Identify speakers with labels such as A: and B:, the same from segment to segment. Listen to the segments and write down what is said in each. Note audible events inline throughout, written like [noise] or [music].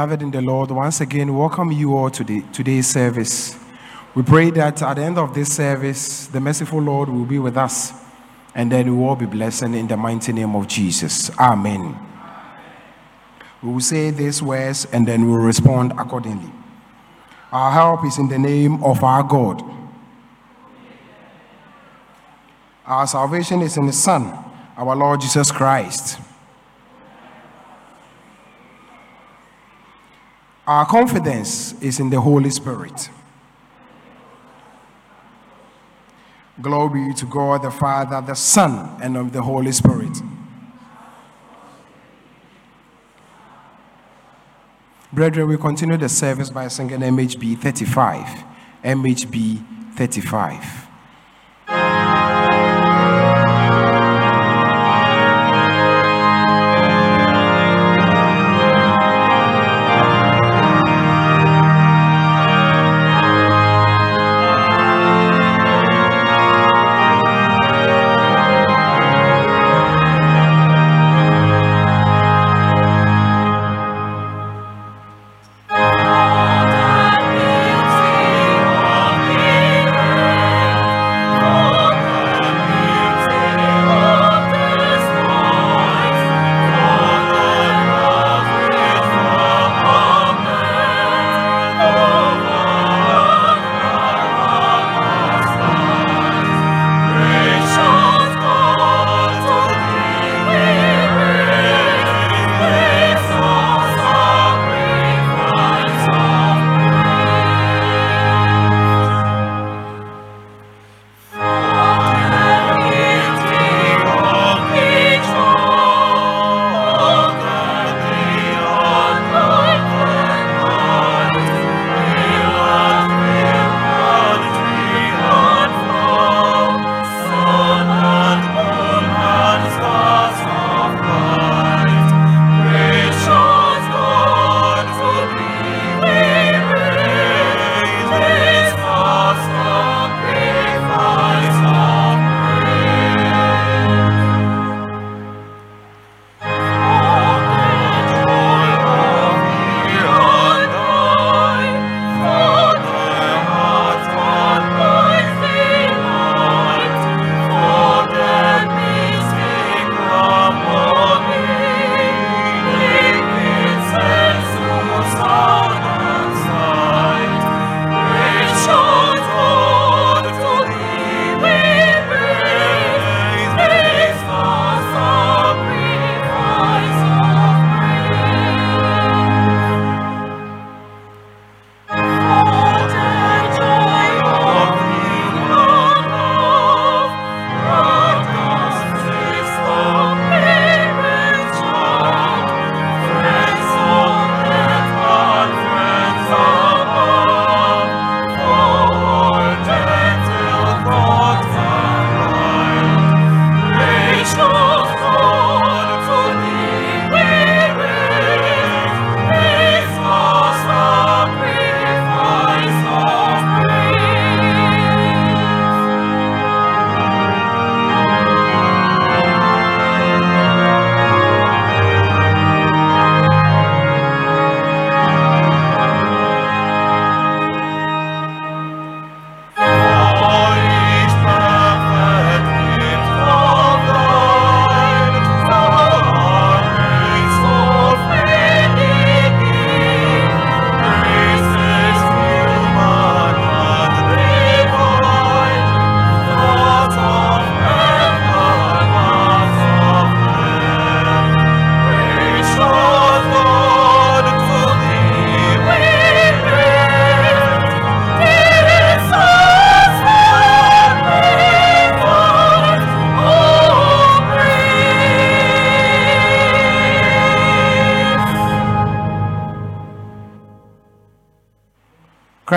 A: Beloved in the Lord, once again, welcome you all to the, today's service. We pray that at the end of this service, the merciful Lord will be with us, and then we will all be blessed in the mighty name of Jesus. Amen. We will say these words and then we will respond accordingly. Our help is in the name of our God. Our salvation is in the Son, our Lord Jesus Christ. Our confidence is in the Holy Spirit. Glory to God the Father, the Son, and of the Holy Spirit. Brethren, we continue the service by singing MHB 35. MHB 35.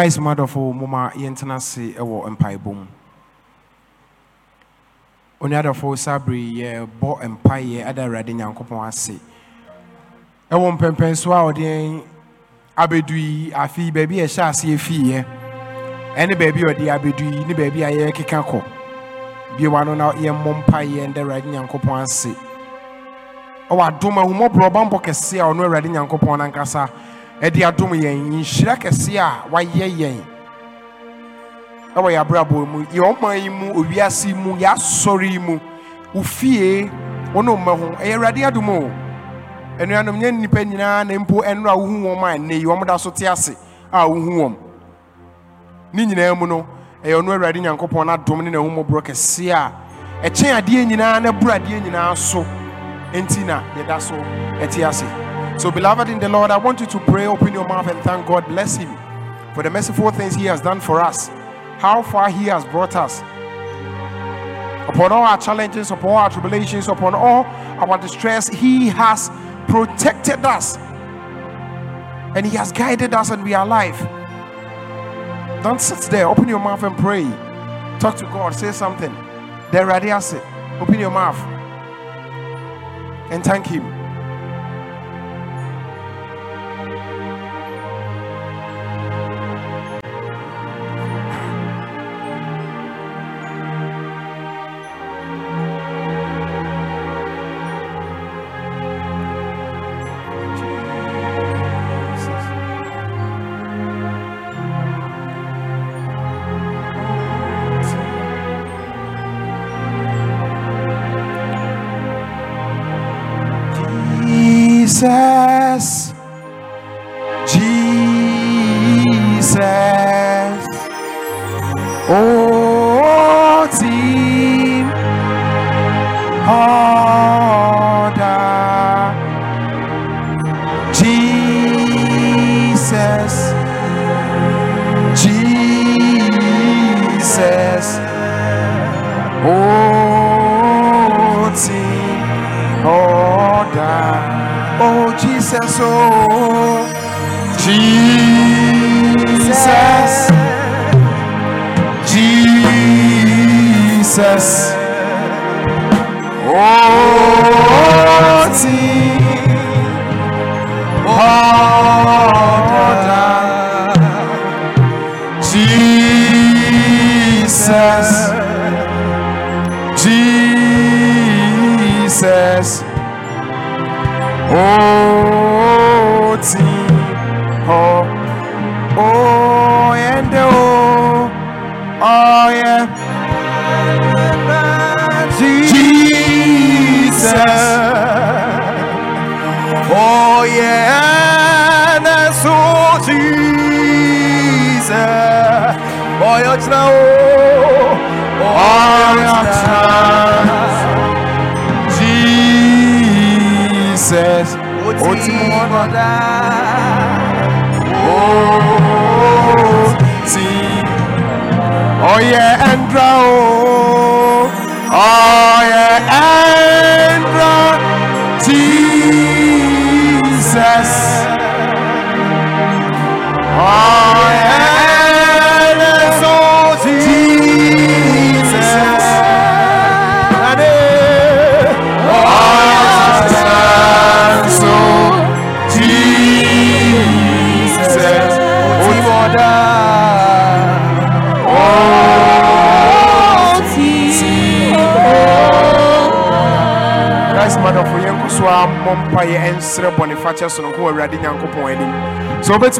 A: Christ madɔfo moma yɛntena ase wɔ mpaebɔ mu onuadɔfo saa bere yɛbɔ mpaeɛ ada awurade nyankopɔn ase. Ɛwɔ mpɛmpɛnso a ɔde abɛdu yi afi baabi a ɛhyɛ aseɛ fiiɛ ɛne baabi a ɔde abɛdu yi ne baabi a yɛrekeka kɔ biewa no na yɛmmɔ mpaeɛ nda awurade nyankopɔn ase. Ɔwɔ adom ahumɔborɔ ɔbammɔ kɛse a ɔno awurade nyankopɔn no ankasa
B: ɛde adom yɛn nhyira kɛseɛ a wayɛ yɛn. Ɛwɔ yɛ abrabɔ mu. Yɛ yi mu owiase mu yɛ yi mu. Ofie wɔn a wɔn ho. Ɛyɛ awurade adom o. Anuanom nyɛ nipa nyinaa na mpo ɛnoro a wohu wɔn a ɛnɛ yi wɔn so te ase a wohu wɔn. Ne nyinaa mu no ɛyɛ ɔno awurade nyankopɔn n'adom ne n'ahomɔborɔ kɛseɛ a ɛkyɛn adeɛ nyinaa na buru adeɛ nyinaa so. Enti na yɛda so ɛte ase. So beloved in the lord i want you to pray open your mouth and thank god. Bless him for the merciful things he has done for us how far he has brought us. Upon all our challenges upon all our tribulations upon all our distress he has protected us and he has guided us and we are alive. Don't sit there. Open your mouth and pray. Talk to god. Say something. There open your mouth and thank him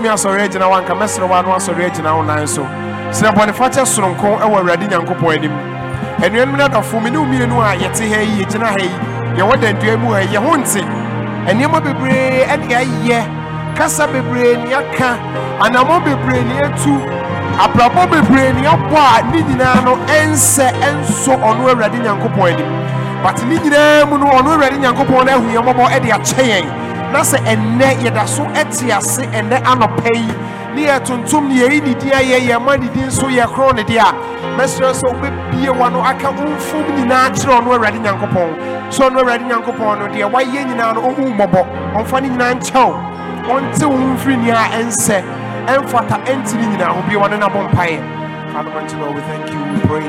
B: sɛ wobɛtumi asɔre agyina wo anka mɛsrɛ wo ano asɔre agyina wo nan so srɛ bɔnefakyɛ sononko ɛwɔ awurade nyankopɔn anim anuanom no adɔfo me ne wo mmienu a yɛte ha yi yɛgyina ha yi yɛwɔ dandua mu ha yi yɛho nte nneɛma bebree ɛne ayɛ kasa bebree ne aka anammɔ bebree ne atu abrabɔ bebree ne abɔ a ne nyinaa no ɛnsɛ ɛnso ɔno awurade nyankopɔn anim but ne nyinaa mu no ɔno awurade nyankopɔn no ahu ɛde akyɛ yɛn na sɛ ɛnnɛ yɛda so ɛte ase ɛnnɛ anɔpa yi ne yɛ tuntum ne yɛyi ne din ayɛ yɛn ma ne din so yɛ korɔ ne deɛ a mɛsrɛ sɛ wobɛbie wa no aka womfom nyinaa kyerɛ ɔno awurade nyankopɔn sɛ ɔno awurade nyankopɔn no deɛ wayɛ nyinaa no ɔhu mmɔbɔ ɔmfa ne nyinaa nkyɛw ɔnte wo mfiri nea a ɛnsɛ ɛmfata ɛnti ne nyinaa ho bie wa no nabɔ mpaeɛ Father, mighty Lord, we thank you. We pray.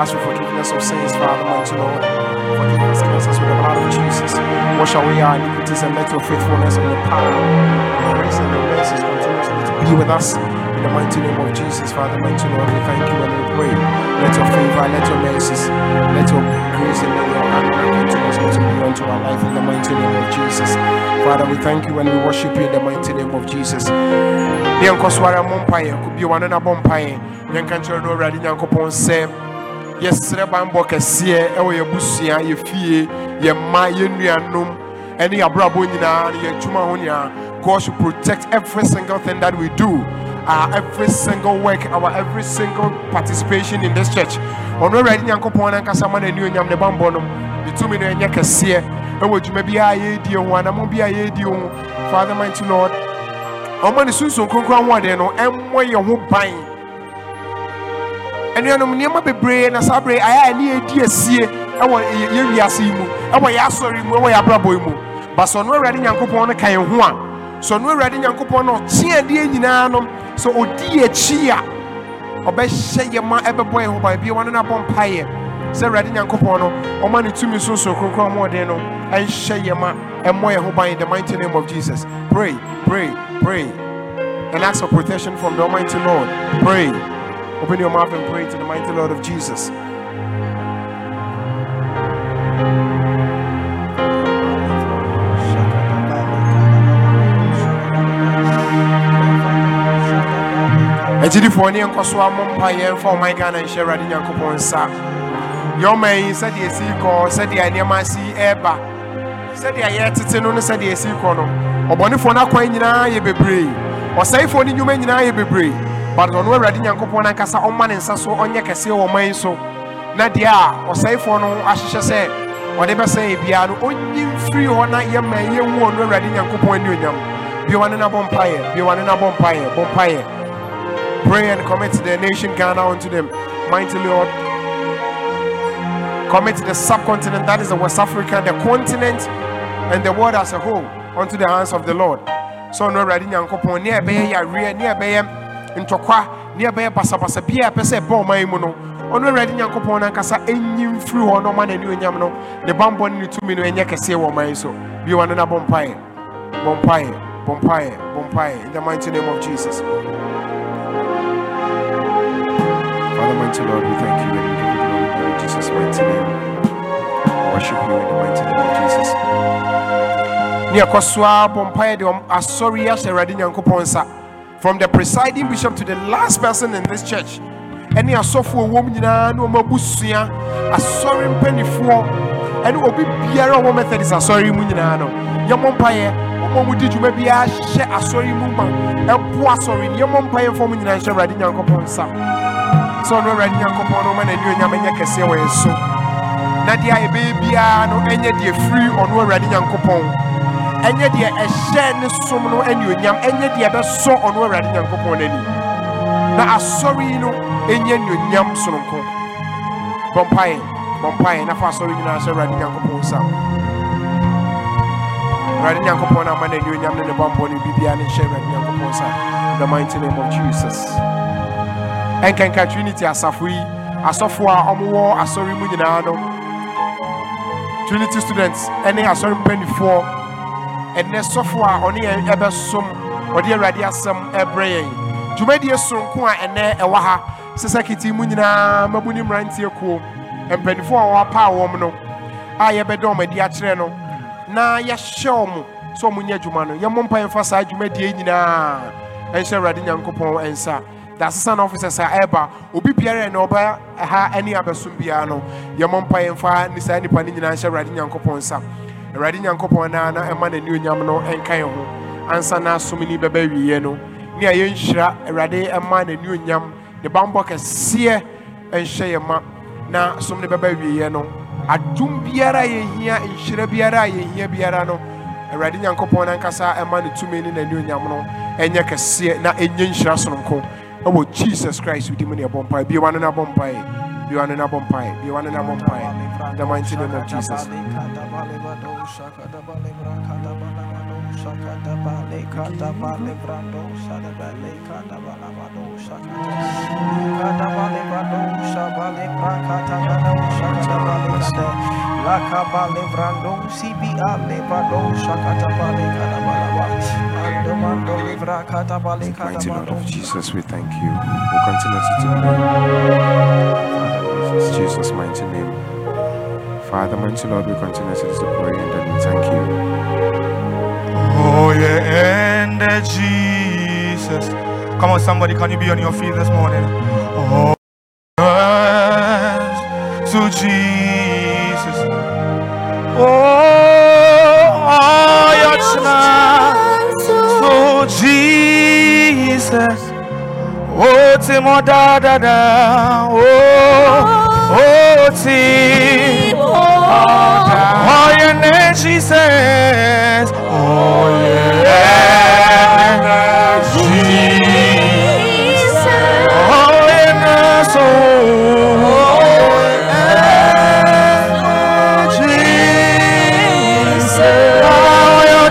B: Ask for forgiveness of sins, Father, mighty Lord. Forgive us, cleanse us with the blood of Jesus. Wash away our iniquities and let your faithfulness and your power, your grace and your mercies continuously to be with us. In the mighty name of Jesus, Father, mighty Lord, we thank you and we pray. Let your favor, let your mercies, let your grace and let your continuously to be unto our life in the mighty name of Jesus. Father, we thank you and we worship you in the mighty name of Jesus. no mpaeɛ yɛnka yɛserɛ banbɔ kɛseɛ ɛwɔ yɛ busua yɛ fie yɛ mma yɛ nnuanom ɛne yɛabrabɔ nyinaa ne yɛ adwuma ho nyinaa God should protect every single thing that we do our every single work, our every single participation in this church. Ɔno awurade nyankopɔn no ankasa ma n'ani onyam ne bambɔ no ne tumi no ɛnyɛ kɛseɛ ɛwɔ adwuma bi a yɛredi ho anammɔ bi a yɛredi ho father mighty lord ɔma ne sunsun kronkron ahoɔden no ɛmmɔ yɛn ho ban anuanom nneɛma bebree na saa bere ayɛ a ne yɛdi asie ɛwɔ yɛ wiase yi mu ɛwɔ yɛ asɔre mu ɛwɔ yɛ abrabɔ yi mu. Basa ɔno awurade nyankopɔn no ka yɛn ho a sɛ ɔno awurade nyankopɔn no ɔkye adeɛ nyinaa no sɛ ɔdi akyi a ɔbɛhyɛ yɛ ma ɛbɛbɔ yɛn ho ban bia wɔn no abɔ mpaeɛ sɛ awurade nyankopɔn no ɔma ne tumi so so kronkron ahoɔden no ɛnhyɛ yɛ ma ɛmmɔ yɛn ho ban in the mighty name of jesus. Pray pray pray and ask for protection from the almighty lord. Pray open your mouth and pray to the mighty lord of jesus. Agyidifoɔ ne yɛnkɔ so amɔ mpa yɛmfa ɔman ghana nhyɛ awurade nyankopɔn nsa yɛ ɔma yi sɛdeɛ ɛsi kɔ sɛdeɛ nneɛma asi ɛreba sɛdeɛ yɛtete no. Ne sɛdeɛ ɛsi kɔ no ɔbɔnefoɔ no akwan nyinaa yɛ bebree ɔsɛefoɔ no nnwuma nyinaa yɛ bebree but ɔno awurade nyankopɔn no ankasa ɔma ne nsa so ɔnyɛ kɛseɛ wɔ ɔman so na deɛ a ɔsɛefoɔ no ahyehyɛ sɛ ɔde bɛsɛn biara no ɔnyi mfiri hɔ na yɛma yɛnwu ɔno awurade nyankopɔn anuonyam biowa ne nabɔ mpaeɛ biowa ne nabɔ mpaeɛ bɔ mpaeɛ Pray and commit the nation Ghana unto them. Mighty Lord. Commit the subcontinent, that is the West Africa, the continent, and the world as a whole unto the hands of the Lord. So no ready nyankopon ne ɛbɛyɛ yareɛ ne ɛbɛyɛ ntɔkwa ne ɛbɛyɛ basabasa bia ɛpɛ sɛ ɛbɔ ɔman mu no ɔno awurade nyankopɔn no ankasa ɛnyi mfiri hɔ no ɔma n'ani onyam no ne bambɔ ne ne tumi no ɛnyɛ kɛseɛ wɔ ɔman so biowa no na bɔ mpaeɛ bɔ mpaeɛ bɔ mpaeɛ bɔ mpaeɛ in the mighty name of jesus Father, mighty Lord, we thank you and we give you glory in Jesus' mighty name. We worship you in the mighty name of Jesus. Ne ɛkɔ so a bɔ mpaeɛ de asɔre nsa from the presiding bishop to the last person in this church. Ɛne asɔfoɔ wɔ mu nyinaa ne wɔn abusua asɔre mpanimfoɔ ɛne obi biara ɔwɔ methodist asɔre mu nyinaa no. Yɛmmɔ mpaeɛ wɔn a wɔdi dwuma biara hyɛ asɔre mu ma ɛbo asɔre. No yɛmmɔ mpaeɛ fam nyinaa hyɛ Awurade Nyankopɔn nsa. Sɛ ɔno awurade nyankopɔn no ma n'ani onyam ɛnyɛ kɛseɛ wɔ yɛn so. Na deɛ a yɛbɛyɛ biara no ɛnyɛ deɛ firi ɔno awurade nyankopɔn ɛnyɛ deɛ ɛhyɛ ne som no ani onyam ɛnyɛ deɛ ɛbɛsɔ ɔno awurade nyankopɔn na asɔre yi no ɛnyɛ sononko bɔ mpaeɛ bɔ mpaeɛ na fa asɔre nyinaa hyɛ awurade nyankopɔn awurade nyankopɔn no ama ne ne biribiara ne hyɛ awurade nyankopɔn the mighty name of jesus. Trinity asafo yi asɔfo a ɔmowɔ asɔre mu nyinaa no trinity students ɛne asɔre mpanimfoɔ ɛnɛ sɔfo a ɔne yɛn ɛbɛsom ɔde awurade asɛm ɛbrɛ yɛn. Dwumadie soronko a ɛnɛ ɛwɔ ha sesɛ kete mu nyinaa mabu ne mmeranteɛ kuo. Mpanimfoɔ a wɔapa wɔm no a yɛbɛda wɔn adi akyerɛ no na yɛhyɛ wɔn sɛ wɔn nyɛ adwuma no. Yɛmmɔ mpa yɛmfa saa dwumadie nyinaa. Ɛnhyɛ awurade nyankopɔn nsa. The assistant officers a ɛreba obi biara na ɔba ha ne abɛsom biara no yɛmmɔ mpa yɛmfa ne saa nnipa no nyinaa nhyɛ awurade nyankopɔn nsa awurade nyankopɔn naa na ɛma n'ani onyam no ɛnka yɛn ho. Ansa na asom ni bɛbɛ wieɛ no ne a yɛnhyira awurade ɛma n'ani onyam. Ne bambɔ kɛseɛ ɛnhyɛ yɛn ma. Na som ne bɛbɛ wieɛ no adom biara a yɛhia nhyira biara a yɛhia biara no awurade nyankopɔn no ankasa ɛma ne tumi ne n'ani onyam no ɛnyɛ kɛseɛ na ɛnyɛ nhyira sononko. Ɛwɔ jesus christ wodi mu ne ɛbɔ mpae. Biowa no no abɔ mpae no no abɔ mpae biowa no no abɔ mpae the mighty name of jesus. Lord of Jesus, we thank you. We'll continue to do in Jesus' mighty name.
C: Father, mighty Lord, we continue to pray and then we thank you.
D: Oh, yeah, and uh, Jesus. Come on, somebody, can you be on your feet this morning? Oh, to Jesus. Oh, oh, yes, to Jesus. Oh, Timo da da da. Oh, oh, Timo. Oh, your name, she says. Oh, yeah. Jesus. Oh, yeah. Oh. Jesus. Oh, yeah,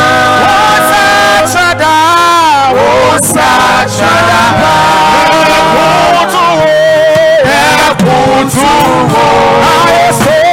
D: Yesorry. Come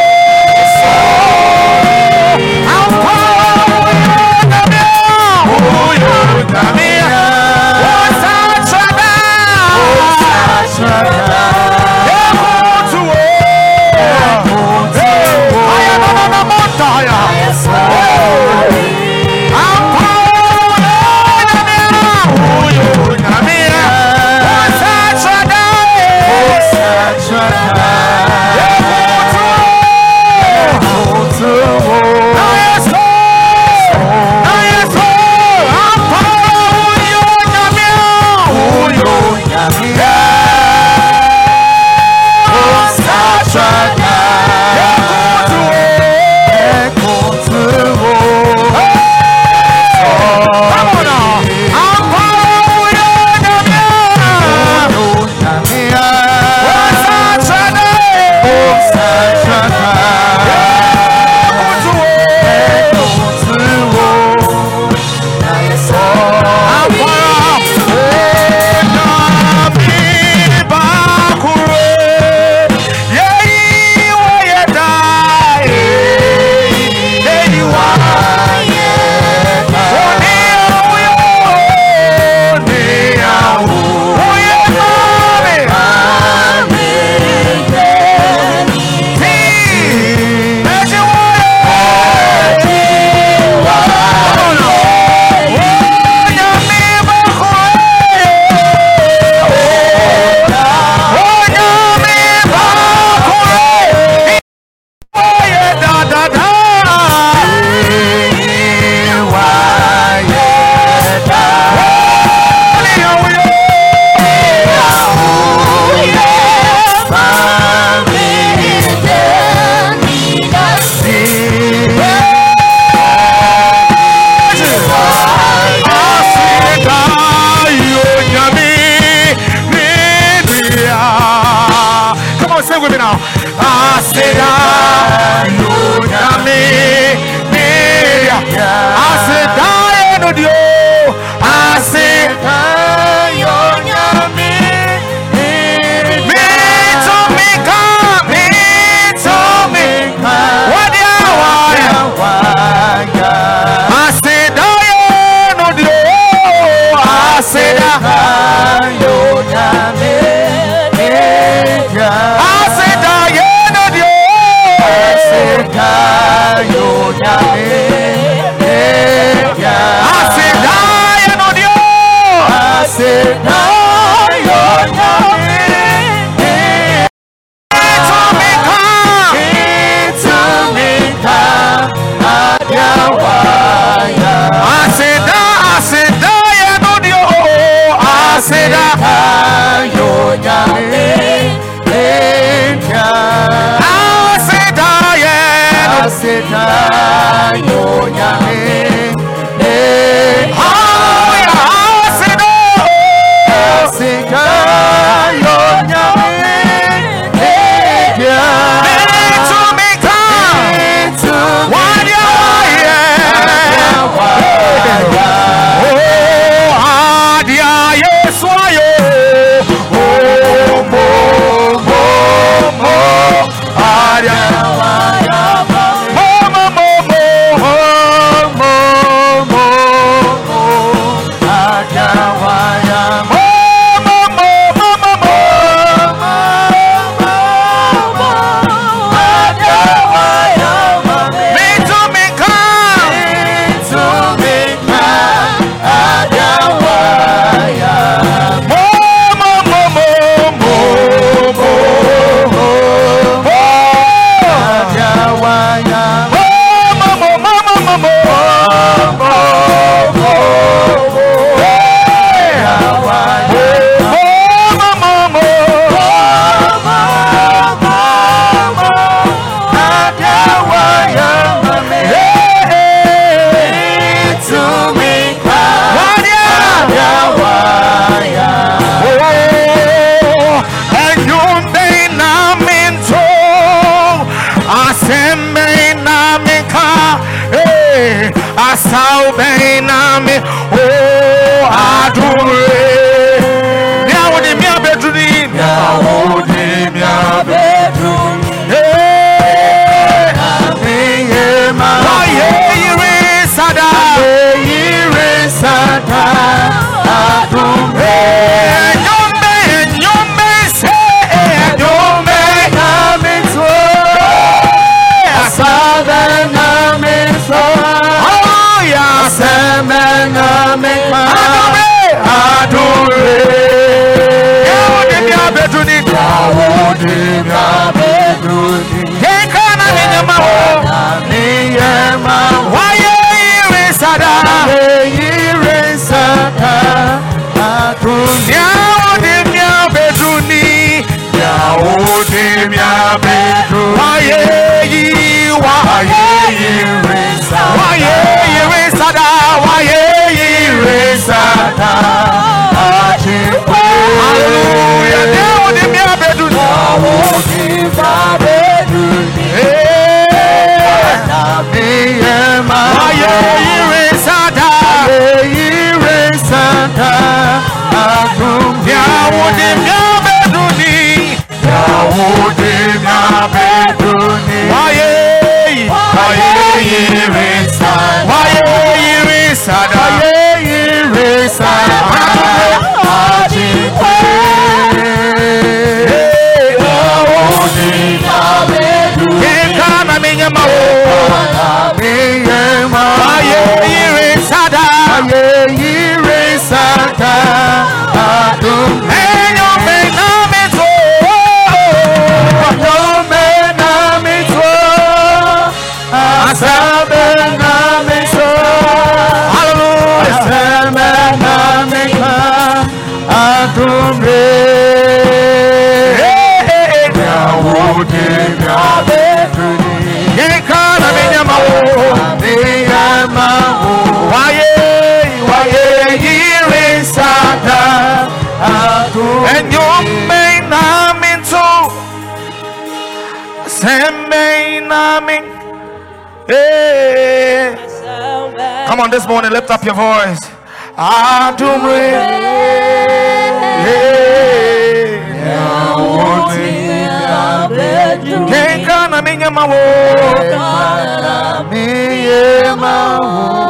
E: Come on, this morning, lift up your voice.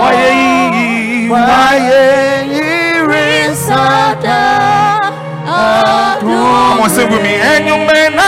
E: Waye. Waye. Come on, sing with me. And you may not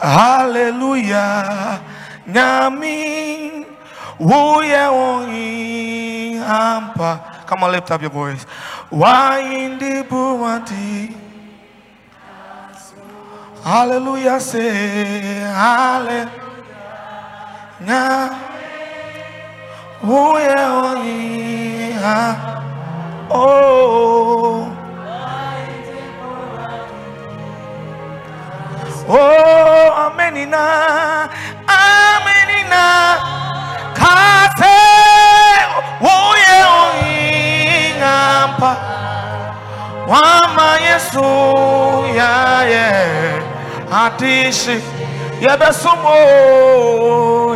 E: Hallelujah. Nyami. Wuye wongi hampa. Come on, lift up your voice. Why in the buwati? Hallelujah. Say hallelujah. Wuye wongi hampa. Oh. Oh, amenina, amenina, kate, oye oingampa, wama Yesu ya ye, atishi, yebesumo,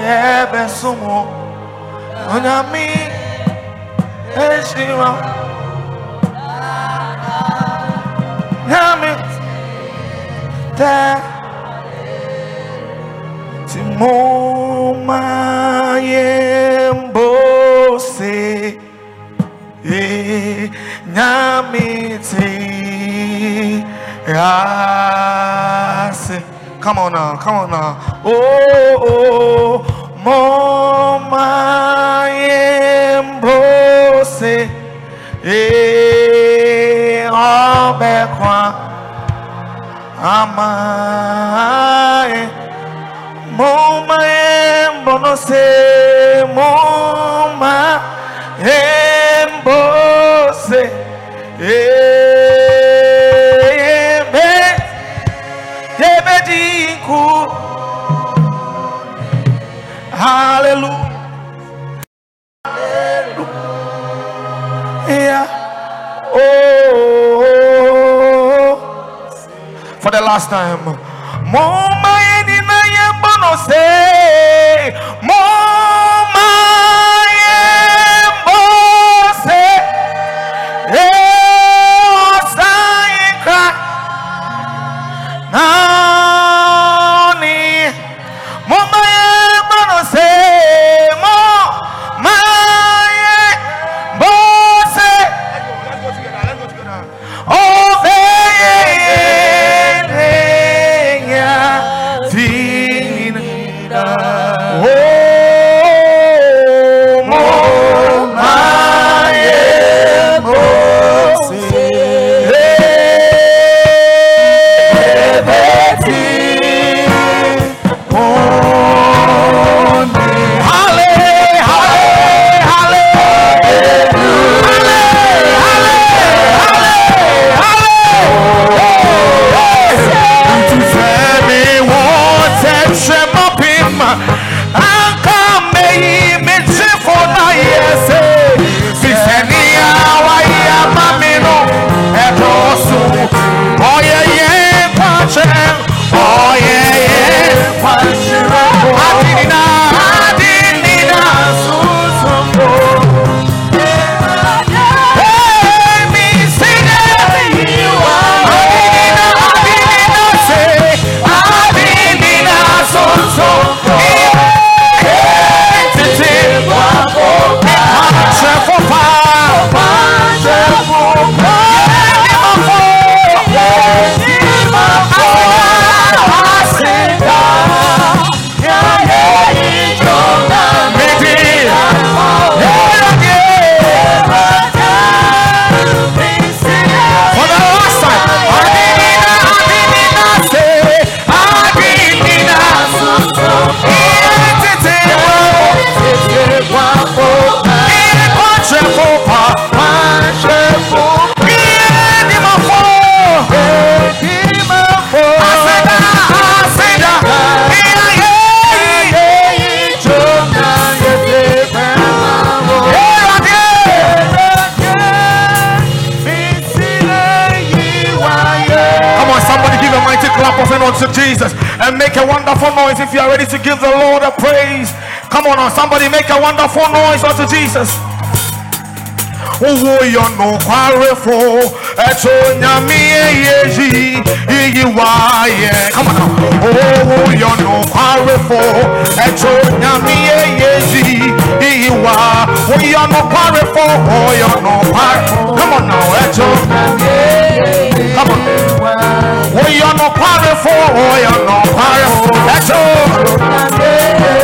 E: yebesumo, onyami, eshiwa, nyami, Eh, e ase. Come on now, come on now. Oh, oh, moma yembose e eh, obekwa amae. Eh. Moma embo se moma embo se ebe ebe dinku hallelujah yeah oh for the last time moma say moma
D: wonderful noise unto Jesus. owó yọnu kwarefo ẹtọ nyami eyeji iyi wáyẹ come on now. Owó yọnu kwarefo ẹtọ nyami eyeji iyi wá oyọnu kwarefo oyọnu kwarefo come on. Now ẹtọ come on. oyọnu kwarefo oyọnu kwarefo ẹtọ yeyi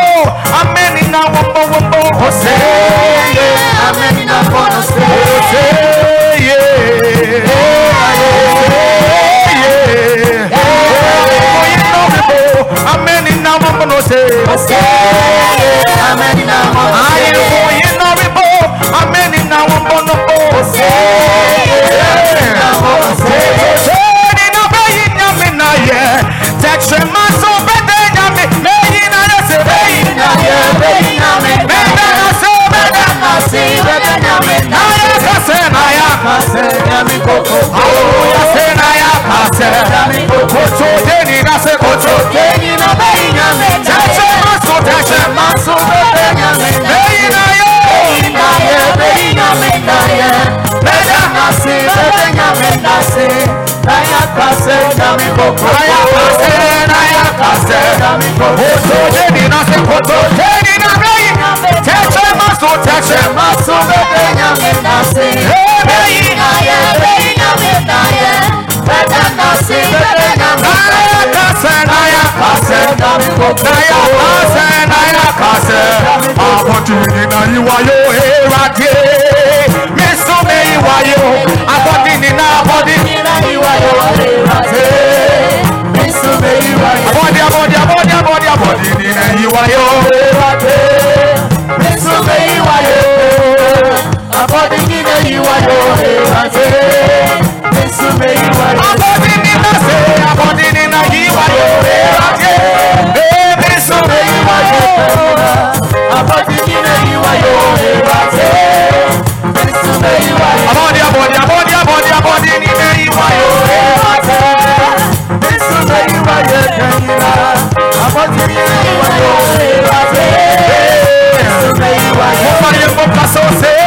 D: bí bò, amẹ́ni náà wọ́n mọ̀ ṣe ọ̀sẹ̀. Àyẹ̀fọ́ yẹn náà bí bò, ọ̀kẹ́tẹ̀ṣẹ́ náà bí bò, àyẹ̀fọ́ yẹn náà bí bò, ọ̀bìnfọ́ náà bí bò, àyẹ̀fọ́ yẹn náà bí bò, amẹ́ni náà wọ́n mọ̀ wọ́n mọ̀ ọ̀sẹ̀. Hallelujah, say na ya kase. Kocho deni na se kocho. Teche maso teche. Eyi na ye. Na ya kase, na ya kase. Kocho deni na se kocho. Deni na meyi. Teche maso teche. Eyi. Na ya kase, na ya kase. Na ya kase, na ya kase. Abọ́dìní na ìwà yóò hera dé. Mísú mi na abọ́dìní. Abọ́dì abọ́dì abọ́dì abọ́dì abọ́dìní na ìwà yóò hera dé. Ṣe abọ́dìní na ìwà yóò dé. Ee, Mísú mi ìwà yóò. Abọ́dì abọ́dì abọ́dì abọ́dìní na ìwà yóò hera dé.
F: According to gonna
G: me you
A: me se.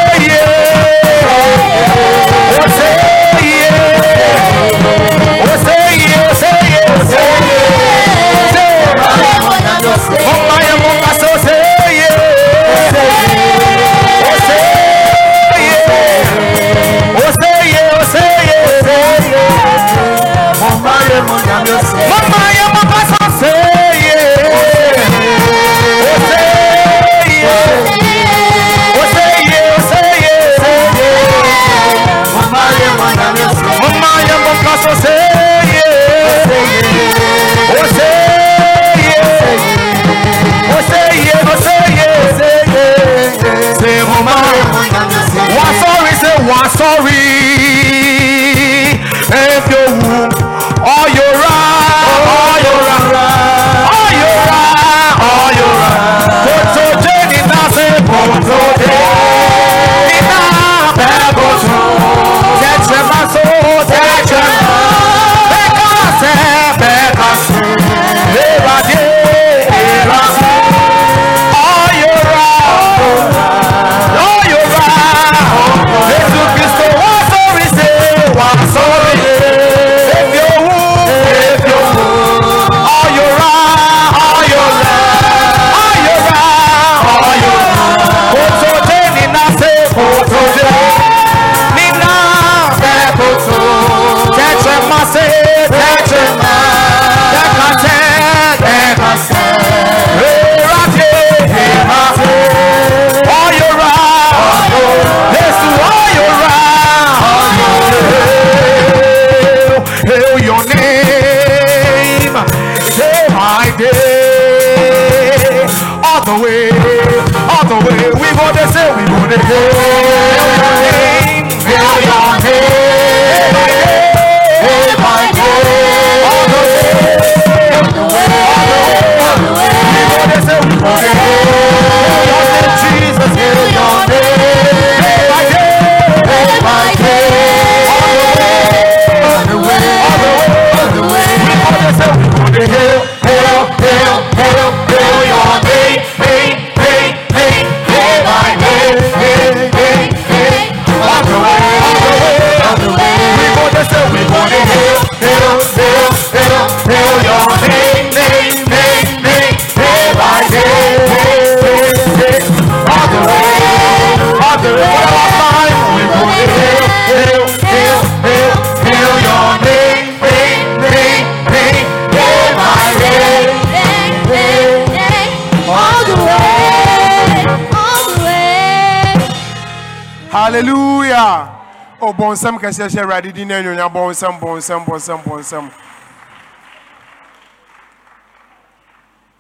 A: bɔnsɛm kɛseɛ hyɛ awurade din na anuonyam bɔnsɛm bɔnsɛm bɔnsɛm bɔnsɛm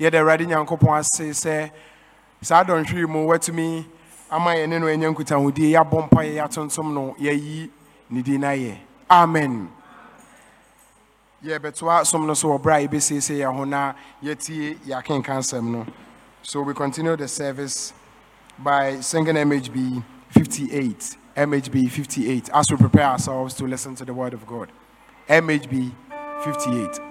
A: yɛda awurade nyankopɔn ase sɛ saa dɔnhwere mu watumi ama yɛne no anya nkutahodie yɛabɔ mpa yɛ yɛatontom no yɛayi ne din no ayɛ amen. Yɛbɛtoa som no so wɔ berɛ a yɛbɛsiesie yɛ ho na yɛtie yɛakenka nsɛm no so we continue the service by singing mhb 58 MHB 58 as we prepare ourselves to listen to the Word of God. MHB 58.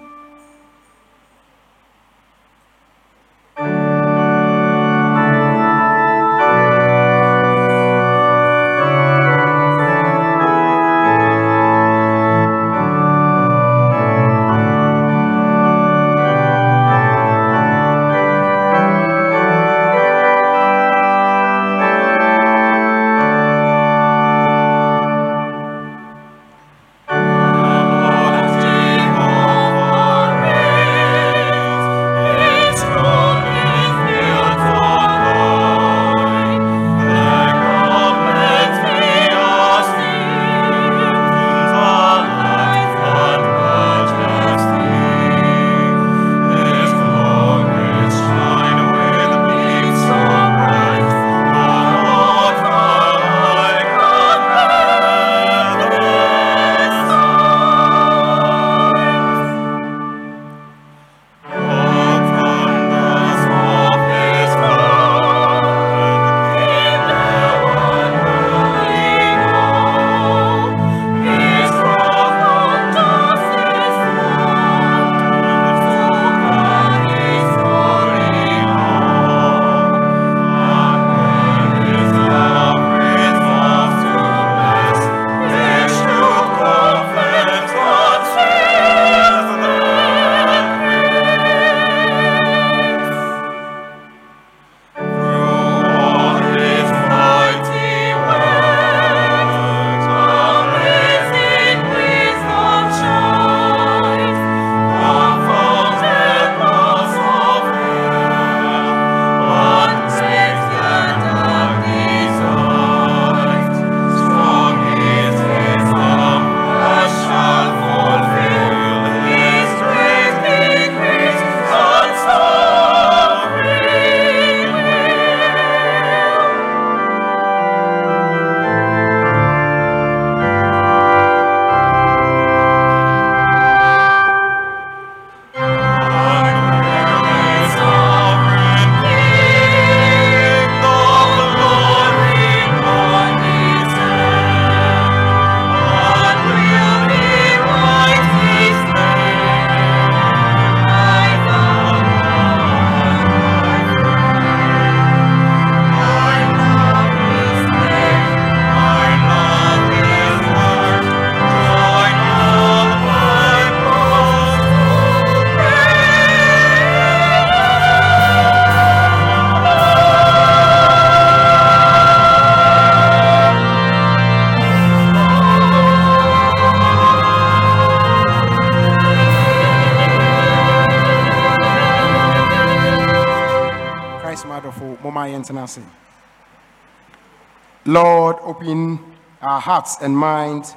A: hearts and minds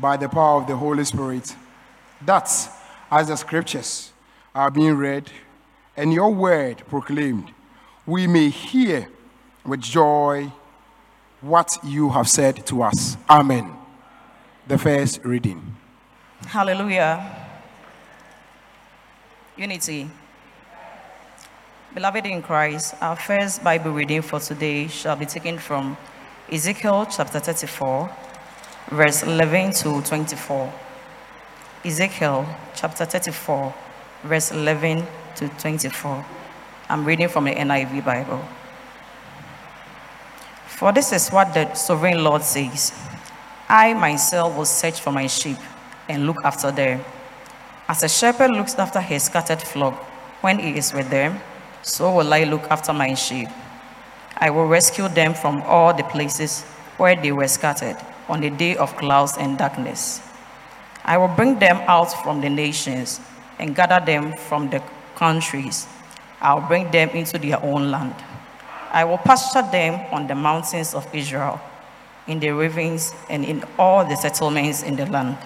A: by the power of the Holy Spirit. That, as the scriptures are being read and your word proclaimed,
B: we may hear with joy what you have said to us. Amen. The first reading.
H: Hallelujah. Unity. Beloved in Christ, our first Bible reading for today shall be taken from Ezekiel chapter 34, verse 11 to 24. Ezekiel chapter 34, verse 11 to 24. I'm reading from the NIV Bible. For this is what the sovereign Lord says I myself will search for my sheep and look after them. As a shepherd looks after his scattered flock when he is with them, so will I look after my sheep. I will rescue them from all the places where they were scattered on the day of clouds and darkness. I will bring them out from the nations and gather them from the countries. I'll bring them into their own land. I will pasture them on the mountains of Israel, in the ravines, and in all the settlements in the land.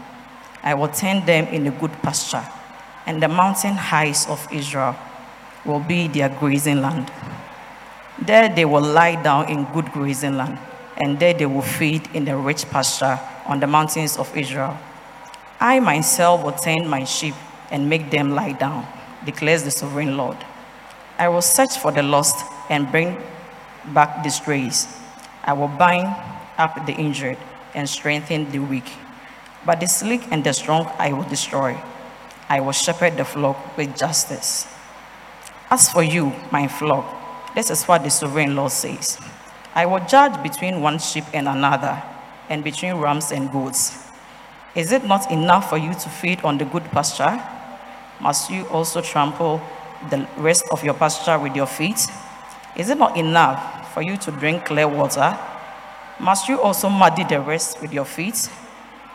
H: I will tend them in a good pasture, and the mountain heights of Israel will be their grazing land. There they will lie down in good grazing land, and there they will feed in the rich pasture on the mountains of Israel. I myself will tend my sheep and make them lie down, declares the sovereign Lord. I will search for the lost and bring back the strays. I will bind up the injured and strengthen the weak. But the sleek and the strong I will destroy. I will shepherd the flock with justice. As for you, my flock, this is what the sovereign Lord says I will judge between one sheep and another, and between rams and goats. Is it not enough for you to feed on the good pasture? Must you also trample the rest of your pasture with your feet? Is it not enough for you to drink clear water? Must you also muddy the rest with your feet?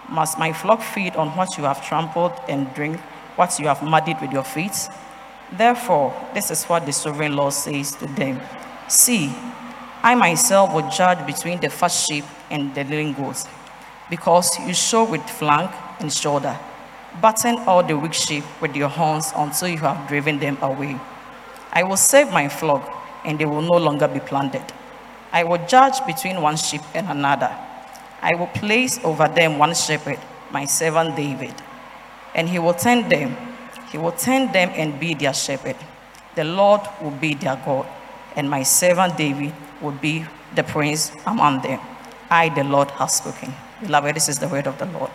H: Must my flock feed on what you have trampled and drink what you have muddied with your feet? Therefore, this is what the sovereign Lord says to them See, I myself will judge between the fat sheep and the lean goats, because you show with flank and shoulder. Batten all the weak sheep with your horns until you have driven them away. I will save my flock, and they will no longer be plundered. I will judge between one sheep and another. I will place over them one shepherd, my servant David, and he will tend them. He will tend them and be their shepherd. The Lord will be their God, and my servant David will be the prince among them. I, the Lord, have spoken. Beloved, this is the word of the Lord.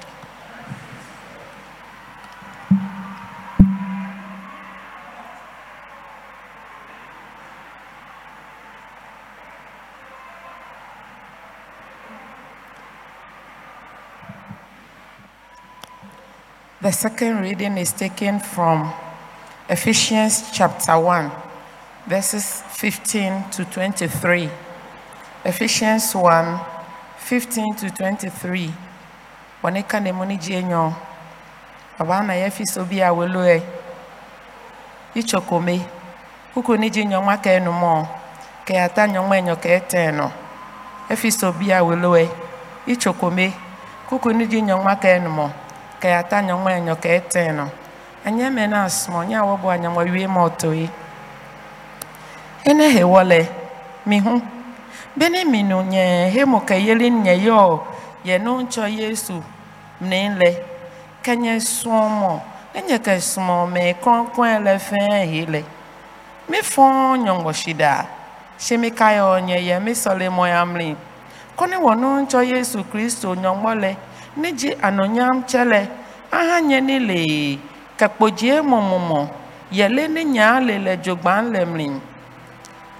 I: The second reading is taken from Ephesians chapter 1, verses 15 to 23. Ephesians 1, 15 to 23. Waneka ne muni jenyo. Abana ya fiso bi awelue. Ichokome. Huku ni jenyo mwaka enu mo. Ke ata nyongwa enyo ke eteno. Efiso bi awelue. Ichokome. Kuku ni jenyo mwaka enu mo ka ya ta nyɔŋmɔ enyo ka ete no anya me na asmɔ nya wo bo anya mo wie mo to yi ene he wole mi hu bene mi no nye he mo ka yeli nye yo ye no ncho yesu mne le kanye somo enye ka somo me kon kon le fen hi le. Mi fon nyɔŋgɔ shida she mi ka yo nye ye mi sole mo yamli kone wo no ncho yesu kristo nyɔŋgɔ le nidzi anonyam tsɛ le aha nye ni le kakpodzie mɔmɔmɔ yɛlɛ ne nya le le dzogba le mli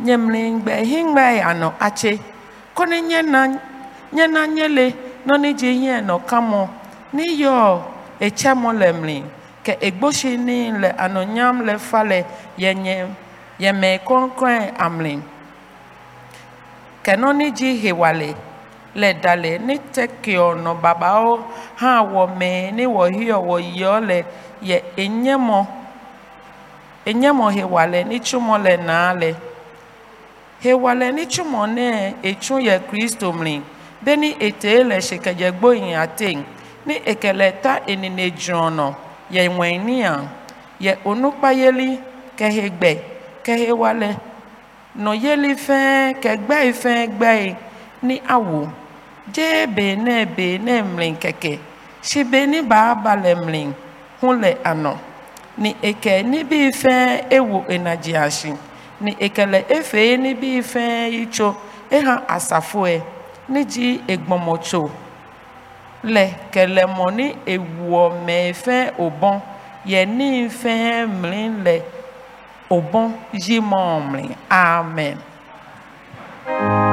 I: nye mli gbe hingbe anɔ atse. Ko ne nye na nye na nye le nɔni dzi yɛ nɔ kamɔ. Ni yɔ etsɛ mɔ le mli ke egbosi ni le anonyam le fa le yenye yeme kɔnkɔn amli ke dzi hewa le le alle ni teke ono babao hã wɔ mee ne wɔ hiɔ wɔ ye enyemo enyemo he wale le ne tso le naa le. He wa le ne e mɔ ye kristo mli. Be ne ete le sekeye gbo yi ate ne ta ye ŋɔe nia ye onukpa yeli ke he gbe ke he wa le yeli ke gbe gbe. Ni awo. Dze bene bene mlen keke. Si bene baaba le mlen ho le anɔ ne eke ni bi fe ewo enadzi asi ni eke le efe ni bi fe yi eha asafoe e. Ni ji tso le kelemɔ ne ewuɔ me fe obon. Ye ni fe mlen le obon. Ji mɔ mlen amen.
A: thank you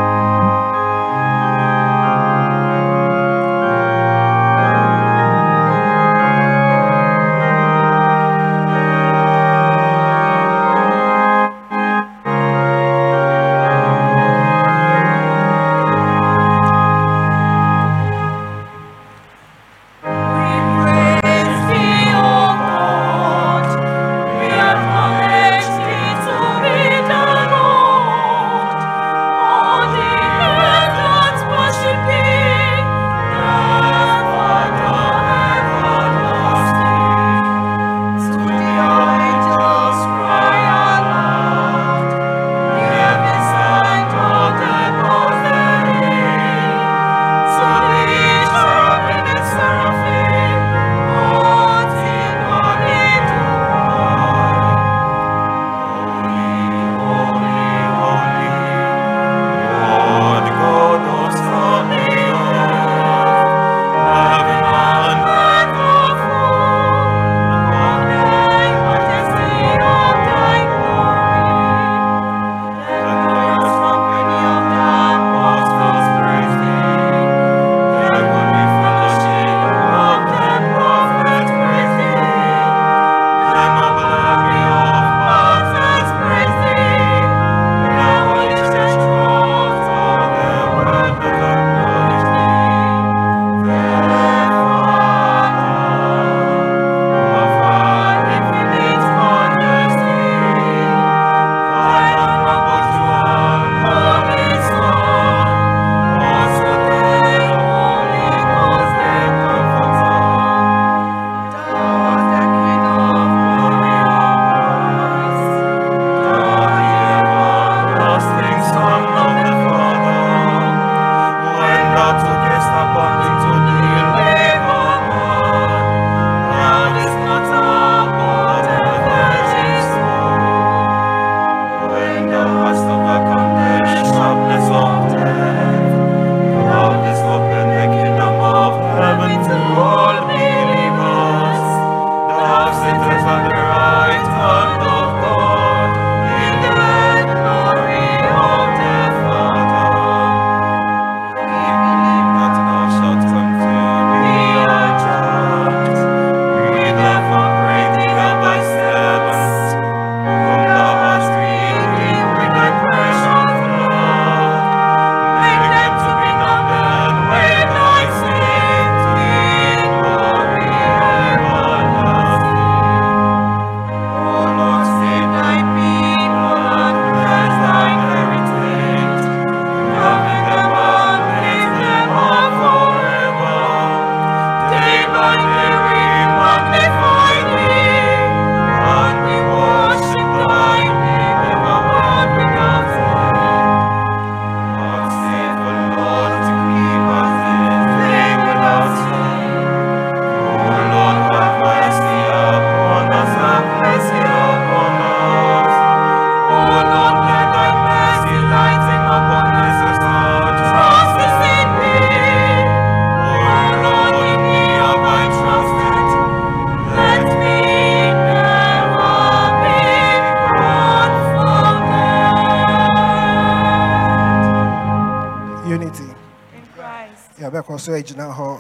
A: hɔ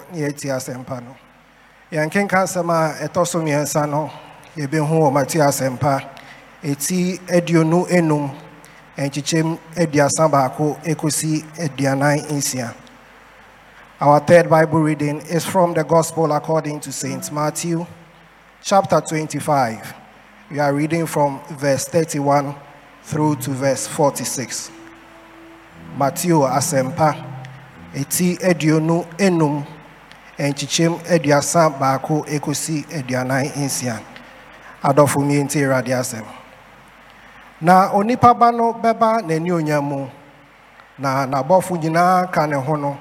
A: asɛmpa no yɛnkenka asɛm a ɛtɔ so mmiɛnsa no yɛbɛhu wɔ mate asɛmpa ɛti aduonu enum nkyekyɛm aduasa baako aduanan nsia Our third Bible reading is from the Gospel according to St. Matthew, chapter 25. We are reading from verse 31 through to verse 46. Matthew Asempa. eti aduonu enum nkyekyɛm aduasa baako ekosi aduanan nsia adɔfo mmienti awurade asɛm
J: na onipa ba no bɛba n'ani onya mu na n'abɔfo nyinaa ka ne ho no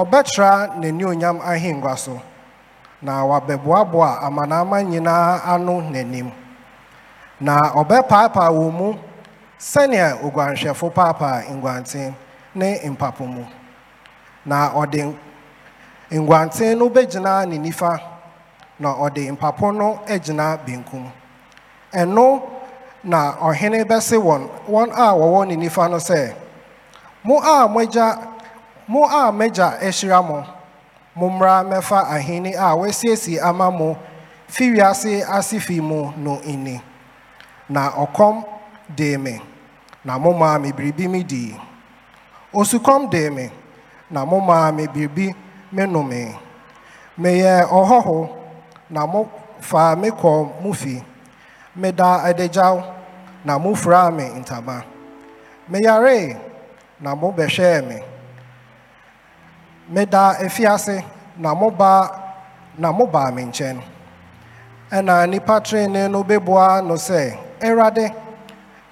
J: ɔbɛtra n'ani onyam ahengua so na wabɛboaboa amanaman nyinaa ano n'anim na ɔbɛpaapaa wɔn mu sɛnea oguanhwɛfo paapaa nguanten ne mpapo mu. Na ɔde nguanten no bɛgyina ne nifa na ɔde mpapo no agyina benkum. Ɛno na ɔhene bɛse wɔn wɔn a wɔwɔ ne nifa no sɛ mo a moagya mo a m'agya ahyira mo mommra mɛfa ahenni a wɔasiesie ama mo fi wiase ase fi mu no nni. Na ɔkɔm dee me na momaa me biribi me dii. Osukɔm dee me na momaa me biribi me nomee meyɛ ɔhɔho na mofaa me kɔɔ mo fi. Meda adagyaw na mofuraa me ntama. Meyaree na mobɛhwɛɛ me. Meda afiase na mobaa na mobaa me nkyɛn. Ɛna nnipa trenee no bɛboa no sɛ awurade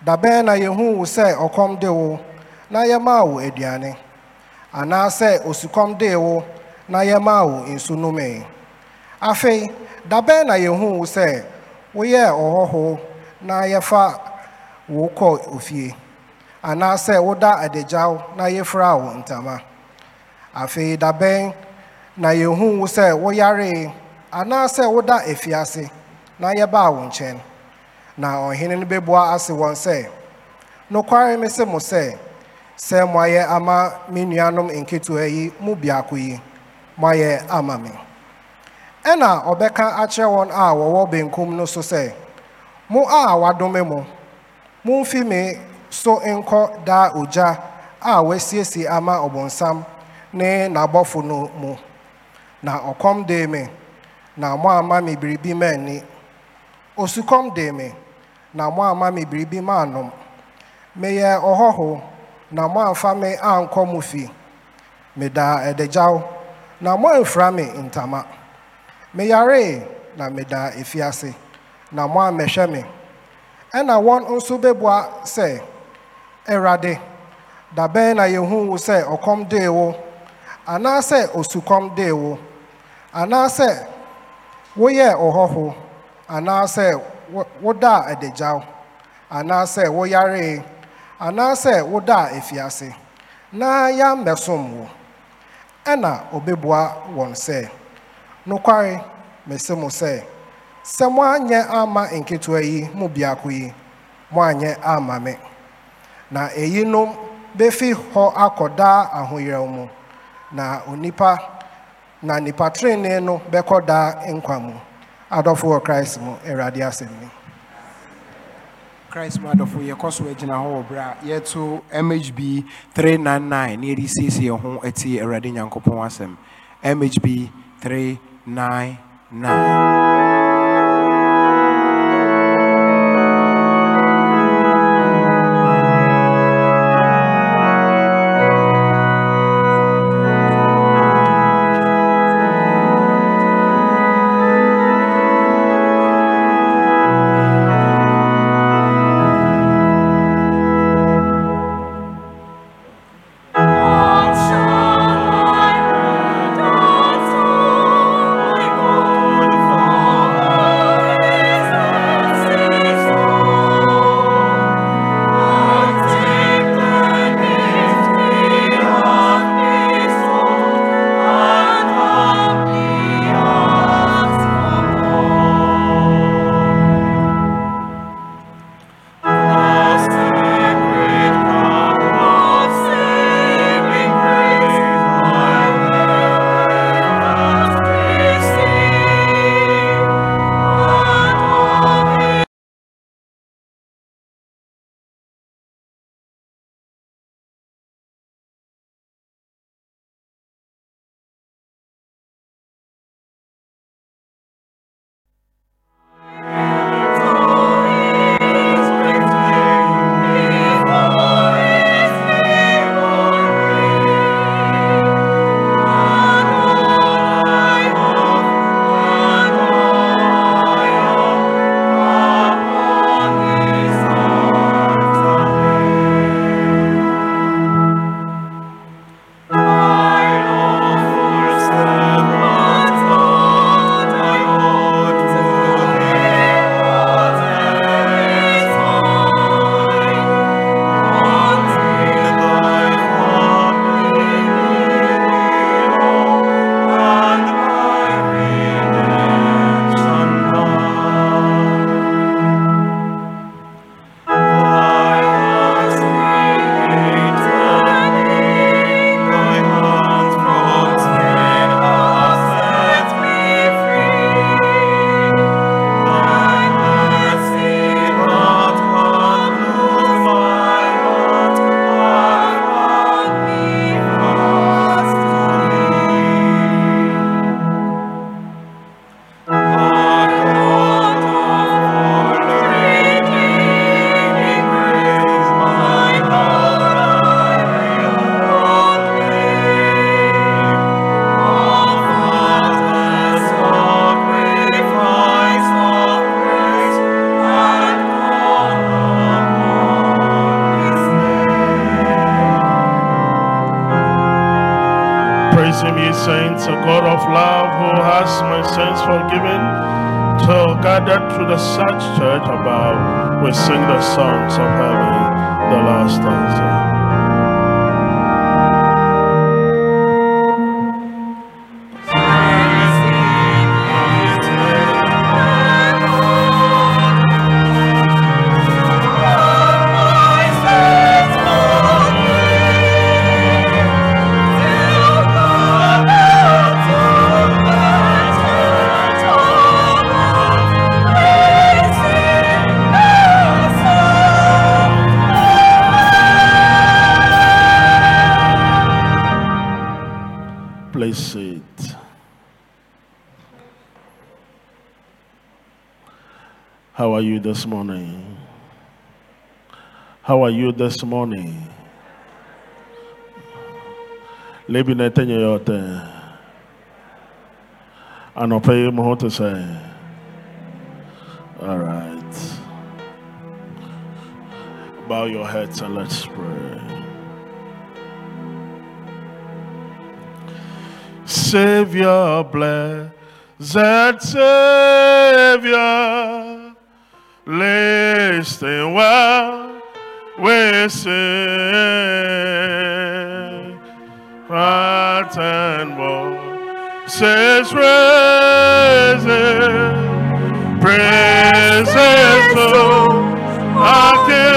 J: da bɛn na yɛhuu sɛ ɔkɔm de wo na yɛmaa wo aduane? Anaasɛ osukɔm dee wo na yɛmaa wo nsu nomee afei da bɛn na yɛhuu wo sɛ woyɛɛ ɔhɔho na yɛfa wo kɔ ofie? Anaasɛ woda adagyaw na yɛfraa wo ntama? Afei da bɛn na yɛhuu wo sɛ woyaree anaasɛ woda afiase na yɛbaa wo nkyɛn? Na ɔhene no bɛbua ase wɔn sɛ nokware me mo sɛ sɛ moayɛ ama me nuanom nketewa yi mu biako yi. Moayɛ ama me ɛna ɔbɛka akyerɛ wɔn a wɔwɔ benkum no so sɛ mo a wadome mo momfi me so nkɔ daa ogya a wɔasiesie ama ɔbonsam ne n'abɔfo no mu. Na ɔkɔm dee me na moamma me biribi manni osukɔm dee me na moamma me biribi maanom meyɛ ɔhɔho na moamfa me ankɔ mo fi. Medaa adagyaw. Na moamfira me ntama. Meyaree na medaa efiase. Na moammɛhwɛ me. Ɛna wɔn nso bɛboa sɛ awurade da bɛn na yɛhuu wo sɛ ɔkɔm dee wo? Anaasɛ osukɔm dee wo? Anaasɛ woyɛɛ ɔhɔho? Anaasɛ wo- wodaa adagyaw? Anaasɛ woyaree? Anaasɛ wodaa afiase na yɛammɛsom wo. Ɛna ɔbɛbua wɔn sɛ nokware mese mo sɛ sɛ moanyɛ ama nketewa yi mu biako yi moanyɛ ama me. Na eyinom bɛfi hɔ akɔ daa ahoyerɛw mu na onipa na nipa trenee no bɛkɔ nkwa mu. Adɔfo wɔ christ mu awurade asɛm ni.
B: Christ mu adɔfo yɛkɔ so agyina hɔ wɔ berɛ a yɛto mhb 399 na yɛde siesie yɛn ho atie awurade nyankopɔn asɛm. Mhb 399
K: this morning? How are you this morning? Lebi na etenye yote. Anọpa yi mo ho te sɛ. All right. Bow your heads and let's pray. Savior, blessed Savior, listen while we sing. Heart and voices raising, praises to our King.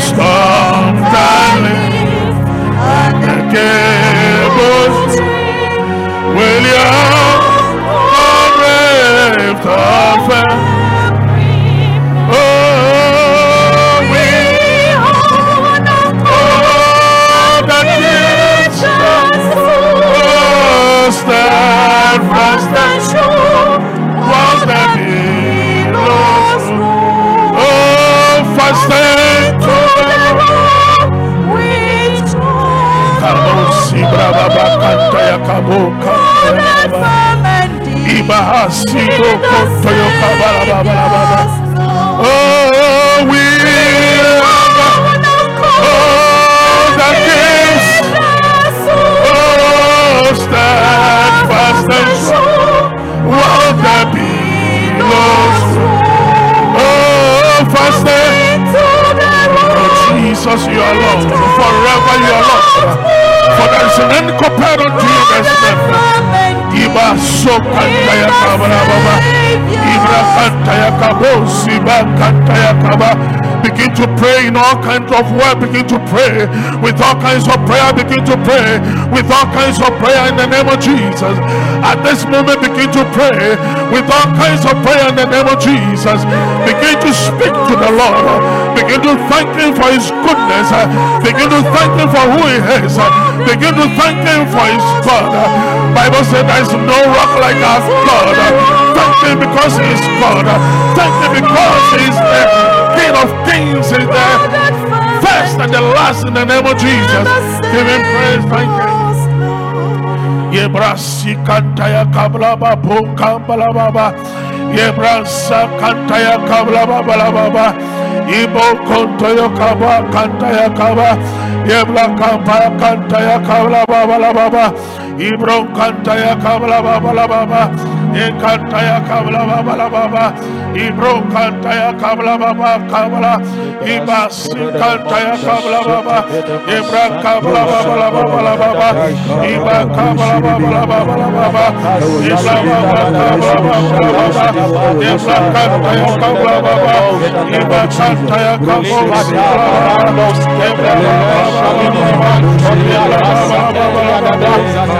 K: When the storm darling and the cables William brave of Oh, we fast and Oh, we love the things. Oh, stand fast and true. What the belongs to. Oh, fast and oh, Jesus, you are Lord. Forever you are Lord. For there is an end compared unto you, there's none. Iba sokantaya kabara baba. Ibra kantaya kabo siba kantaya kaba. Begin to pray in all kinds of words. Begin to pray with all kinds of prayer. Begin to pray with all kinds of prayer in the name of Jesus. At this moment, begin to pray with all kinds of prayer in the name of Jesus. Begin to speak to the Lord. Begin to thank Him for His goodness. Begin to thank Him for who He is. Begin to thank Him for His God. Bible said there is no rock like our God. Thank Him because He is God. Thank Him because He is the King of Kings. Is the first and the last in the name of Jesus. Give Him praise. Thank Him. Yebrasi kantaya kambala baba. Yebrasa kantaya kabla baba baba. Ibo kontoyo kaba kantaya kaba. Yebla kamba kantaya kabla baba baba. Ibro kantaya kabla baba baba. Baba baba. Ibro kantaya kabla baba kabla. Ibasi kantaya kabla baba. Ibra kabla baba baba baba. Iba kabla baba baba baba. Ibra baba kabla baba baba. Ibra kantaya kabla baba. Iba kantaya kabla baba. Ibra
L: Rapasali and Tobraskita.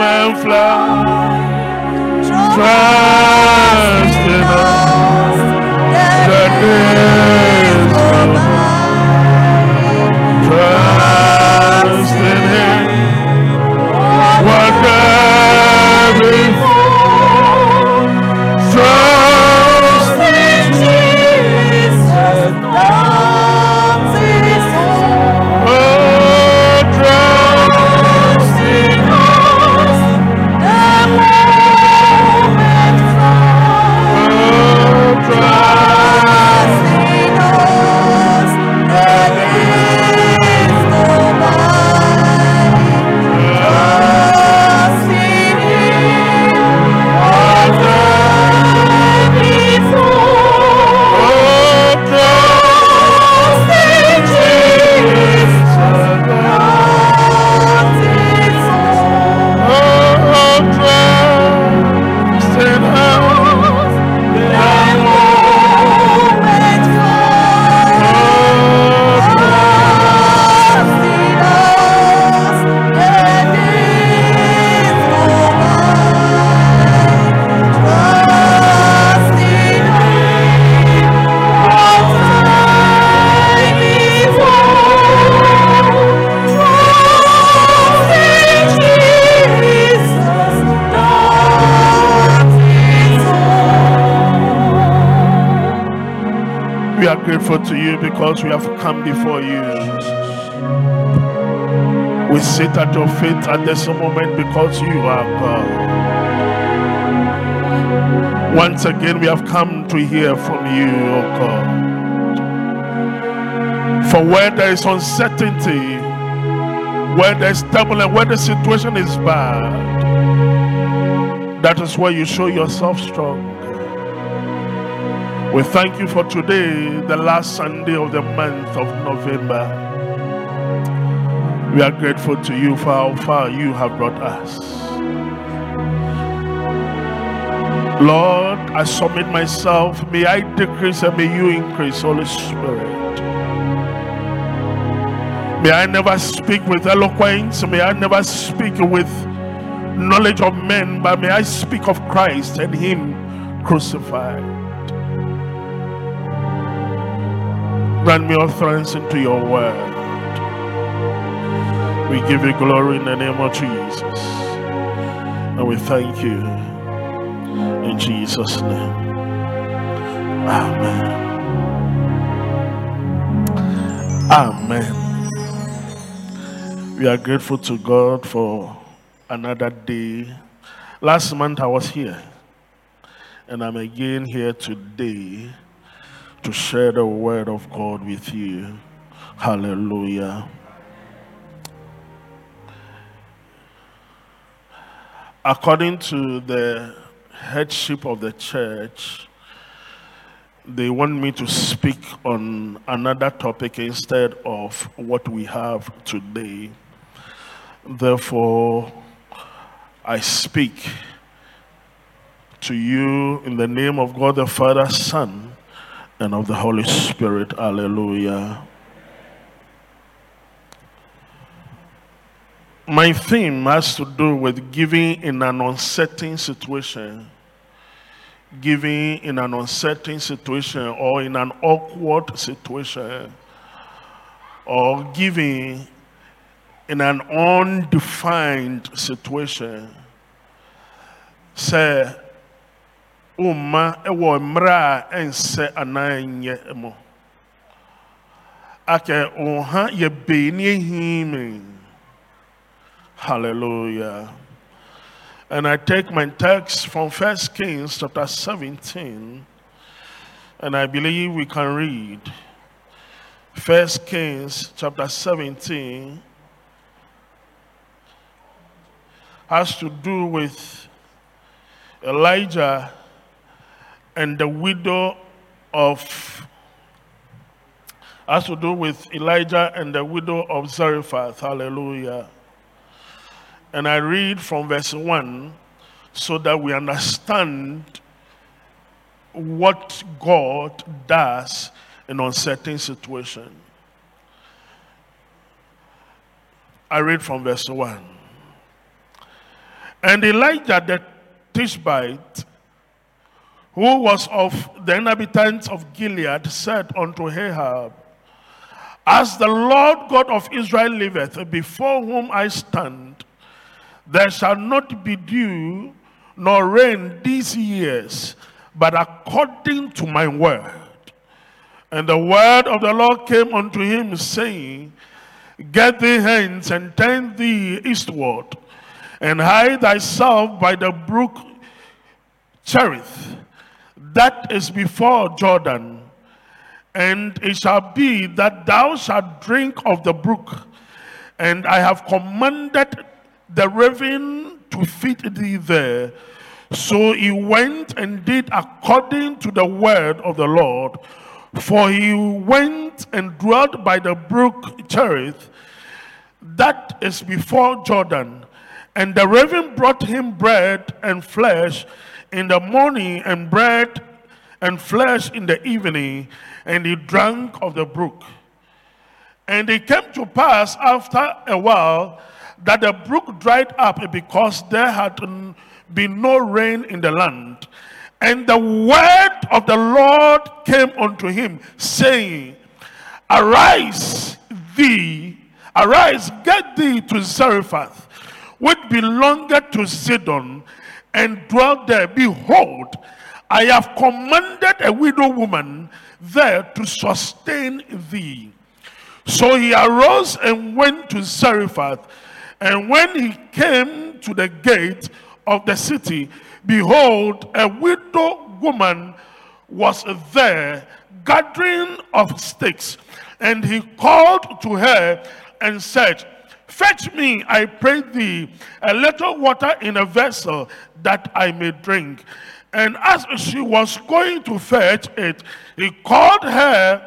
K: moment fly. Trust grateful to you because we have come before you. We sit at your feet at this moment because you are God. Once again, we have come to hear from you, O God. For where there is uncertainty, where there is trouble, and where the situation is bad, that is where you show yourself strong. We thank you for today, the last Sunday of the month of November. We are grateful to you for how far you have brought us. Lord, I submit myself. May I decrease and may you increase, Holy Spirit. May I never speak with eloquence. May I never speak with knowledge of men, but may I speak of Christ and Him crucified. Grant me utterance into your word. We give you glory in the name of Jesus. And we thank you in Jesus' name. Amen. Amen. We are grateful to God for another day. Last month I was here, and I'm again here today to share the word of God with you. Hallelujah. According to the headship of the church, they want me to speak on another topic instead of what we have today. Therefore, I speak to you in the name of God the Father, Son, and of the Holy Spirit. Hallelujah. My theme has to do with giving in an uncertain situation giving in an uncertain situation or in an awkward situation or giving in an undefined situation sɛ womma ɛwɔ mmerɛ a ɛnsɛ anaa nyɛ mu akɛ wo ha yɛ bei ne ehim hallelujah. And I take my text from First Kings chapter 17, and I believe we can read. First Kings chapter 17 has to do with Elijah and the widow of has to do with Elijah and the widow of Zarephath. Hallelujah. And I read from verse 1 so that we understand what God does in uncertain situation. I read from verse 1. And Elijah the Tishbite, who was of the inhabitants of Gilead, said unto Ahab, As the Lord God of Israel liveth, before whom I stand, there shall not be dew nor rain these years, but according to my word. And the word of the Lord came unto him, saying, Get thee hence and turn thee eastward, and hide thyself by the brook Cherith, that is before Jordan. And it shall be that thou shalt drink of the brook, and I have commanded the raven to feed thee there. So he went and did according to the word of the Lord. For he went and dwelt by the brook Cherith, that is before Jordan. And the raven brought him bread and flesh in the morning, and bread and flesh in the evening, and he drank of the brook. And it came to pass after a while that the brook dried up because there had been no rain in the land. And the word of the Lord came unto him, saying, Arise thee, arise, get thee to Zarephath, which belongeth to Sidon, and dwell there. Behold, I have commanded a widow woman there to sustain thee. So he arose and went to Zarephath. And when he came to the gate of the city, behold, a widow woman was there gathering of sticks. And he called to her and said, Fetch me, I pray thee, a little water in a vessel that I may drink. And as she was going to fetch it, he called her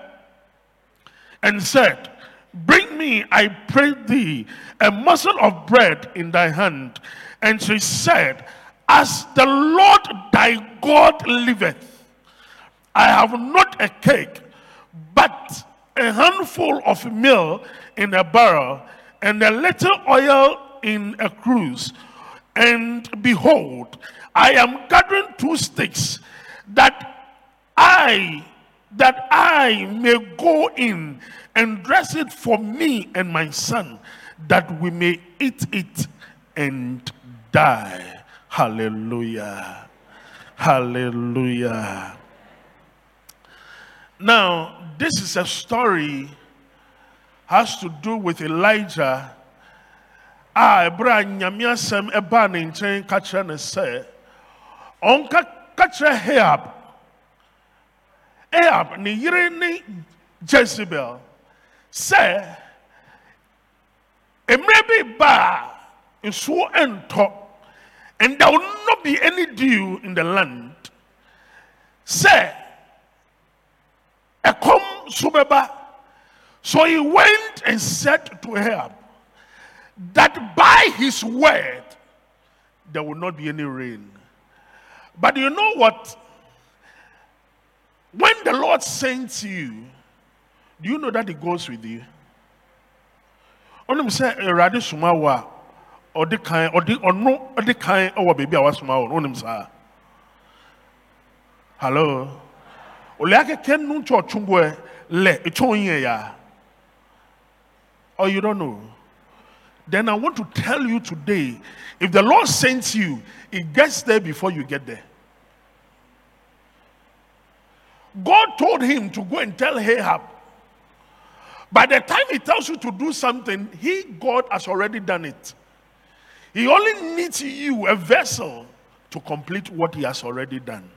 K: and said, Bring me, I pray thee, a morsel of bread in thy hand. And she said, As the Lord thy God liveth, I have not a cake, but a handful of meal in a barrel, and a little oil in a cruse. And behold, I am gathering two sticks that I that I may go in and dress it for me and my son, that we may eat it and die. Hallelujah. Hallelujah. Now, this is a story has to do with Elijah. a ɛberɛ a nyame asɛm ɛbaa ne nkyɛn ka kyerɛ no sɛ ɔnka ka kyerɛ Ahab Ahab ne yere ne Jezebel sɛ mmerɛ bi ba a nsuo and there will not be any dew in the land sɛ ɛkɔm so bɛba so he went and said to Ahab that by his word there will not be any rain. But you know what? When the Lord sends you, do you know that He goes with you? Onim sɛ Awurade soma wo a ɔde kan ɔde ɔno ɔde kan ɛwɔ baabi a wasoma wo no onim saa. Hello. Ole akeke nu nkyɛ ɔtwumbo ɛ lɛ etwa ya. Or you don't know. Then I want to tell you today if the Lord sends you, it gets there before you get there. God told him to go and tell Ahab. By the time he tells you to do something, he, God, has already done it. He only needs you, a vessel, to complete what he has already done.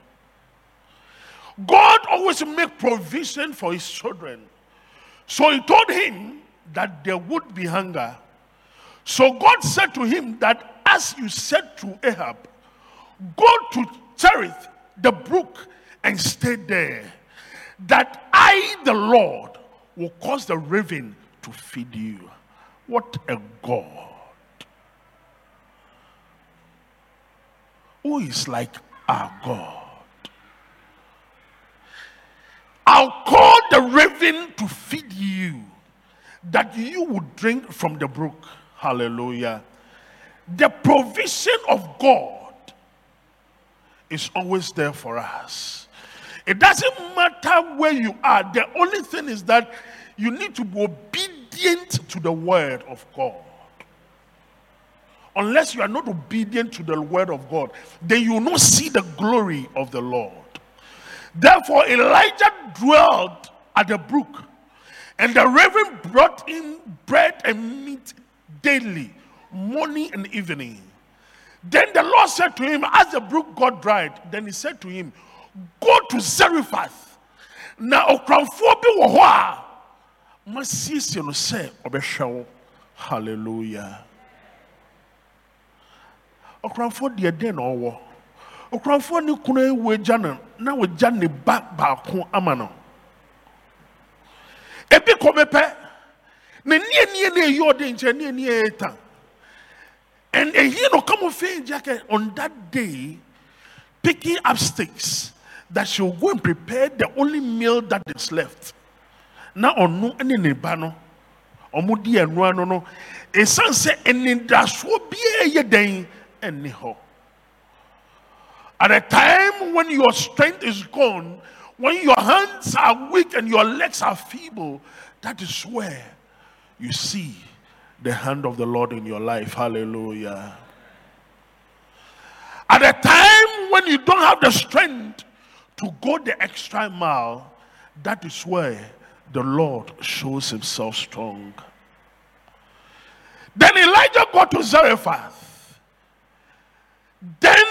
K: God always make provision for his children. So he told him that there would be hunger. So God said to him that as you said to Ahab, go to Cherith, the brook, and stay there. That I, the Lord, will cause the raven to feed you. What a God. Who is like our God? I'll call the raven to feed you, that you would drink from the brook. Hallelujah. The provision of God is always there for us. It doesn't matter where you are, the only thing is that you need to be obedient to the word of God. Unless you are not obedient to the word of God, then you will not see the glory of the Lord. Therefore, Elijah dwelled at the brook, and the raven brought in bread and meat daily, morning and evening. Then the Lord said to him, as the brook got dried, then he said to him, Go to Zarephath. Now, okranfoɔ bi masiesie no sɛ ɔbɛhwɛ. Hallelujah. Okranfoɔ deɛ den na ɔwɔ. Okranfoɔ ne na ne ba baako ama no. Ebi kɔ bɛpɛ. Na nie nie na eyi ɔde nkyɛn nie nie eta. And eyi no come of age on that day, picking up sticks that she will go and prepare the only meal that is left. Na ɔno ne ne ba no, ɔmo di ɛnua no no, esan sɛ anidasoɔ biara yɛ den ɛni hɔ. At a time when your strength is gone, when your hands are weak and your legs are feeble, that is where you see the hand of the Lord in your life. Hallelujah. At a time when you don't have the strength to go the extra mile, that is where the Lord shows himself strong. Then Elijah got to Zarephath. Then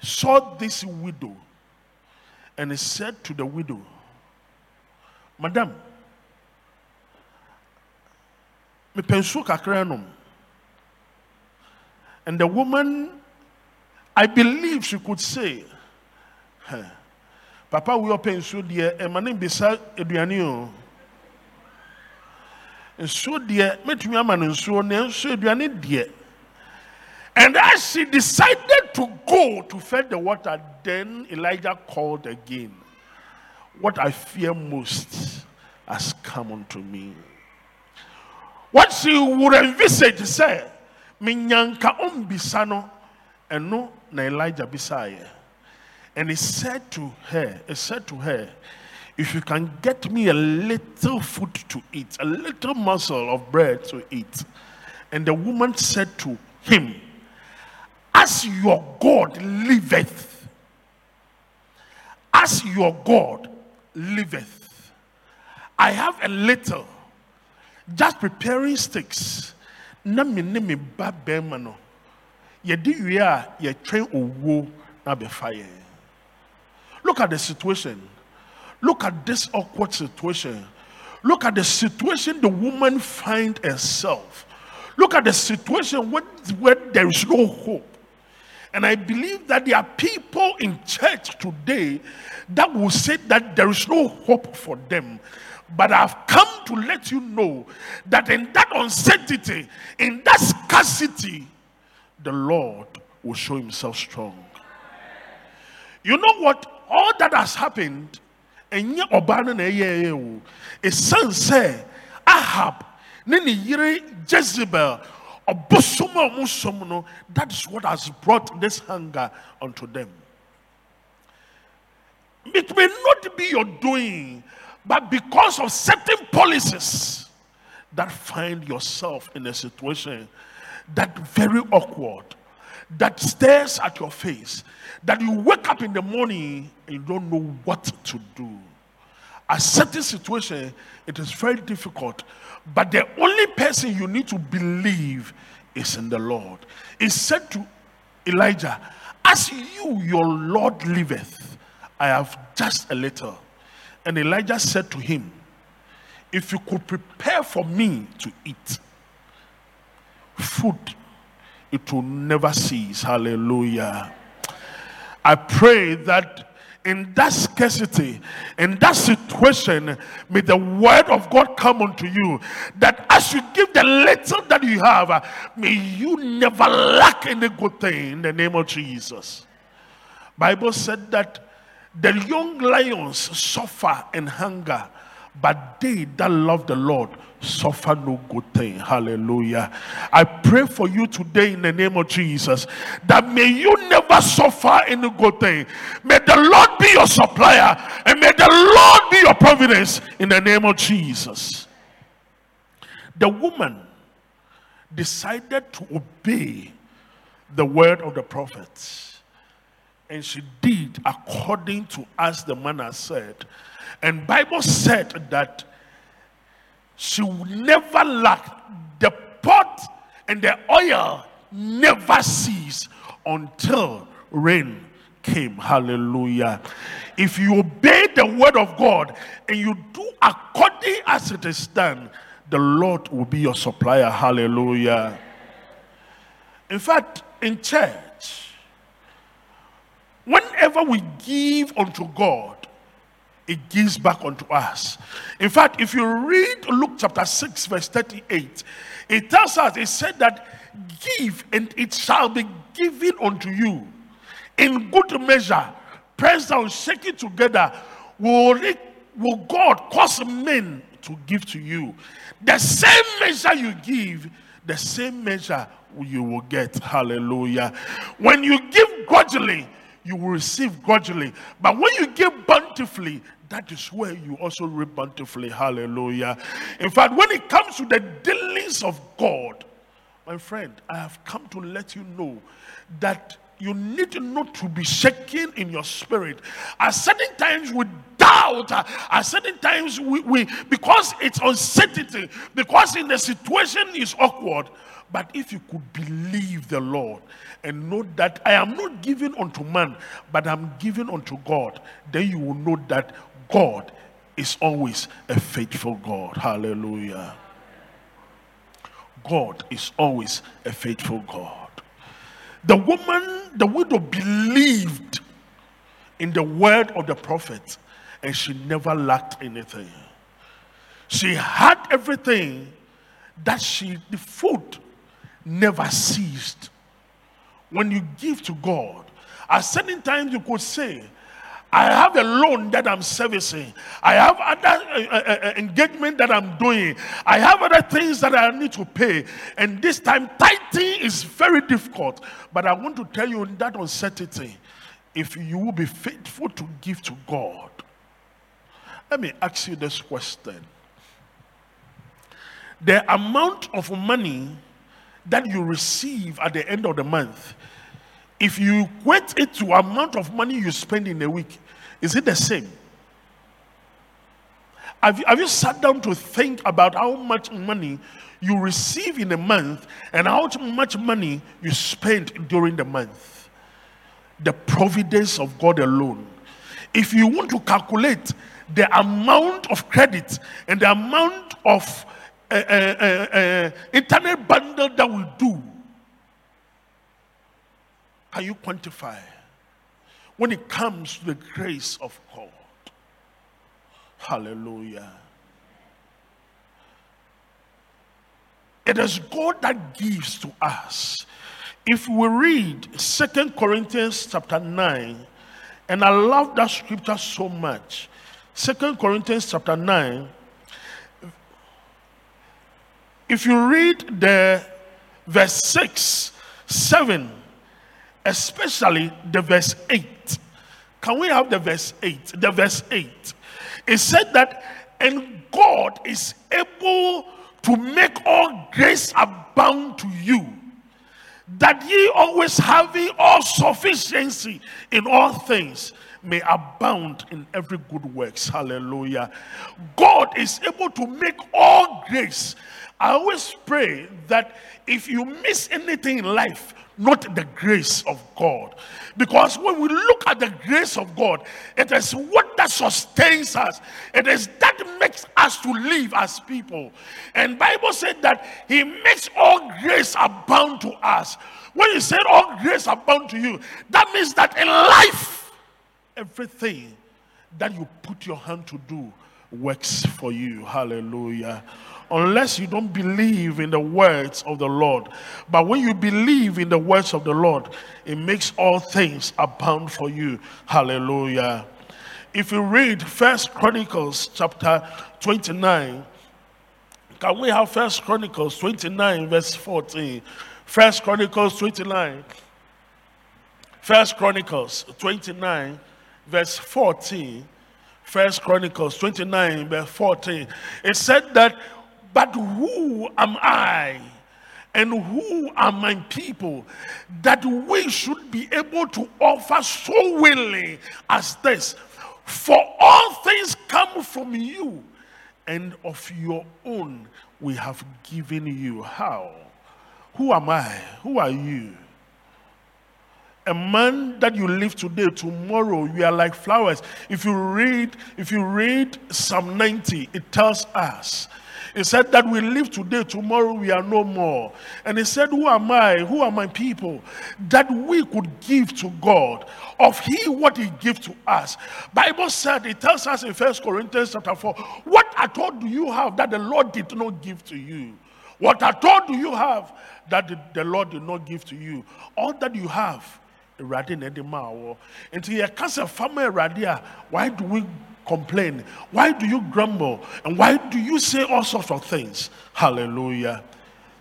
K: saw this widow and he said to the widow, Madam, me nsuo kakranum. and the woman i believe she could say Papa, we "Huh, papa wo ɔpɛ nsuo deɛ ɛma eh, ne bisa aduane o oh. nsuo deɛ mɛtumi ama no nsuo na nsuo aduane deɛ and as she decided to go to fetch the water then elijah called again what i fear most has come unto me. What she would envisage sɛ menyanka ɔmbisa no na elijah bisaeɛ and he said to her he said to her if you can get me a little food to eat a little morsel of bread to eat. And the woman said to him as your god liveth. As your god liveth. I have a little. Just preparing sticks. Na me ne me ba bɛrima na bɛfa yɛn look at the situation. Look at this awkward situation. Look at the situation the woman find herself. Look at the situation where, where there is no hope and I believe that there are people in church today that will say that there is no hope for them. But I've come to let you know that in that uncertainty, in that scarcity, the Lord will show himself strong. You know what? All that has happened, and yet Obana na ɛyɛ ɛyɛ o, esan sɛ Ahab ne yere Jezebel that is what has brought this hunger unto them. It may not be your doing, but because of certain policies that find yourself in a situation that very awkward, that stares at your face, that you wake up in the morning and you don't know what to do. A certain situation, it is very difficult, but the only person you need to believe is in the Lord. He said to Elijah, As you, your Lord, liveth, I have just a little. And Elijah said to him, If you could prepare for me to eat food, it will never cease. Hallelujah. I pray that in that scarcity, in that situation, may the word of God come unto you. That as you give the little that you have, may you never lack any good thing in the name of Jesus. Bible said that the young lions suffer and hunger, but they that love the Lord suffer no good thing. Hallelujah. I pray for you today in the name of Jesus that may you never suffer any good thing. May the Lord be your supplier and may the Lord be your providence in the name of Jesus. The woman decided to obey the word of the prophets and she did according to as the man has said and bible said that she will never lack. The pot and the oil never cease until rain came. Hallelujah. If you obey the word of god and you do according as it is done the lord will be your supplier. Hallelujah. In fact in church whenever we give unto God, it gives back unto us. In fact, if you read Luke chapter 6, verse 38, it tells us, it said that give and it shall be given unto you in good measure, pressed down, shaken together, will, re- will God cause men to give to you. The same measure you give, the same measure you will get. Hallelujah. When you give grudgingly, you will receive grudgingly. But when you give bountifully, that is where you also reap bountifully. Hallelujah. In fact, when it comes to the dealings of God, my friend, I have come to let you know that you need not to be shaken in your spirit. At certain times we doubt, at certain times we, we because it's uncertainty, because in the situation is awkward. But if you could believe the Lord and know that I am not given unto man, but I'm given unto God, then you will know that God is always a faithful God. Hallelujah. God is always a faithful God. The woman, the widow, believed in the word of the prophet and she never lacked anything. She had everything that she, the food never ceased. When you give to God, at certain times you could say, I have a loan that I'm servicing. I have other uh, uh, uh, engagement that I'm doing. I have other things that I need to pay. And this time, tithing is very difficult. But I want to tell you in that uncertainty, if you will be faithful to give to God, let me ask you this question. The amount of money that you receive at the end of the month, if you equate it to amount of money you spend in a week, is it the same? Have you, have you sat down to think about how much money you receive in a month and how much money you spend during the month? The providence of God alone. If you want to calculate the amount of credit and the amount of uh, uh, uh, uh, internet bundle that will do, can you quantify when it comes to the grace of God? Hallelujah. It is God that gives to us. If we read Second Corinthians chapter 9, and I love that scripture so much. Second Corinthians chapter 9. If you read the verse 6, 7, especially the verse 8. Can we have the verse 8? The verse 8. It said that, and God is able to make all grace abound to you, that ye always having all sufficiency in all things may abound in every good works. Hallelujah. God is able to make all grace. I always pray that if you miss anything in life, not the grace of God. Because when we look at the grace of God, it is what that sustains us. It is that makes us to live as people. And Bible said that he makes all grace abound to us. When he said all grace abound to you, that means that in life, everything that you put your hand to do works for you. Hallelujah unless you don't believe in the words of the Lord. But when you believe in the words of the Lord, it makes all things abound for you. Hallelujah. If you read First Chronicles chapter 29, can we have First Chronicles 29, verse 14? First Chronicles 29. First Chronicles 29, verse 14. First Chronicles 29, verse 14. It said that but who am I? And who are my people that we should be able to offer so willingly as this? For all things come from you, and of your own we have given you. How? Who am I? Who are you? A man that you live today, tomorrow you are like flowers. If you read, if you read Psalm 90, it tells us he said that we live today, tomorrow we are no more. And he said, Who am I? Who are my people? That we could give to God of He what He gives to us. Bible said, it tells us in First Corinthians chapter 4, what at all do you have that the Lord did not give to you? What at all do you have that the, Lord did not give to you? All that you have, Awurade na ɛde maa wɔ nti yɛka why do we complain? Why do you grumble? And why do you say all sorts of things? Hallelujah.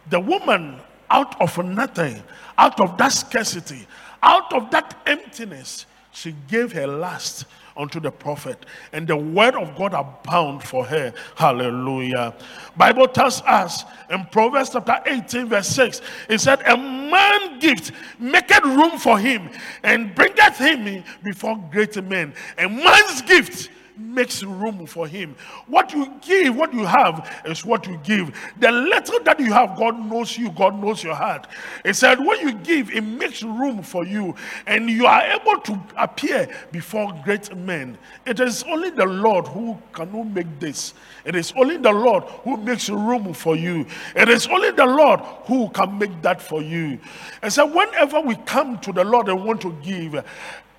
K: The woman, out of nothing, out of that scarcity, out of that emptiness, she gave her last unto the prophet and the word of god abound for her hallelujah bible tells us in proverbs chapter 18 verse 6 it said a man gift maketh room for him and bringeth him before great men a man's gift makes room for him. What you give, what you have, is what you give. The little that you have, God knows you, God knows your heart. He said, when you give, it makes room for you, and you are able to appear before great men. It is only the Lord who cannot make this. It is only the Lord who makes room for you. It is only the Lord who can make that for you. And so, whenever we come to the Lord and want to give,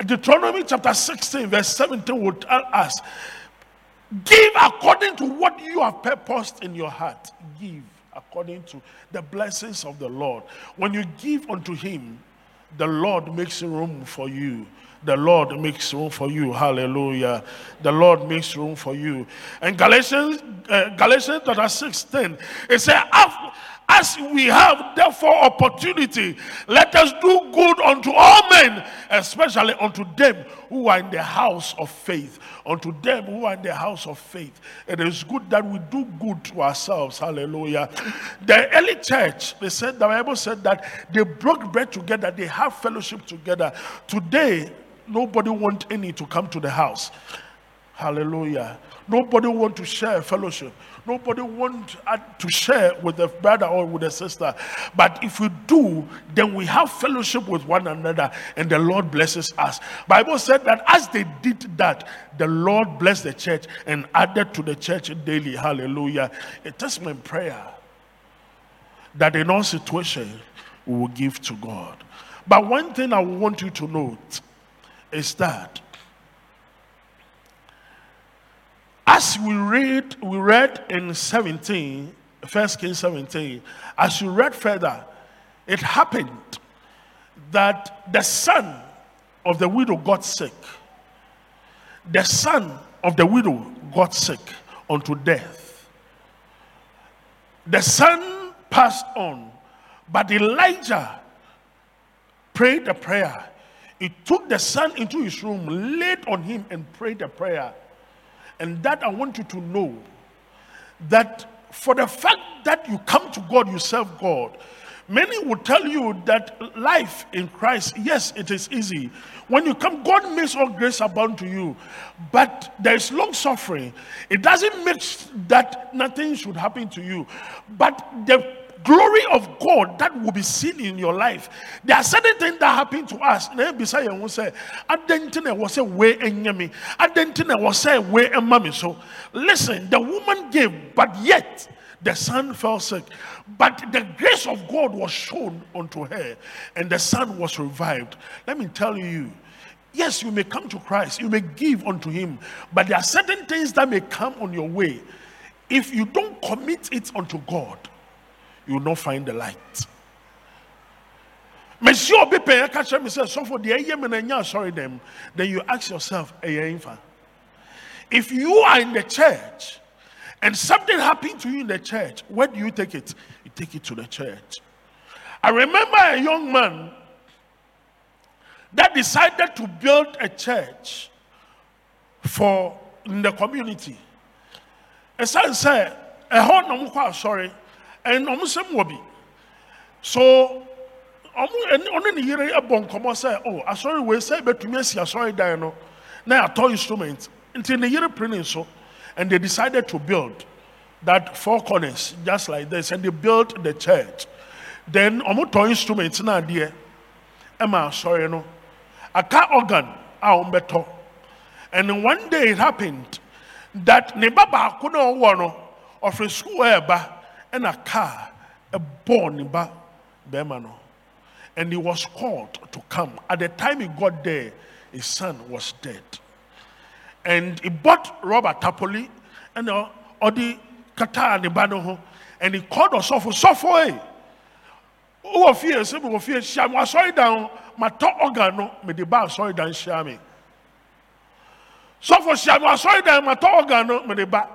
K: Deuteronomy chapter 16, verse 17 will tell us give according to what you have purposed in your heart. Give according to the blessings of the Lord. When you give unto Him, the Lord makes room for you. The Lord makes room for you. Hallelujah. The Lord makes room for you. And Galatians, uh, Galatians chapter 16, it says, as we have therefore opportunity, let us do good unto all men, especially unto them who are in the house of faith. Unto them who are in the house of faith. It is good that we do good to ourselves. Hallelujah. The early church, they said, the Bible said that they broke bread together, they have fellowship together. Today, nobody want any to come to the house. Hallelujah. Nobody want to share fellowship. Nobody want uh, to share with a brother or with a sister. But if we do, then we have fellowship with one another and the Lord blesses us. Bible said that as they did that, the Lord blessed the church and added to the church daily. Hallelujah. It is my prayer that in all situations we will give to God. But one thing I want you to note is that as we read, we read in 17, 1 Kings 17, as you read further, it happened that the son of the widow got sick. The son of the widow got sick unto death. The son passed on, but Elijah prayed a prayer. He took the son into his room, laid on him, and prayed a prayer. And that I want you to know that for the fact that you come to God, you serve God. Many will tell you that life in Christ, yes, it is easy. When you come, God makes all grace abound to you, but there is long suffering. It doesn't mean that nothing should happen to you, but the glory of God that will be seen in your life. There are certain things that happen to us. Ho sɛ, adan na ɛwɔ sɛ wei ɛnyɛ me, adan na ɛwɔ sɛ wei ɛma me so. Listen, the woman gave, but yet the son fell sick. But the grace of God was shown unto her, and the son was revived. Let me tell you. Yes, you may come to Christ, you may give unto Him, but there are certain things that may come on your way. If you don't commit it unto God, you will not find the light. Monsieur obi kyerɛ me sɛ sɔfo deɛ ɛyɛ me na ɛnyɛ asɔre dɛm. Then you ask yourself if you are in the church and something happened to you in the church where do you take it? You take it to the church. I remember a young man that decided to build a church for in the community. Ɛsan sɛ ɛhɔ na ɔmo kɔ asɔre and sɛm wɔ bi so ɔmo ɛne ɔne ne yere ɛbɔ nkɔmɔ sɛ oh asɔre wei sɛ ɛbɛtumi asi asɔre dan no. Na yɛatɔ instrument nti ne yere ne so and they decided to build that four corners just like this and they built the church. Then ɔmo tɔ instrument na adeɛ ɛma asɔre no. Aka organ a ɔmo and one day it happened that ne ba baako na ɔwɔ no ɔfiri school ɛna car ɛbɔɔ ne ba bɛrima no. And he was called to come. At the time he got there his son was dead. And he bought rubber tapoli and uh, ɔde kata ne ba no and he called ɔsɔfo sɔfo ee wowɔ fie sɛ mewɔ fie hyia me asɔre dan matɔ organ no mede ba asɔre dan hyia me sɔfo hyia me asɔre dan matɔ organ no mede ba.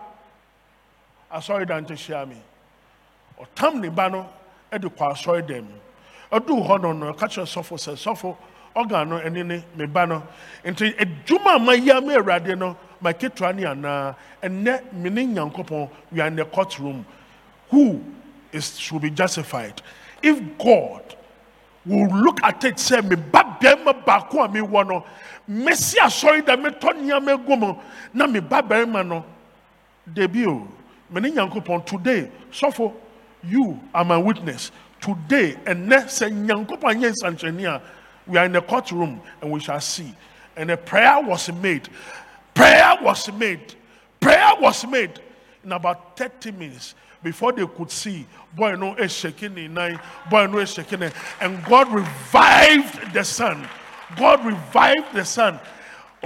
K: Asɔre dan to hyia me ɔtam ne ba no de kɔ asɔre mu ɔduu hɔ no no ɔka kyerɛ sɔfo sɛ sɔfo ɔga no ɛne ne me ba no. Nti adwuma a mayɛ ma awurade no ma ketewa ne anaa ɛnɛ me ne nyankopɔn we are in the courtroom. Who is should be justified? If god will look at it say me ba bɛrima baako a mewɔ no mesi asɔre da metɔ nneɛma egu mu na me ba bɛrima no debi o me ne nyankopɔn today sɔfo you are my witness. Today nsankyerɛnne we are in the courtroom and we shall see. And a prayer was made. Prayer was made. Prayer was made in about 30 minutes before they could see boy no is shaking in nine. Boy no is shaking and god revived the son god revived the son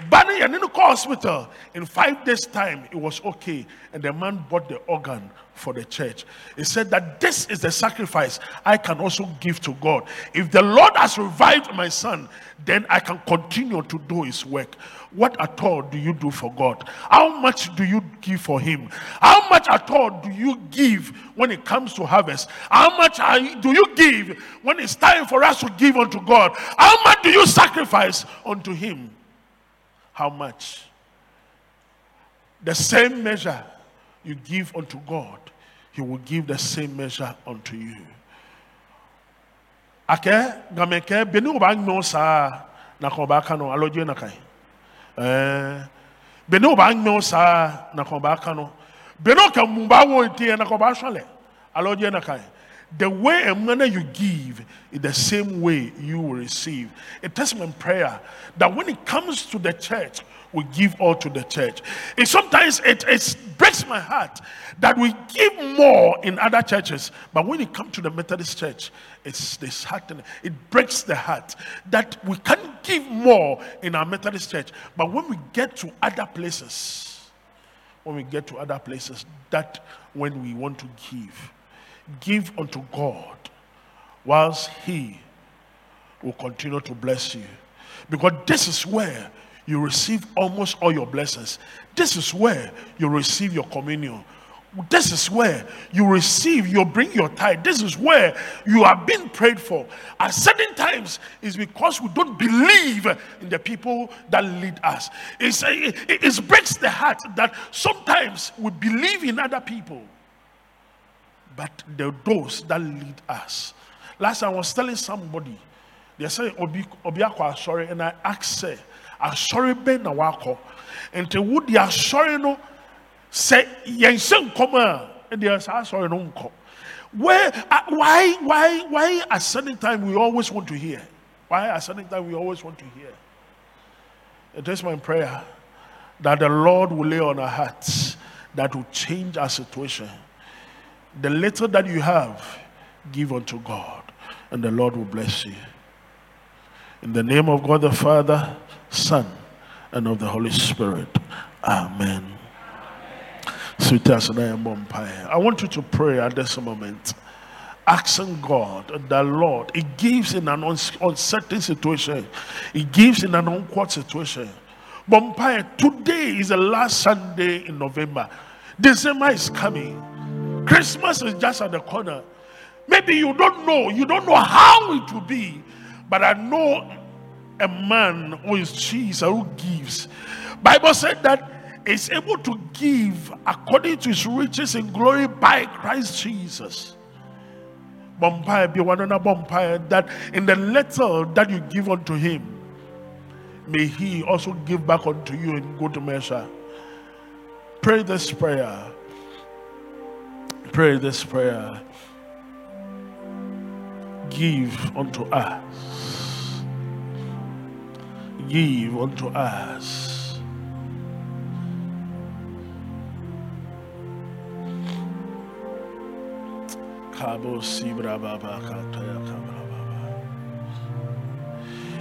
K: Bani and in the hospital. In five days' time, it was okay, and the man bought the organ for the church. He said that this is the sacrifice I can also give to God. If the Lord has revived my son, then I can continue to do his work. What at all do you do for God? How much do you give for him? How much at all do you give when it comes to harvest? How much you, do you give when it's time for us to give unto God? How much do you sacrifice unto him? How much? The same measure you give unto God, He will give the same measure unto you. Ake gameke beni uba nyo sa na ko ba kano aloje na kai. Eh bene o b'a ŋmɛ o saa na kɔn b'a kan no bene ka mun wo tiɲɛ na b'a sɔn lɛ na ka ye the way and manner you give is the same way you will receive. A testament prayer that when it comes to the church, we give all to the church. And sometimes it, it breaks my heart that we give more in other churches, but when it comes to the Methodist church, it's disheartening. It breaks the heart that we can't give more in our Methodist church, but when we get to other places, when we get to other places, that when we want to give, give unto God, whilst He will continue to bless you. Because this is where you receive almost all your blessings. This is where you receive your communion. This is where you receive, you bring your tithe. This is where you are being prayed for. At certain times, it's because we don't believe in the people that lead us. It's, it, it breaks the heart that sometimes we believe in other people, but the those that lead us. Last I was telling somebody, they say obi obi asɔre, and I asked say, asɔre bɛn na wakɔ, nti wo asɔre no sɛ yɛn nhyɛ nkɔm a, ɛdi saa asɔre no nkɔ. Where uh, why why why at certain time we always want to hear? Why at certain time we always want to hear? It is my prayer that the Lord will lay on our hearts that will change our situation. The little that you have, give unto God, and the Lord will bless you. In the name of God the Father, Son, and of the Holy Spirit. Amen. I am umpire. I want you to pray at this moment, asking God, the Lord, He gives in an uncertain situation, He gives in an awkward situation. Bumpire, today is the last Sunday in November. December is coming. Christmas is just at the corner. Maybe you don't know, you don't know how it will be, but I know a man who is Jesus who gives. Bible said that is able to give according to his riches in glory by Christ Jesus. Be one another that in the little that you give unto him, may he also give back unto you in good measure. Pray this prayer. Pray this prayer. Give unto us. Give unto us.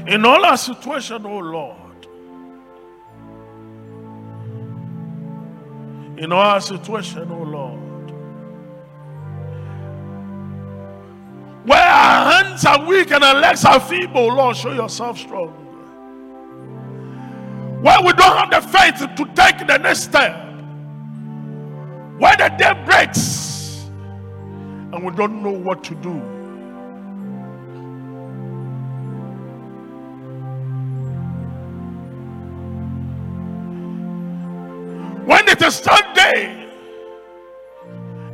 K: In all our situation, oh Lord, in all our situation, oh Lord, where our hands are weak and our legs are feeble, Lord, show yourself strong. Where we don't have the faith to take the next step, when the day breaks and we don't know what to do. When it is Sunday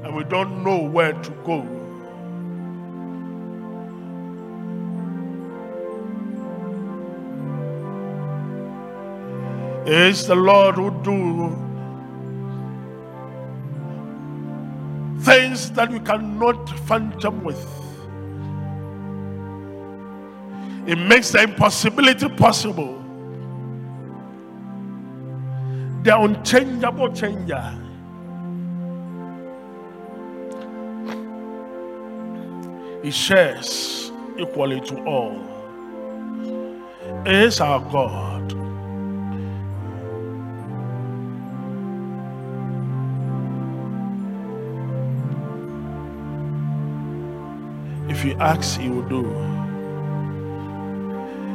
K: and we don't know where to go. It's the Lord who do things that we cannot phantom with. It makes the impossibility possible. The unchangeable changer. He shares equally to all. He is our God. If you ask, he will do.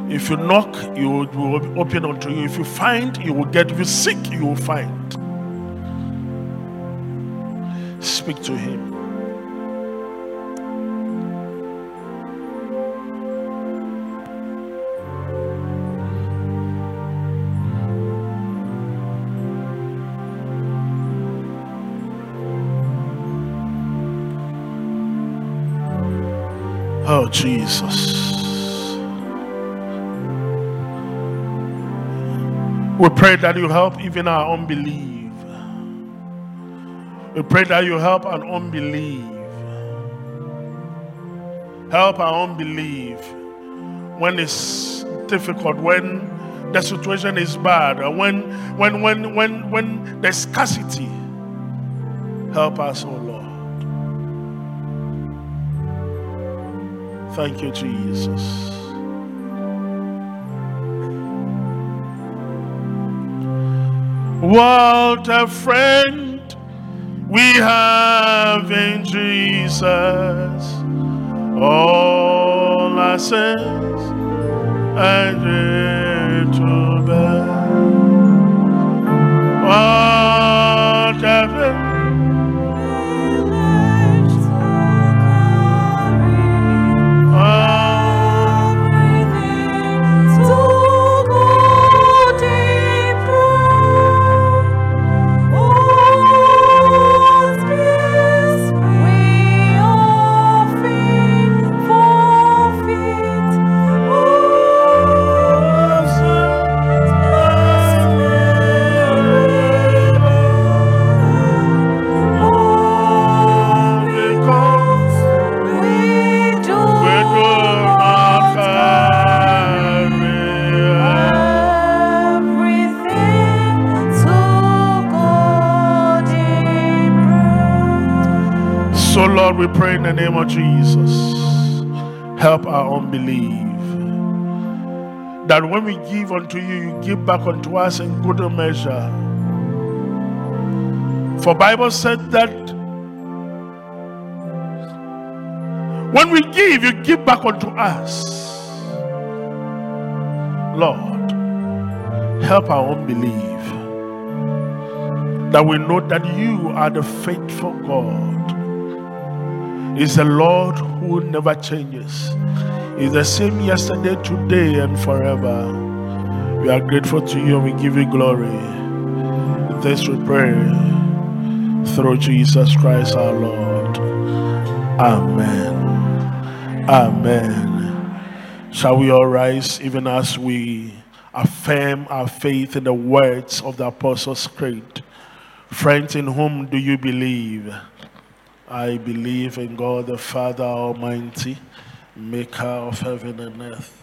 K: If you knock, he will, open unto you. If you find, you will get. If you seek, you will find. Speak to him. Oh, Jesus. We pray that you help even our unbelief. We pray that you help our unbelief. Help our unbelief when it's difficult, when the situation is bad, when when when when when there's scarcity. Help us, oh Lord. Thank you, Jesus. What a friend we have in Jesus. All our sins and to bear. What a friend. Lord, we pray in the name of Jesus. Help our unbelief. That when we give unto you, you give back unto us in good measure. For Bible said that when we give, you give back unto us. Lord, help our unbelief. That we know that you are the faithful God is the Lord who never changes. Is the same yesterday, today, and forever. We are grateful to you and we give you glory. This we pray through Jesus Christ our Lord. Amen. Amen. Shall we all rise even as we affirm our faith in the words of the Apostles' Creed? Friends, in whom do you believe? I believe in God the Father Almighty, maker of heaven and earth.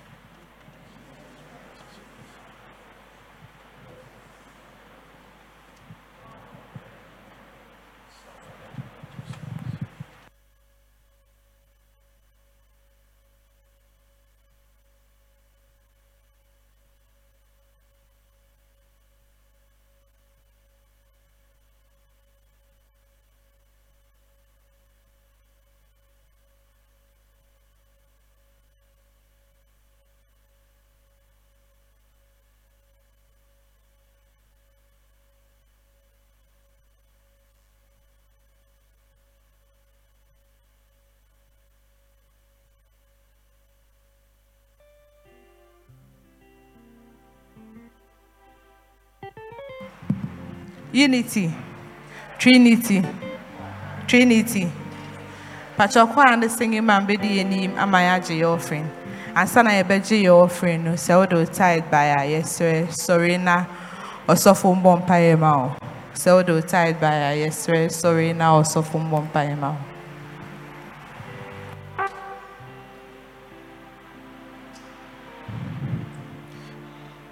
M: Unity, Trinity, Trinity. Pachọkwa a ndị singing man bɛ di anim ama ya agye yɛ offering. Ansa na yɛbɛgye yɛ offering no, sɛ wode tithe by a yɛsrɛ sɔre na ɔsɔfo mbɔ mpaeɛ ma wo. Sɛ wode tithe by a yɛsrɛ sɔre na ɔsɔfo mbɔ mpaeɛ ma wo.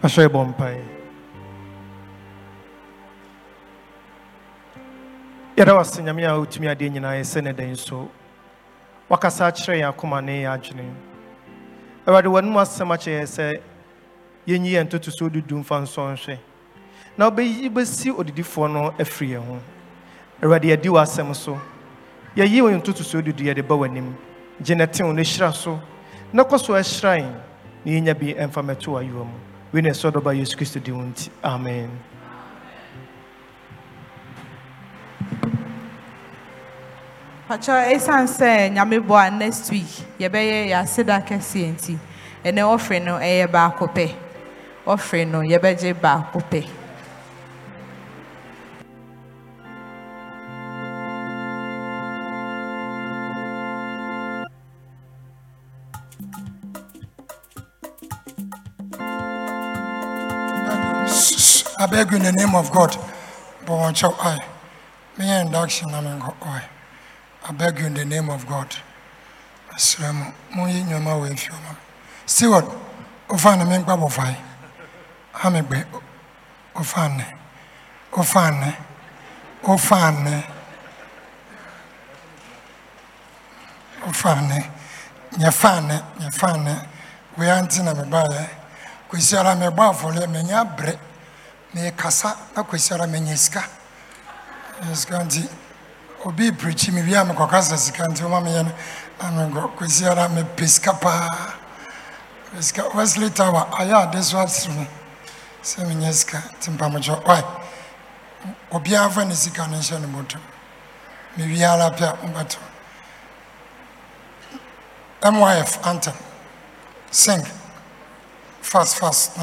N: Asɔ yɛ bɔ Yɛda wo ase nyame a wotumi adeɛ nyinaa ɛsɛ ne dɛn so. Wakasa akyerɛ yɛn akoma ne yɛn adwene. Awurade w'anom asɛm akyerɛ yɛn sɛ yɛnyi yɛn ntotosoɔ dudu mfa. Na wobɛyi bɛsi odidifoɔ no afiri yɛn ho. Awurade yɛdi w'asɛm so. Yɛyi wɔn ntotosoɔ dudu yɛde ba w'anim. Gye ne tew no hyira so. Na kɔ so ɛhyira yɛn. Na yɛnya bi ɛmfa mɛto w'ayewa mu. Wei na ɛsɛ ɔdɔba Yesu Kristo din wo nti. Amen.
M: Pachọ ɛsiane sɛ nyame next week yɛbɛyɛ yɛ aseda kɛseɛ nti ɛnɛ offering no ɛyɛ baako pɛ offering no yɛbɛgye baako pɛ
O: I beg you in the name of God. But watch out, I. Me induction, I mean, I. I beg you in the name of God. Asrem, mo yi nyoma we fi o ma. Steward, o fa na me ngba bo fai. Ha me gbe. O fa ne. O fa ne. O fa ne. O fa ne. Nya. We anti na me ba ye. Kwesi ara me gba afole me nya bre. Me kasa na kwesi me nya sika. Sika nti obi preachi me wia me kɔkasa sika nti woma meyɛ no kwasi ara mepɛ sika paa sika wesley tower ayɛ ade so asere no sɛ menyɛ sika nti mpamokyɛ wae obiara fa ne sika no nhyɛ no mewiara pɛ a mobɛto myf anthem sing. Fast fast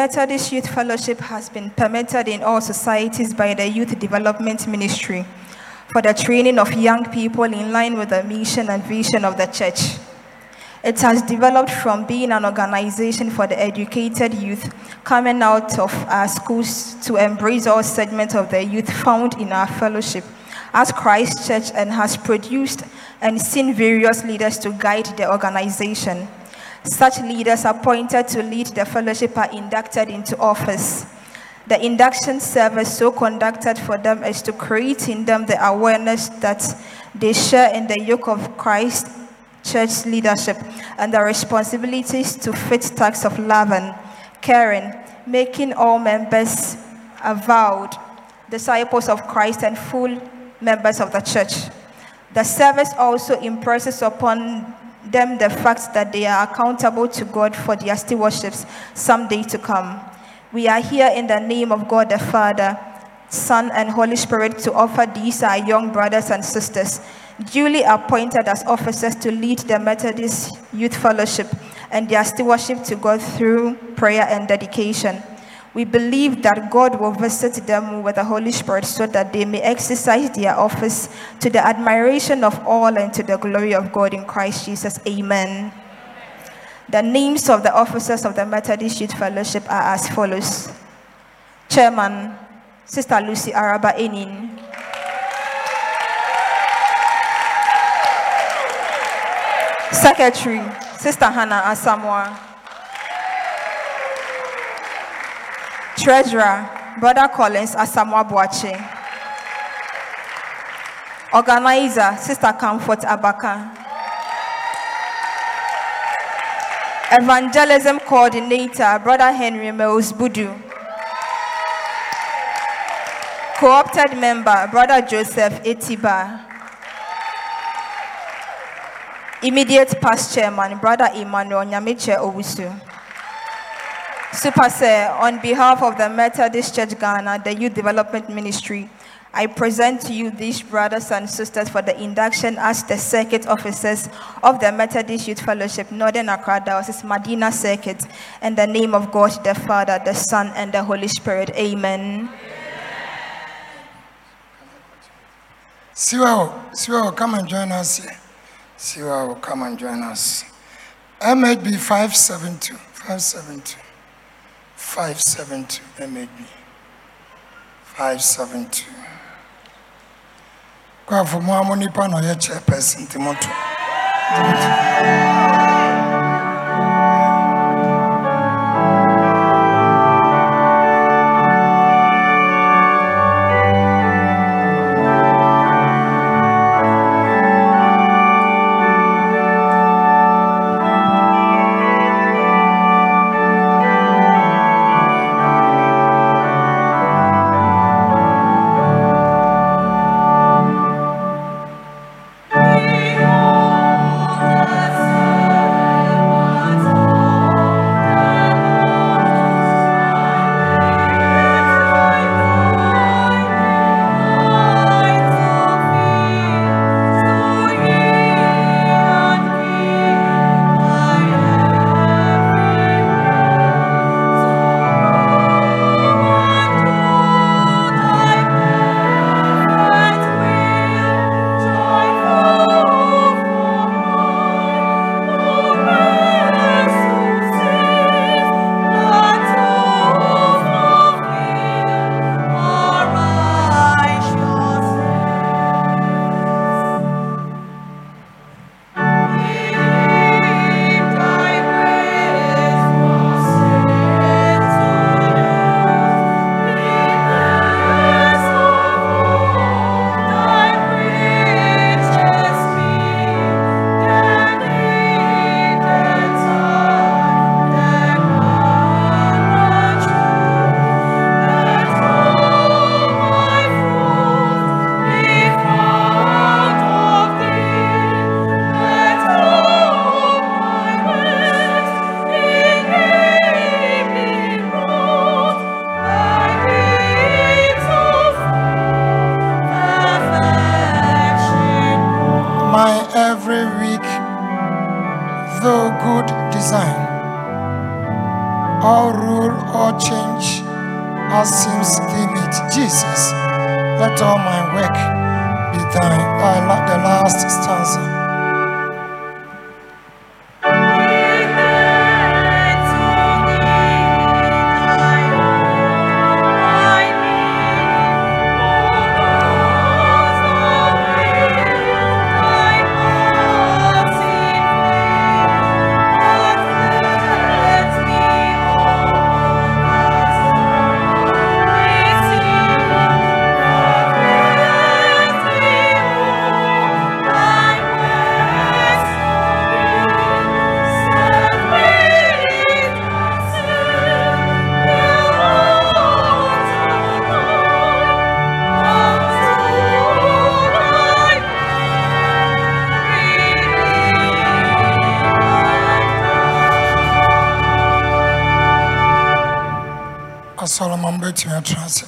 P: Methodist Youth Fellowship has been permitted in all societies by the Youth Development Ministry for the training of young people in line with the mission and vision of the church. It has developed from being an organization for the educated youth coming out of our schools to embrace all segments of the youth found in our fellowship as Christ Church and has produced and seen various leaders to guide the organization. Such leaders appointed to lead the fellowship are inducted into office. The induction service so conducted for them is to create in them the awareness that they share in the yoke of Christ church leadership and the responsibilities to fit tasks of love and caring, making all members avowed disciples of Christ and full members of the church. The service also impresses upon them the fact that they are accountable to God for their stewardships someday to come. We are here in the name of God the Father, Son, and Holy Spirit to offer these our young brothers and sisters, duly appointed as officers to lead the Methodist Youth Fellowship and their stewardship to God through prayer and dedication. We believe that God will visit them with the Holy Spirit so that they may exercise their office to the admiration of all and to the glory of God in Christ Jesus. Amen. The names of the officers of the Methodist Youth Fellowship are as follows Chairman, Sister Lucy Araba Enin. Secretary, Sister Hannah Asamoah. Treasurer, Brother Collins Asamoah Boache. Organizer, Sister Comfort Abaka. Evangelism Coordinator, Brother Henry Mills Budu. Co-opted member, Brother Joseph Etiba. Immediate past chairman, Brother Emmanuel Nyamiche Owusu. Super Sir, on behalf of the Methodist Church Ghana, the Youth Development Ministry, I present to you these brothers and sisters for the induction as the circuit officers of the Methodist Youth Fellowship, Northern Accra Diocese, Madina Circuit, in the name of God the Father, the Son, and the Holy Spirit. Amen.
O: Siwa, Siwa, come and join us here. Siwa, come and join us. MHB 572, 572, 572, MHB 572. Kwa mo amo nipa na ɔyɛ chairperson nti mo Atena ase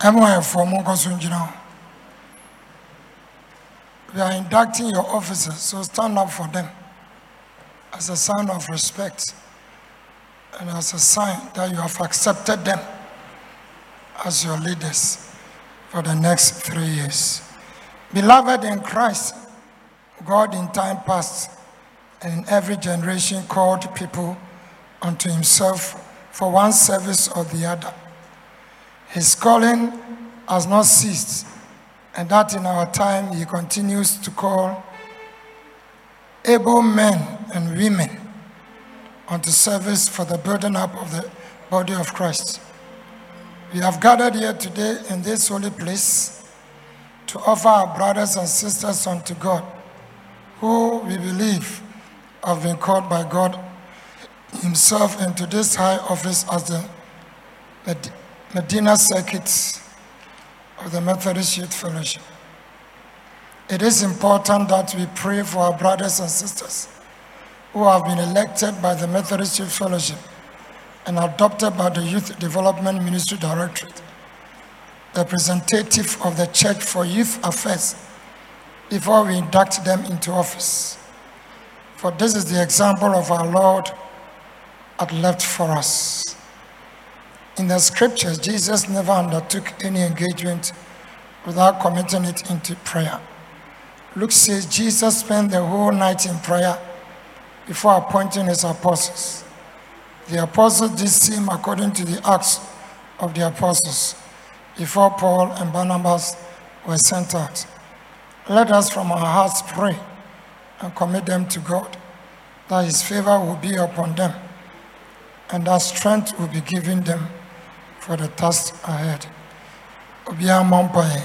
O: so ngyina hɔ We are inducting your officers, so stand up for them as a sign of respect and as a sign that you have accepted them as your leaders for the next three years. Beloved in Christ, God in time past and in every generation called people unto himself for one service or the other. His calling has not ceased, and that in our time he continues to call able men and women unto service for the building up of the body of Christ. We have gathered here today in this holy place to offer our brothers and sisters unto God, who we believe have been called by God Himself into this high office as the Med- Madina Circuit of the Methodist Youth Fellowship. It is important that we pray for our brothers and sisters who have been elected by the Methodist Youth Fellowship and adopted by the Youth Development Ministry Directorate, the representative of the Church for Youth Affairs, before we induct them into office. For this is the example of our Lord had left for us. In the scriptures, Jesus never undertook any engagement without committing it into prayer. Luke says Jesus spent the whole night in prayer before appointing his apostles. The apostles did same according to the Acts of the Apostles before Paul and Barnabas were sent out. Let us from our hearts pray and commit them to God, that his favor will be upon them and that strength will be given them for the task ahead. Obiara mmɔ mpaeɛ.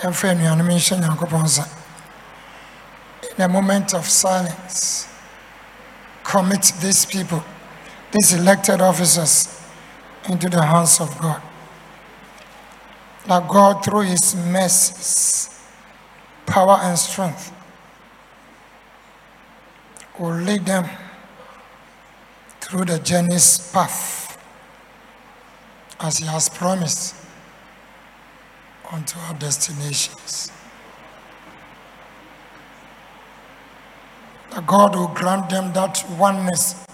O: Yɛmfa anuanom nhyɛ Nyankopɔn nsa. In a moment of silence, commit these people, these elected officers, into the hands of God. That God, through His mercies, power, and strength, will lead them through the journey's path as He has promised unto our destinations. That God will grant them that oneness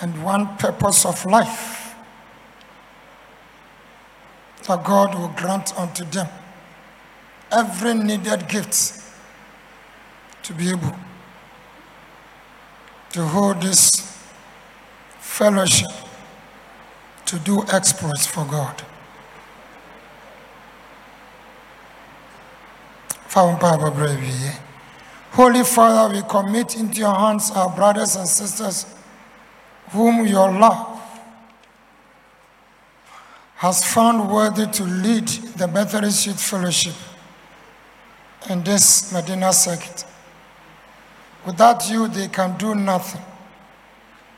O: and one purpose of life. That God will grant unto them every needed gift to be able to hold this fellowship to do exploits for God. Holy Father, we commit into your hands our brothers and sisters whom your love has found worthy to lead the Methodist Youth Fellowship in this Madina circuit. Without you, they can do nothing.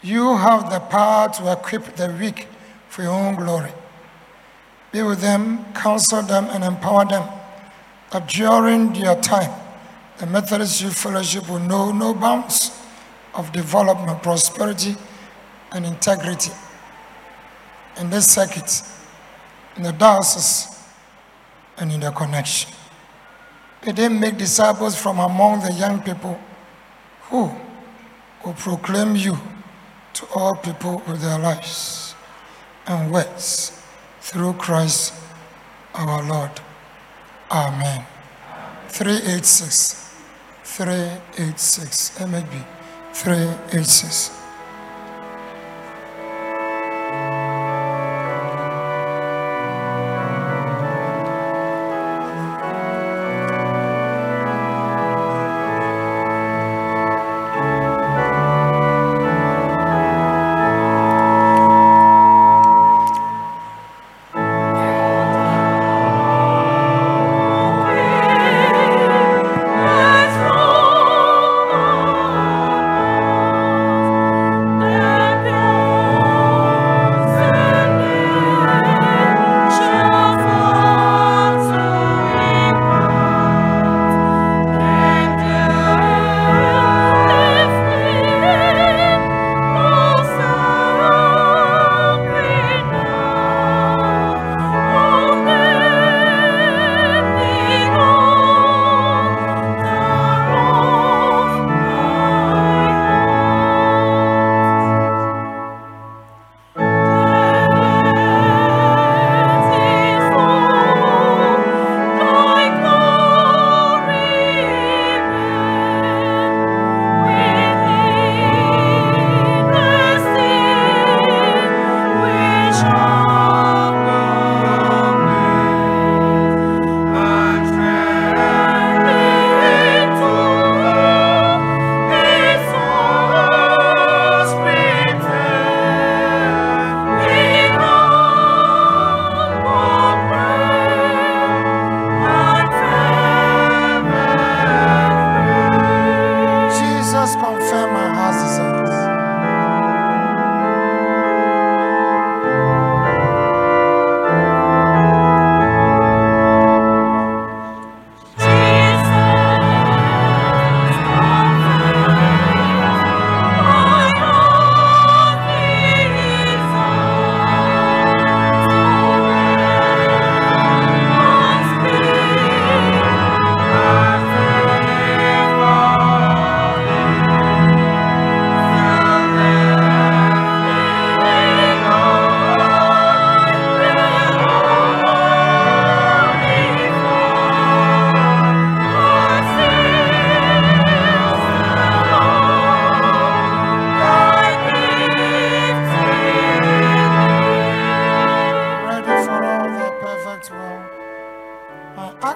O: You have the power to equip the weak for your own glory. Be with them, counsel them, and empower them that during their time, the Methodist Youth Fellowship will know no bounds of development, prosperity, and integrity in this circuit, in the diocese, and in the connection. They then make disciples from among the young people who will proclaim you to all people with their lives and words through Christ our Lord. Amen. 386. 386. MHB. 386.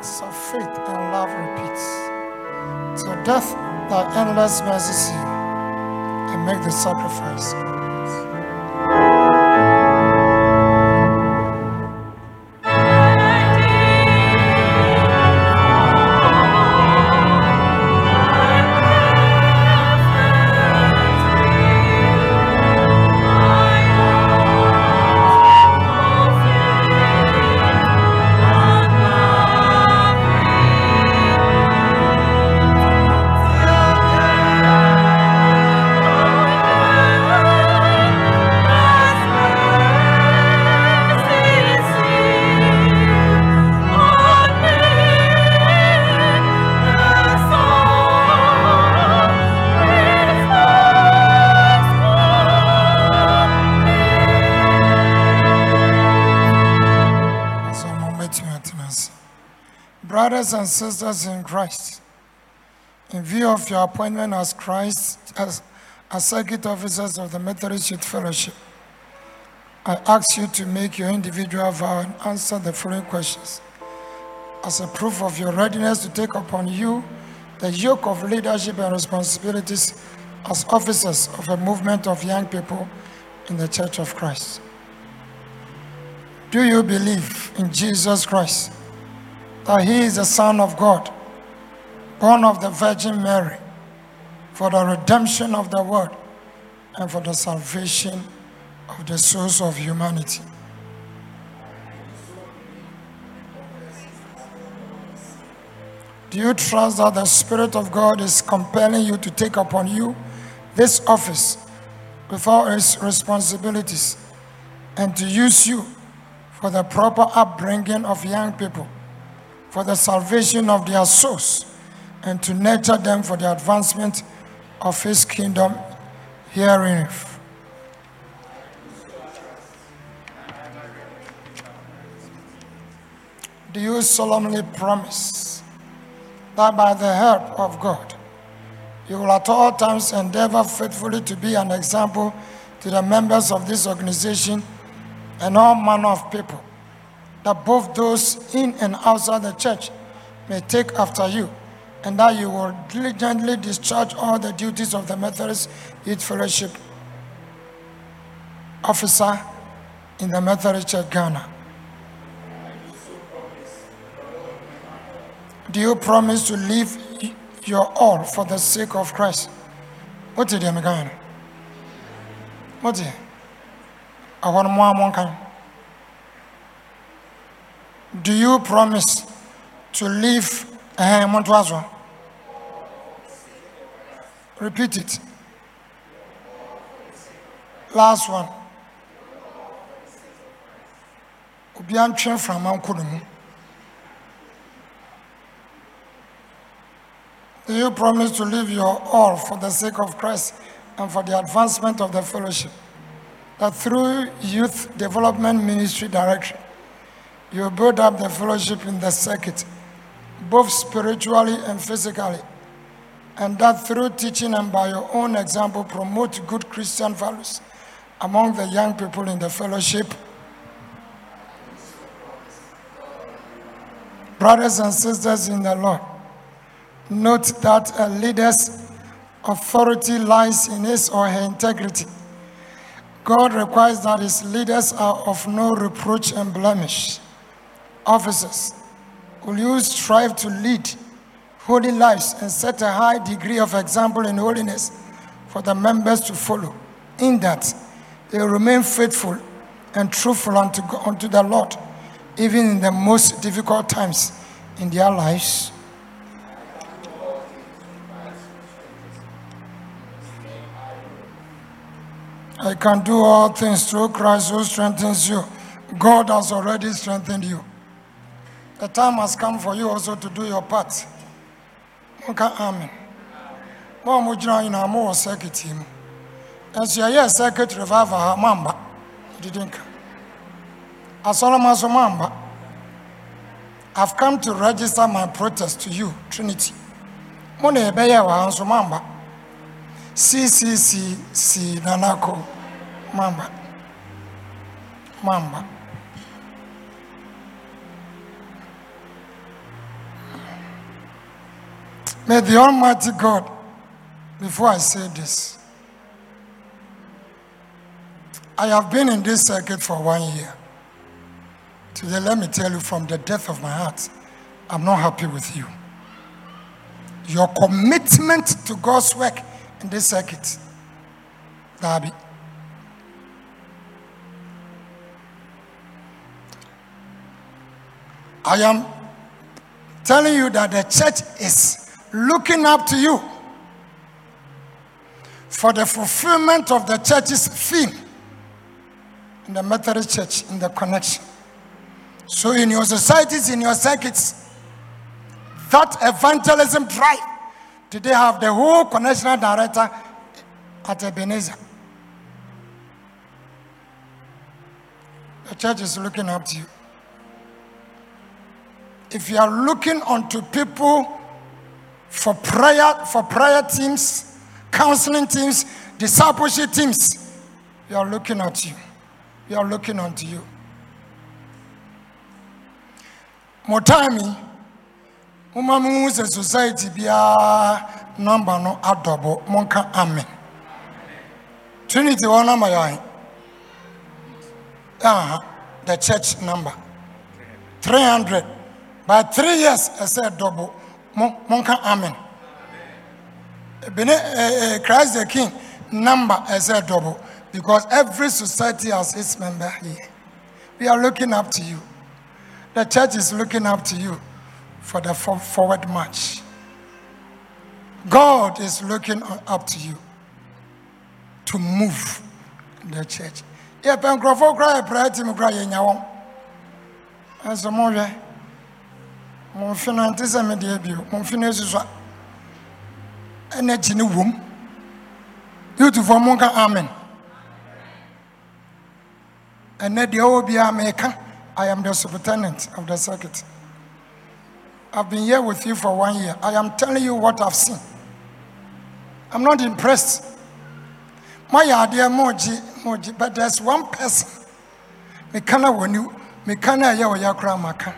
O: acts of faith and love
Q: repeats.
O: To death, thy endless mercy see, and make the sacrifice. Brothers and sisters in Christ, in view of your appointment as Christ as, as circuit officers of the Methodist Youth Fellowship, I ask you to make your individual vow and answer the following questions. As a proof of your readiness to take upon you the yoke of leadership and responsibilities as officers of a movement of young people in the Church of Christ. Do you believe in Jesus Christ, that He is the Son of God, born of the Virgin Mary, for the redemption of the world and for the salvation of the souls of humanity? Do you trust that the Spirit of God is compelling you to take upon you this office with all its responsibilities and to use you for the proper upbringing of young people, for the salvation of their souls, and to nurture them for the advancement of His kingdom herein? Do you solemnly promise that by the help of God, you will at all times endeavor faithfully to be an example to the members of this organization and all manner of people, that both those in and outside the church may take after you, and that you will diligently discharge all the duties of the Methodist Youth Fellowship officer in the Methodist Church Ghana. Do you promise to leave your all for the sake of Christ? What did you mean? What did I want more one Do you promise to leave eh, a Montwazo? Repeat it. Last one. Obian train from Mankudumu. Do you promise to leave your all for the sake of Christ and for the advancement of the fellowship? That through Youth Development Ministry Direction, you build up the fellowship in the circuit, both spiritually and physically, and that through teaching and by your own example, promote good Christian values among the young people in the fellowship. Brothers and sisters in the Lord, Note that a leader's authority lies in his or her integrity. God requires that his leaders are of no reproach and blemish. Officers, will you strive to lead holy lives and set a high degree of example in holiness for the members to follow, in that they remain faithful and truthful unto, unto the Lord, even in the most difficult times in their lives? I can do all things through Christ who strengthens you. God has already strengthened you. The time has come for you also to do your part. Okay, amen. Mo mo gyina nyinaa mo wɔ circuit yi mu. Nso yɛyɛ circuit revival ha mamba. Didi nka. Mamba. I've come to register my protest to you, Trinity. Mo na yɛbɛyɛ wɔ ha nso mamba. CCCC Nanako Mamba. Mamba. May the Almighty God before I say this, I have been in this circuit for one year. Today, let me tell you from the depth of my heart, I'm not happy with you. Your commitment to God's work in this circuit, Darby. I am telling you that the church is looking up to you for the fulfillment of the church's theme in the Methodist Church in the connection. So, in your societies, in your circuits, that evangelism drive, did they have the whole connectional director at Ebenezer? The church is looking up to you. If you are looking onto people for prayer, for prayer teams, counseling teams, discipleship teams, we are looking at you. We are looking unto you. Motami, Uma mu society biara number no adɔbɔ monka amen. Trinity wɔ number yɛ uh, the church number. 300 by three years ɛsɛ double. Mon- monka amen uh, uh, Christ the King number ɛsɛ double because every society has its member here. We are looking up to you. The church is looking up to you for the forward march. God is looking up to you to move the church. Momfe no ante sɛ medeɛ bio. Momfe no asusua. Ɛna akyi ne wom. Youtufoɔ monka amen. ɛnɛ deɛ ɔwɔ biara meka i am the superintendent of the circuit i've been here with you for one year i am telling you what i've seen i'm not impressed moayɛ adeɛ mogye mogye but there's one person meka na wɔni meka na ɛyɛ ɔyɛ koraa maka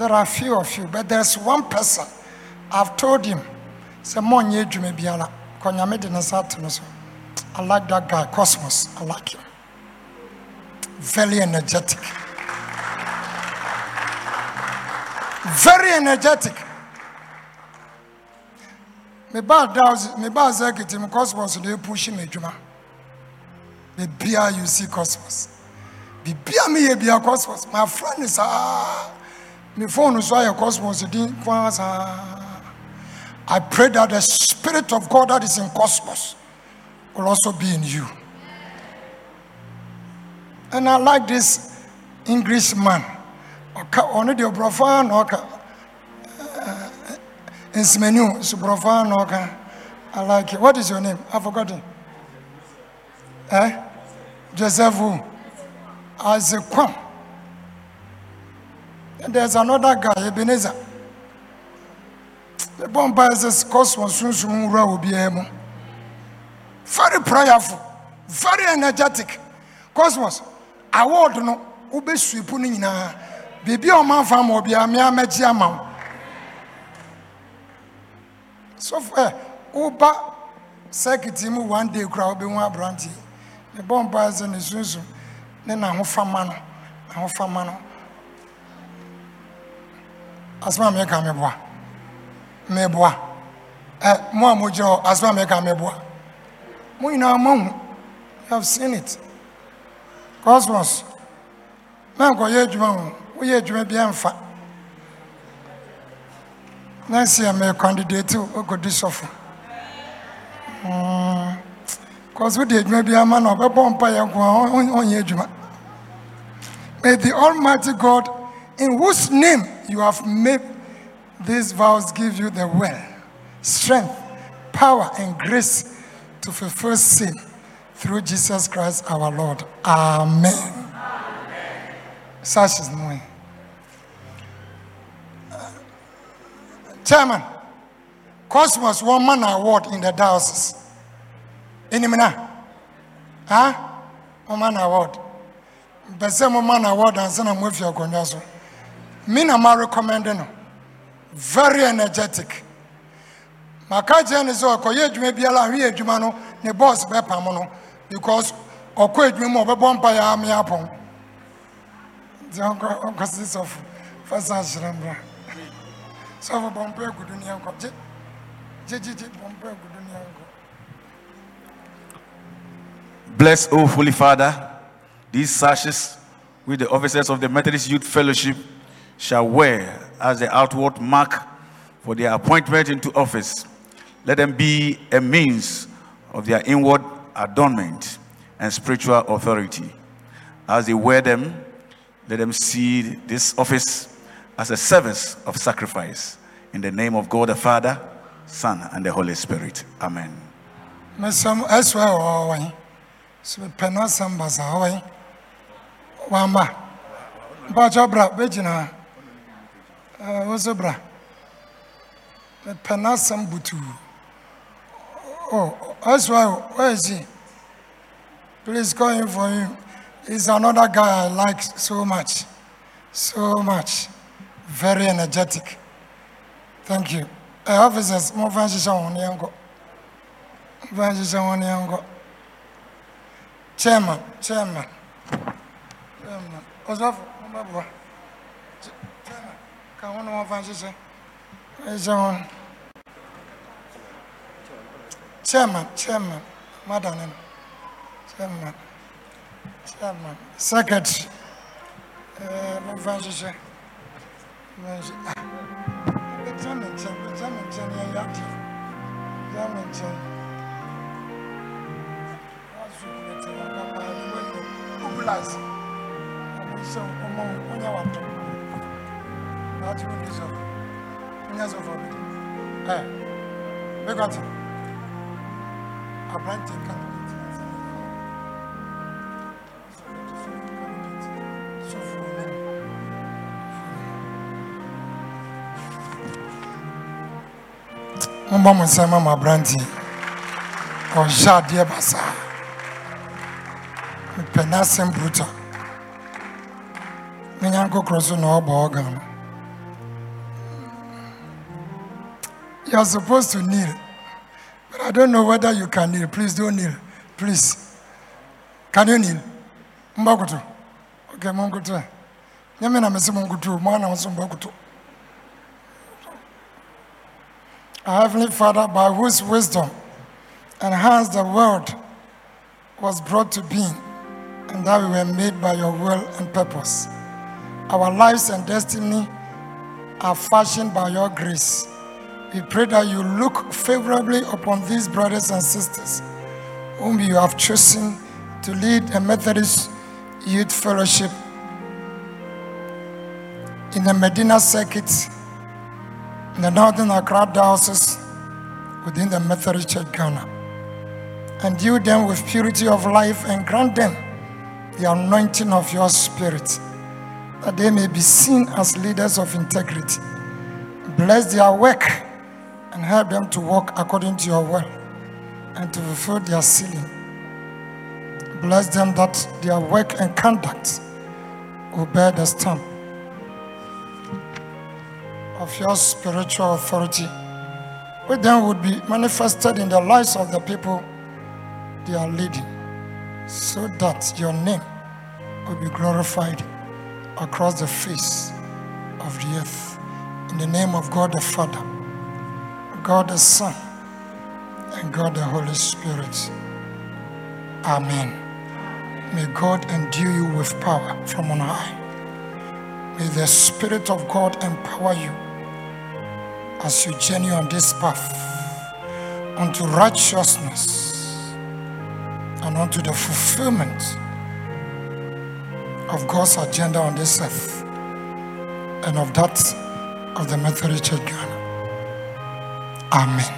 O: there are few of you but there's one person i've told him nsa ato no so i like that guy cosmos i like him very energetic. Very energetic. Me ba dows me ba circuit me cosmos dey push me adwuma. Me bia you see cosmos. Be bia me bia cosmos. My friend is ah me phone so aye cosmos. I pray that the spirit of God that is in cosmos will also be in you. And I like this Englishman. Ɔka ɔno deɛ ɔborɔfo na ɔka nsimenu so borɔfo na ɔka. I like it. What is your name? I've forgotten. Eh? Joseph who? And there's another guy, Ebenezer. The bomb says cosmos sunsun wura obiara mu. Very prayerful, very energetic. Cosmos, award no wobɛsuipu no nyinaa biribi a ɔma ma obiara mmea mɛgye ama wo sɔfo ɛ woba circuit mu one day koraa wobɛhu aberanteɛ mebɔ mpae sɛ ne sunsum ne n'ahofama no n'ahofama no asɛm a meka meboa meboa ɛ mo a mogyina hɔ asɛm a meka meboa mo nyinaa moahu you have seen it. Cosmos. Menkɔyɛ adwuma ho woyɛ adwuma bi amfa na si a meyɛ candidate wokɔdi sɔfo cause wode adwuma bi ama na ɔbɛbɔ mpa yɛ nko a ɔn- ɔnyɛ adwuma may the almighty god in whose name you have made these vows give you the will strength power and grace to fulfill sin through Jesus Christ our Lord. Amen. Such is my uh, Chairman, Cosmos one man award in the diocese. Inimina? Huh? One man award. Bese one man award and with your konyaso. Me na ma recommending no. Very energetic. maka kyerɛ ne sɛ ɔkɔyɛ adwuma biara ahwɛ adwuma no ne bɔs bɛpam no because ɔkɔ adwuma mu ɔbɛbɔ mpa yɛ ame apɔn nti ɔnkɔ ɔnkɔsi sɔfo fasa ahyerɛ mbra sɔfo bɔ mpa agudu ne yɛnkɔ gye gye gye gye bɔ mpa agudu ne yɛnkɔ
E: Bless, O Holy Father, these sashes which the officers of the Methodist Youth Fellowship shall wear as the outward mark for their appointment into office. Let them be a means of their inward adornment and spiritual authority. As they wear them, let them see this office as a service of sacrifice. In the name of God the Father, Son, and the Holy Spirit. Amen.
O: ɛsoa wɔ ɔwɔn so wamba mpakyɛ bra wo so bra. Mepɛ no asɛm butuu oh ɛsoa where is he please call him for him. He's another guy i like so much. So much. Very energetic. Thank you. Uh, officers nhyehyɛ wo ho ne yɛnkɔ chairman chairman. Chairman. Chairman ka ho ne momfa nhyehyɛ nhyehyɛ ho no chairman chairman madam no chairman chairman secretary eh, momfa nhyehyɛ momfa nhyehyɛ ah bɛgyina me nkyɛn bɛgyina me nkyɛn ne yɛyɛ adeɛ bɛgyina me nkyɛn Wasu kulete wakapa ni wewe. Mobilize. Ọmọ ọmọ onye wato. Wọ́n ní sọ. Onye basaa mepɛ n'asɛm bruta me. Nyankokorɔ so na ɔbɔ ɔgan no You're supposed to kneel, but I don't know whether you can kneel. Please don't kneel. Please. Can you kneel? Mbakutu. Okay, mbakutu. Nyame na mesi mbakutu. Mwana msi mbakutu. Heavenly Father, by whose wisdom and hands the world was brought to being, and that we were made by your will and purpose. Our lives and destiny are fashioned by your grace. We pray that you look favorably upon these brothers and sisters whom you have chosen to lead a Methodist Youth Fellowship in the Madina Circuit in the Northern Accra Diocese within the Methodist Church Ghana. Endue them with purity of life and grant them the anointing of your spirit, that they may be seen as leaders of integrity. Bless their work and help them to walk according to your will and to fulfill their sealing. Bless them that their work and conduct will bear the stamp of your spiritual authority, which then would be manifested in the lives of the people they are leading, so that your name will be glorified across the face of the earth. In the name of God the Father, God the Son, and God the Holy Spirit. Amen. May God endue you with power from on high. May the Spirit of God empower you as you journey on this path unto righteousness and unto the fulfillment of God's agenda on this earth and of that of the Methodist Church. Amen.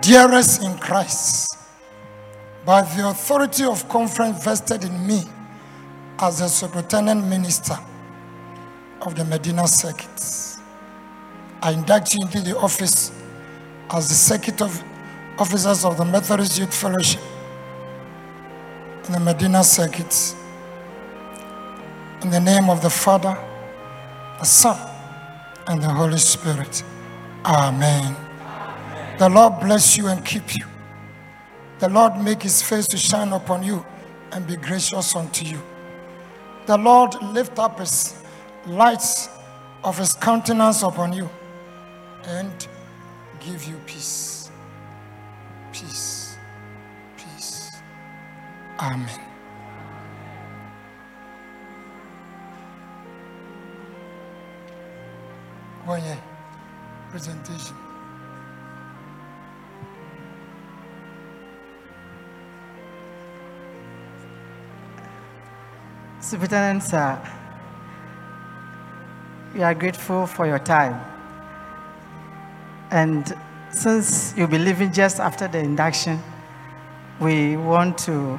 O: Dearest in Christ, by the authority of conference vested in me as the superintendent minister of the Madina Circuit, I induct you into the office as the circuit of officers of the Methodist Youth Fellowship in the Madina Circuit. In the name of the Father, the Son, and the Holy Spirit. Amen. The Lord bless you and keep you. The Lord make his face to shine upon you and be gracious unto you. The Lord lift up his lights of his countenance upon you and give you peace. Peace. Peace. Amen. Year presentation.
R: Superintendent, sir, we are grateful for your time. And since you'll be leaving just after the induction, we want to,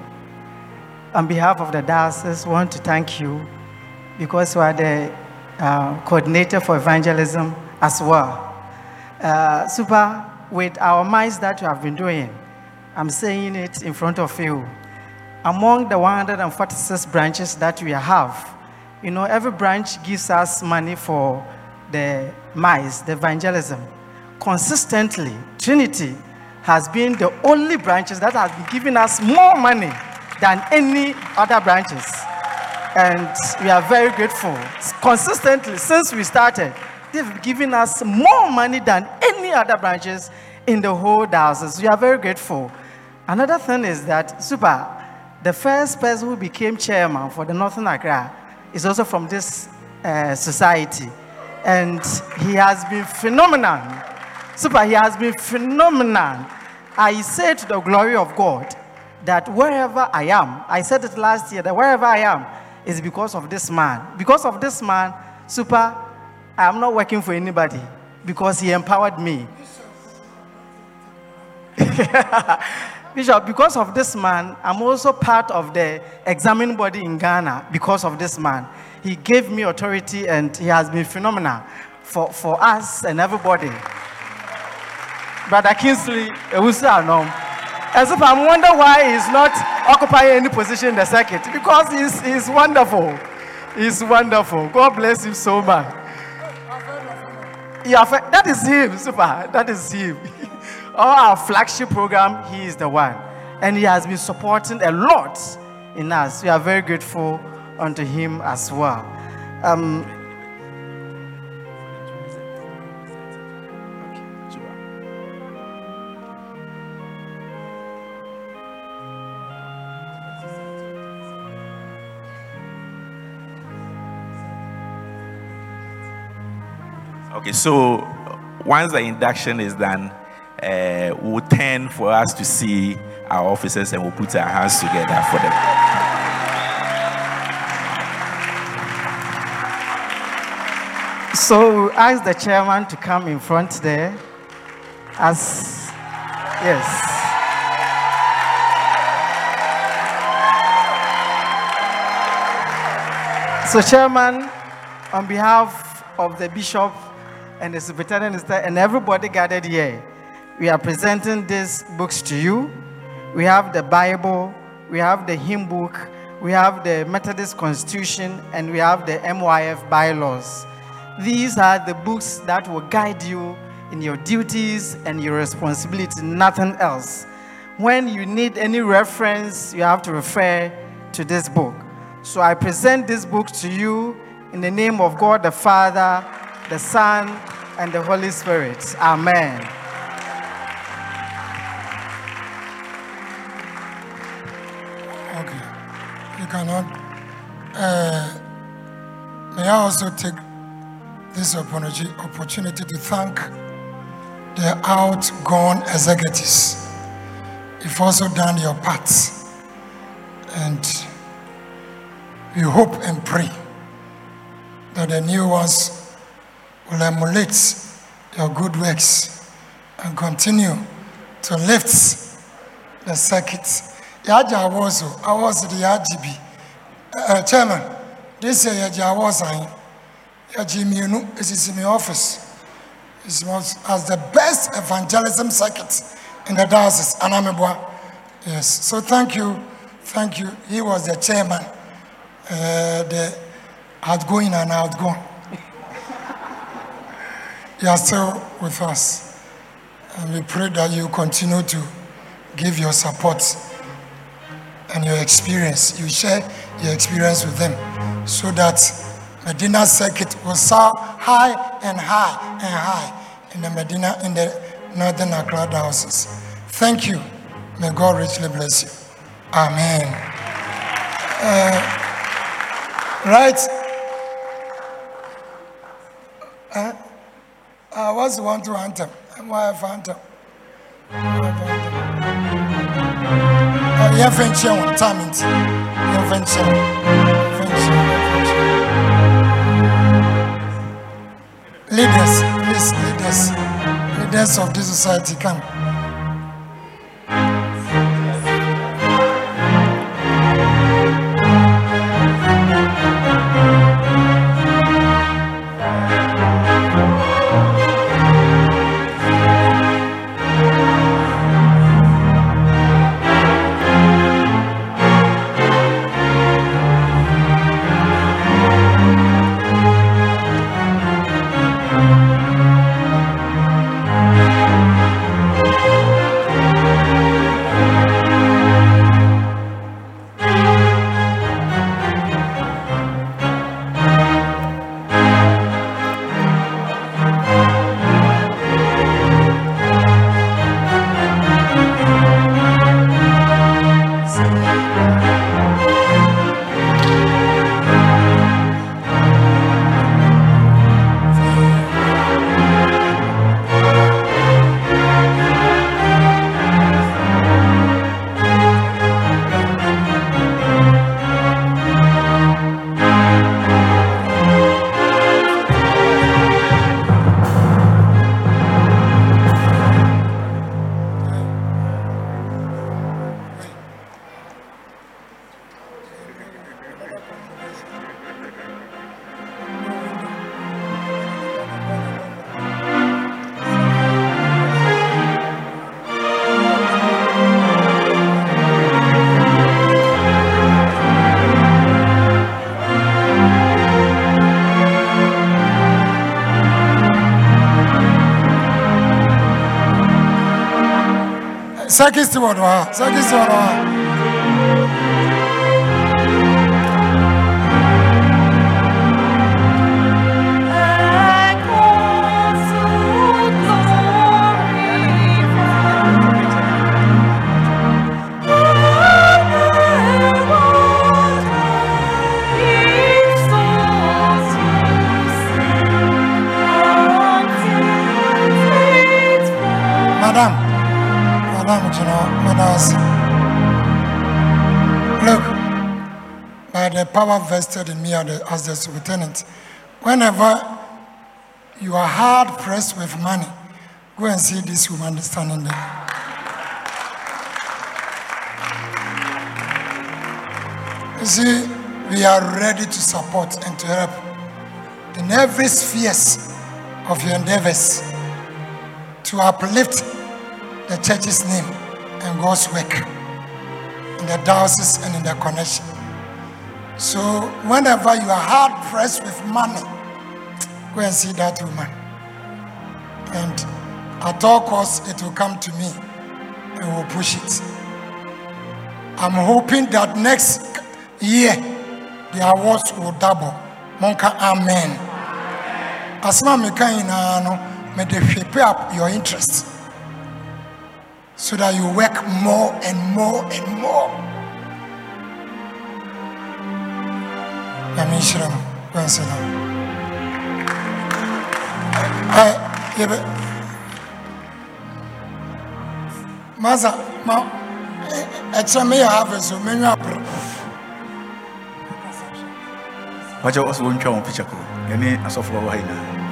R: on behalf of the diocese, want to thank you because you are the uh, coordinator for evangelism as well. Uh, super, with our minds that you have been doing, I'm saying it in front of you. Among the 146 branches that we have, you know, every branch gives us money for the mice, the evangelism. Consistently, Trinity has been the only branches that has been giving us more money than any other branches. And we are very grateful. Consistently, since we started, they've given us more money than any other branches in the whole diocese. We are very grateful. Another thing is that, super, the first person who became chairman for the Northern Accra is also from this uh, society. And he has been phenomenal. Super, he has been phenomenal. I say to the glory of God that wherever I am, I said it last year, that wherever I am is because of this man. Because of this man, super, I am not working for anybody because he empowered me. [laughs] Bishop, because of this man, I'm also part of the examining body in Ghana because of this man. He gave me authority and he has been phenomenal for, for us and everybody. Brother Kingsley, Ewusa As if I'm wondering why he's not occupying any position in the circuit because he's, he's wonderful. He's wonderful. God bless him so much. Yeah, that is him, super. That is him. [laughs] Our flagship program, he is the one. And he has been supporting a lot in us. We are very grateful unto him as well. Um,
S: so once the induction is done, uh, we'll turn for us to see our officers and we'll put our hands together for them.
R: So ask the chairman to come in front there. As yes. So chairman, on behalf of the bishop and the superintendent and everybody gathered here, we are presenting these books to you. We have the Bible, we have the hymn book, we have the Methodist Constitution, and we have the MYF bylaws. These are the books that will guide you in your duties and your responsibility, nothing else. When you need any reference, you have to refer to this book. So I present this book to you in the name of God the Father, the Son, and the Holy Spirit. Amen. Okay.
O: You cannot. Uh, may I also take this opportunity to thank the outgone executives. You've also done your part. And we hope and pray that the new ones will emulate your good works and continue to lift the circuit. Yɛagye awards yɛagye bi uh, chairman this year yɛgye awards yɛgye mmienu esisi my office. As the best evangelism circuit in the diocese anamibua yes so thank you thank you. He was the chairman. Uh, the outgoing and outgoing they are still with us. And we pray that you continue to give your support and your experience. You share your experience with them so that Madina Circuit will soar high and high and high in the Madina, in the Northern Accra houses. Thank you. May God richly bless you. Amen. Uh, right. Uh, uh, what's the one to anthem? Why anthem? Yɛmfa nkyia wo time wo, yɛmfa nkyia wo. leaders please leaders leaders of this society come Circuit steward wɔ ha circuit steward power vested in me as the, lieutenant whenever you are hard pressed with money go and see this woman standing there you see we are ready to support and to help in every spheres of your endeavors to uplift the church's name and God's work in the diocese and in the connection. So whenever you are hard pressed with money, go and see that woman. And at all costs, it will come to me and we'll push it. I'm hoping that next year the awards will double. Monka, amen. Asma meka nyinaa no, may they shape up your interest so that you work more and more and more. Nyame nhyira mo. Go and sit down. Eh, yɛbɛ masa ma ɛkyerɛ me yɛ harvest o menwa apere
S: wakyɛ wɔ so wɔntwa wɔn picture ko yɛne asɔfoɔ wɔ ha nyinaa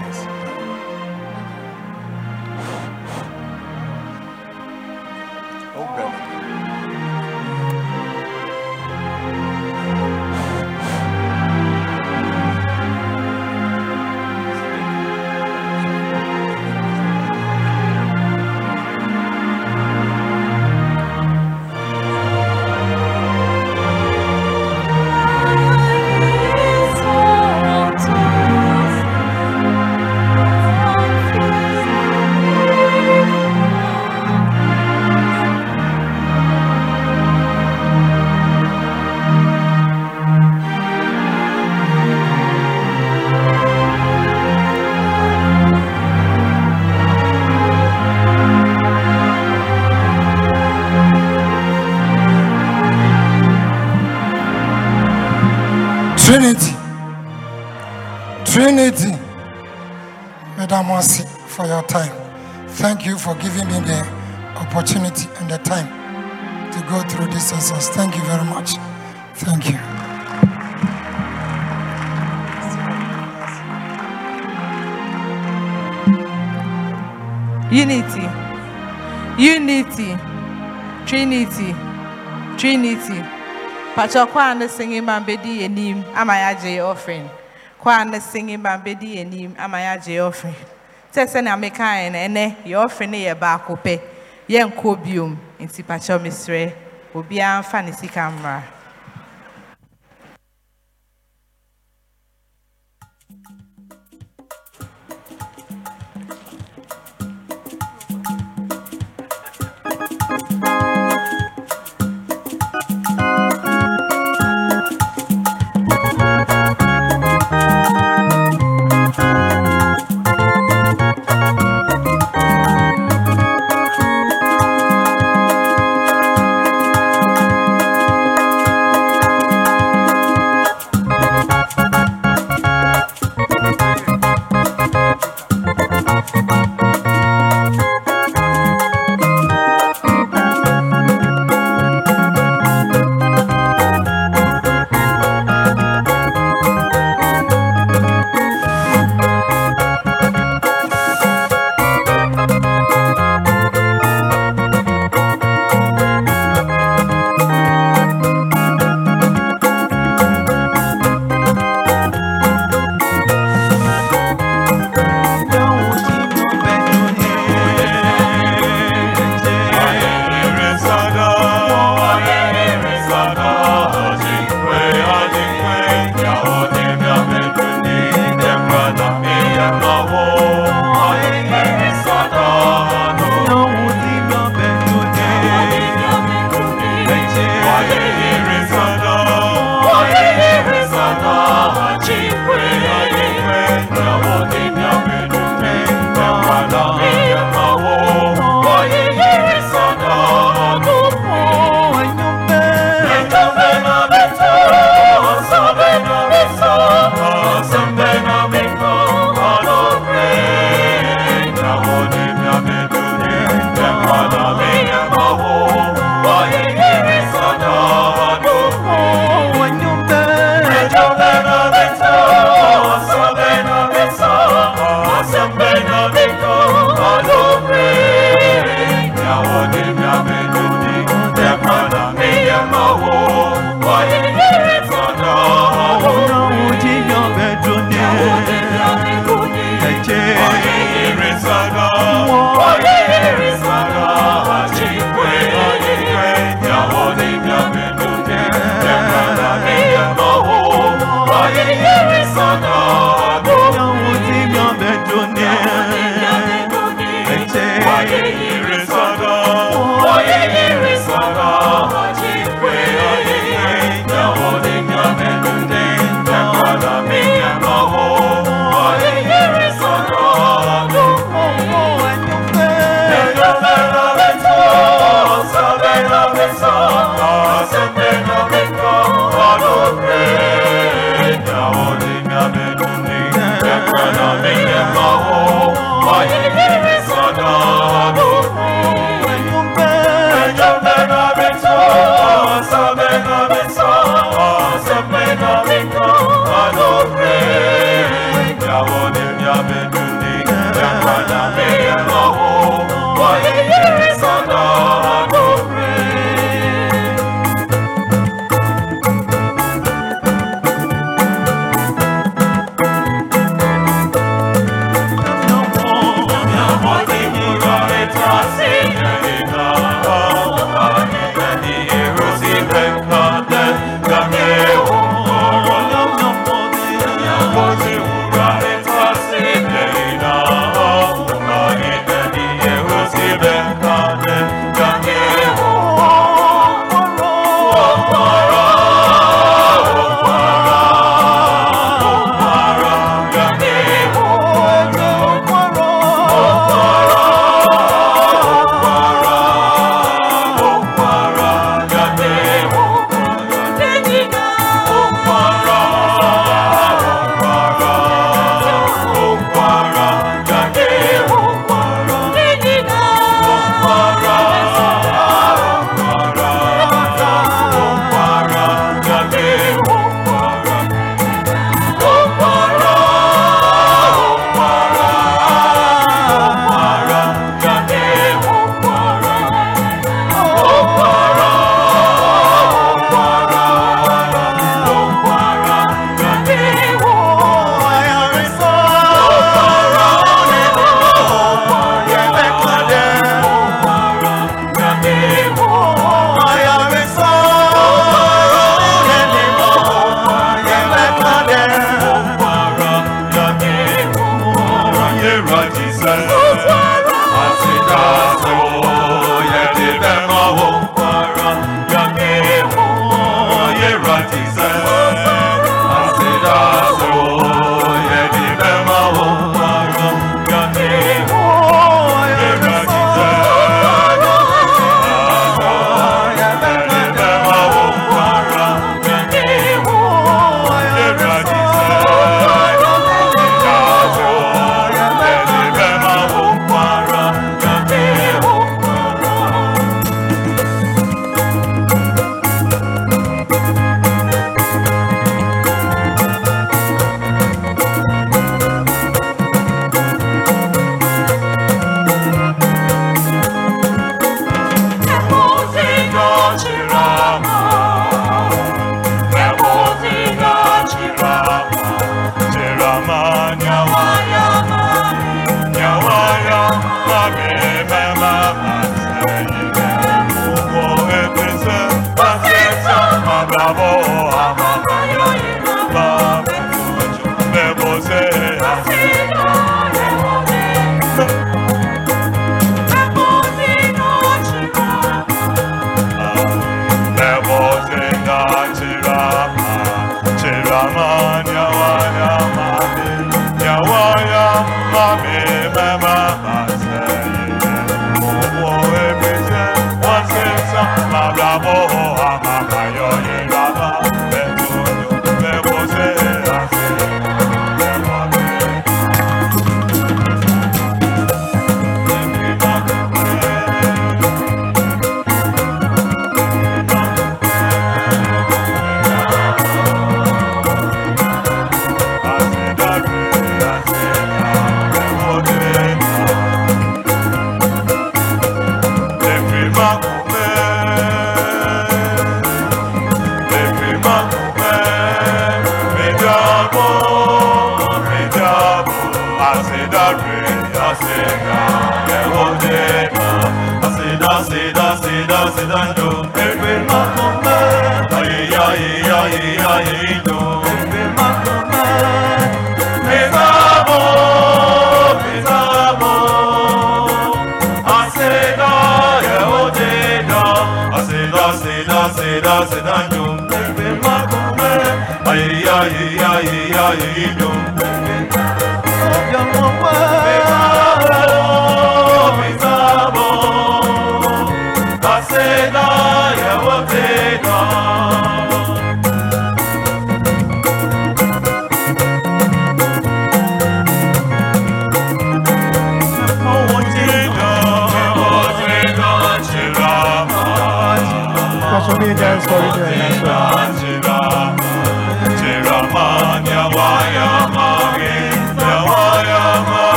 M: Trinity.
A: Pacho kwa na singing mambedi enim ama ya je offering. Kwa na singing mambedi enim ama ya je offering. Sɛ sɛ na meka na ɛnɛ yɛ offering no yɛ baako pɛ. Yɛnkɔ biom. Nti pacho mesrɛ obiara mfa ne sika mmra. Yahweh, Yahweh, Yahweh, Yahweh, Yahweh,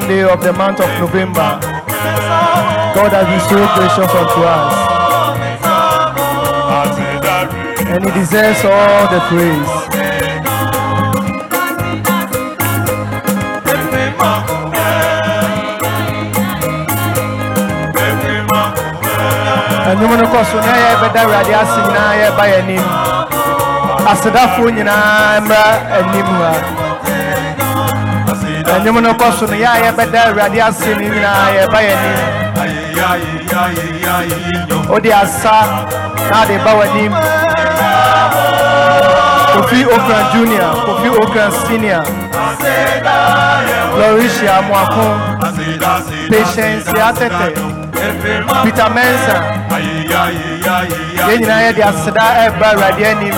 A: Sunday of the month of November. God has been so gracious unto us. And He deserves all the praise. ɛnwom no kɔ so na yɛ bɛda awurade ase nyinaa yɛba yɛ anim asedafoɔ nyinaa mmra anim ha ɛnwom no kɔ so no yɛ a yɛbɛda awurade ase no nyinaa yɛba yɛ anim wode asa na ade ba w'anim kofi okran junior kofi okran senior. Lauricia Mwako, Patience Atete, Peter Mensa, yɛn nyinaa yɛde aseda ɛreba awurade anim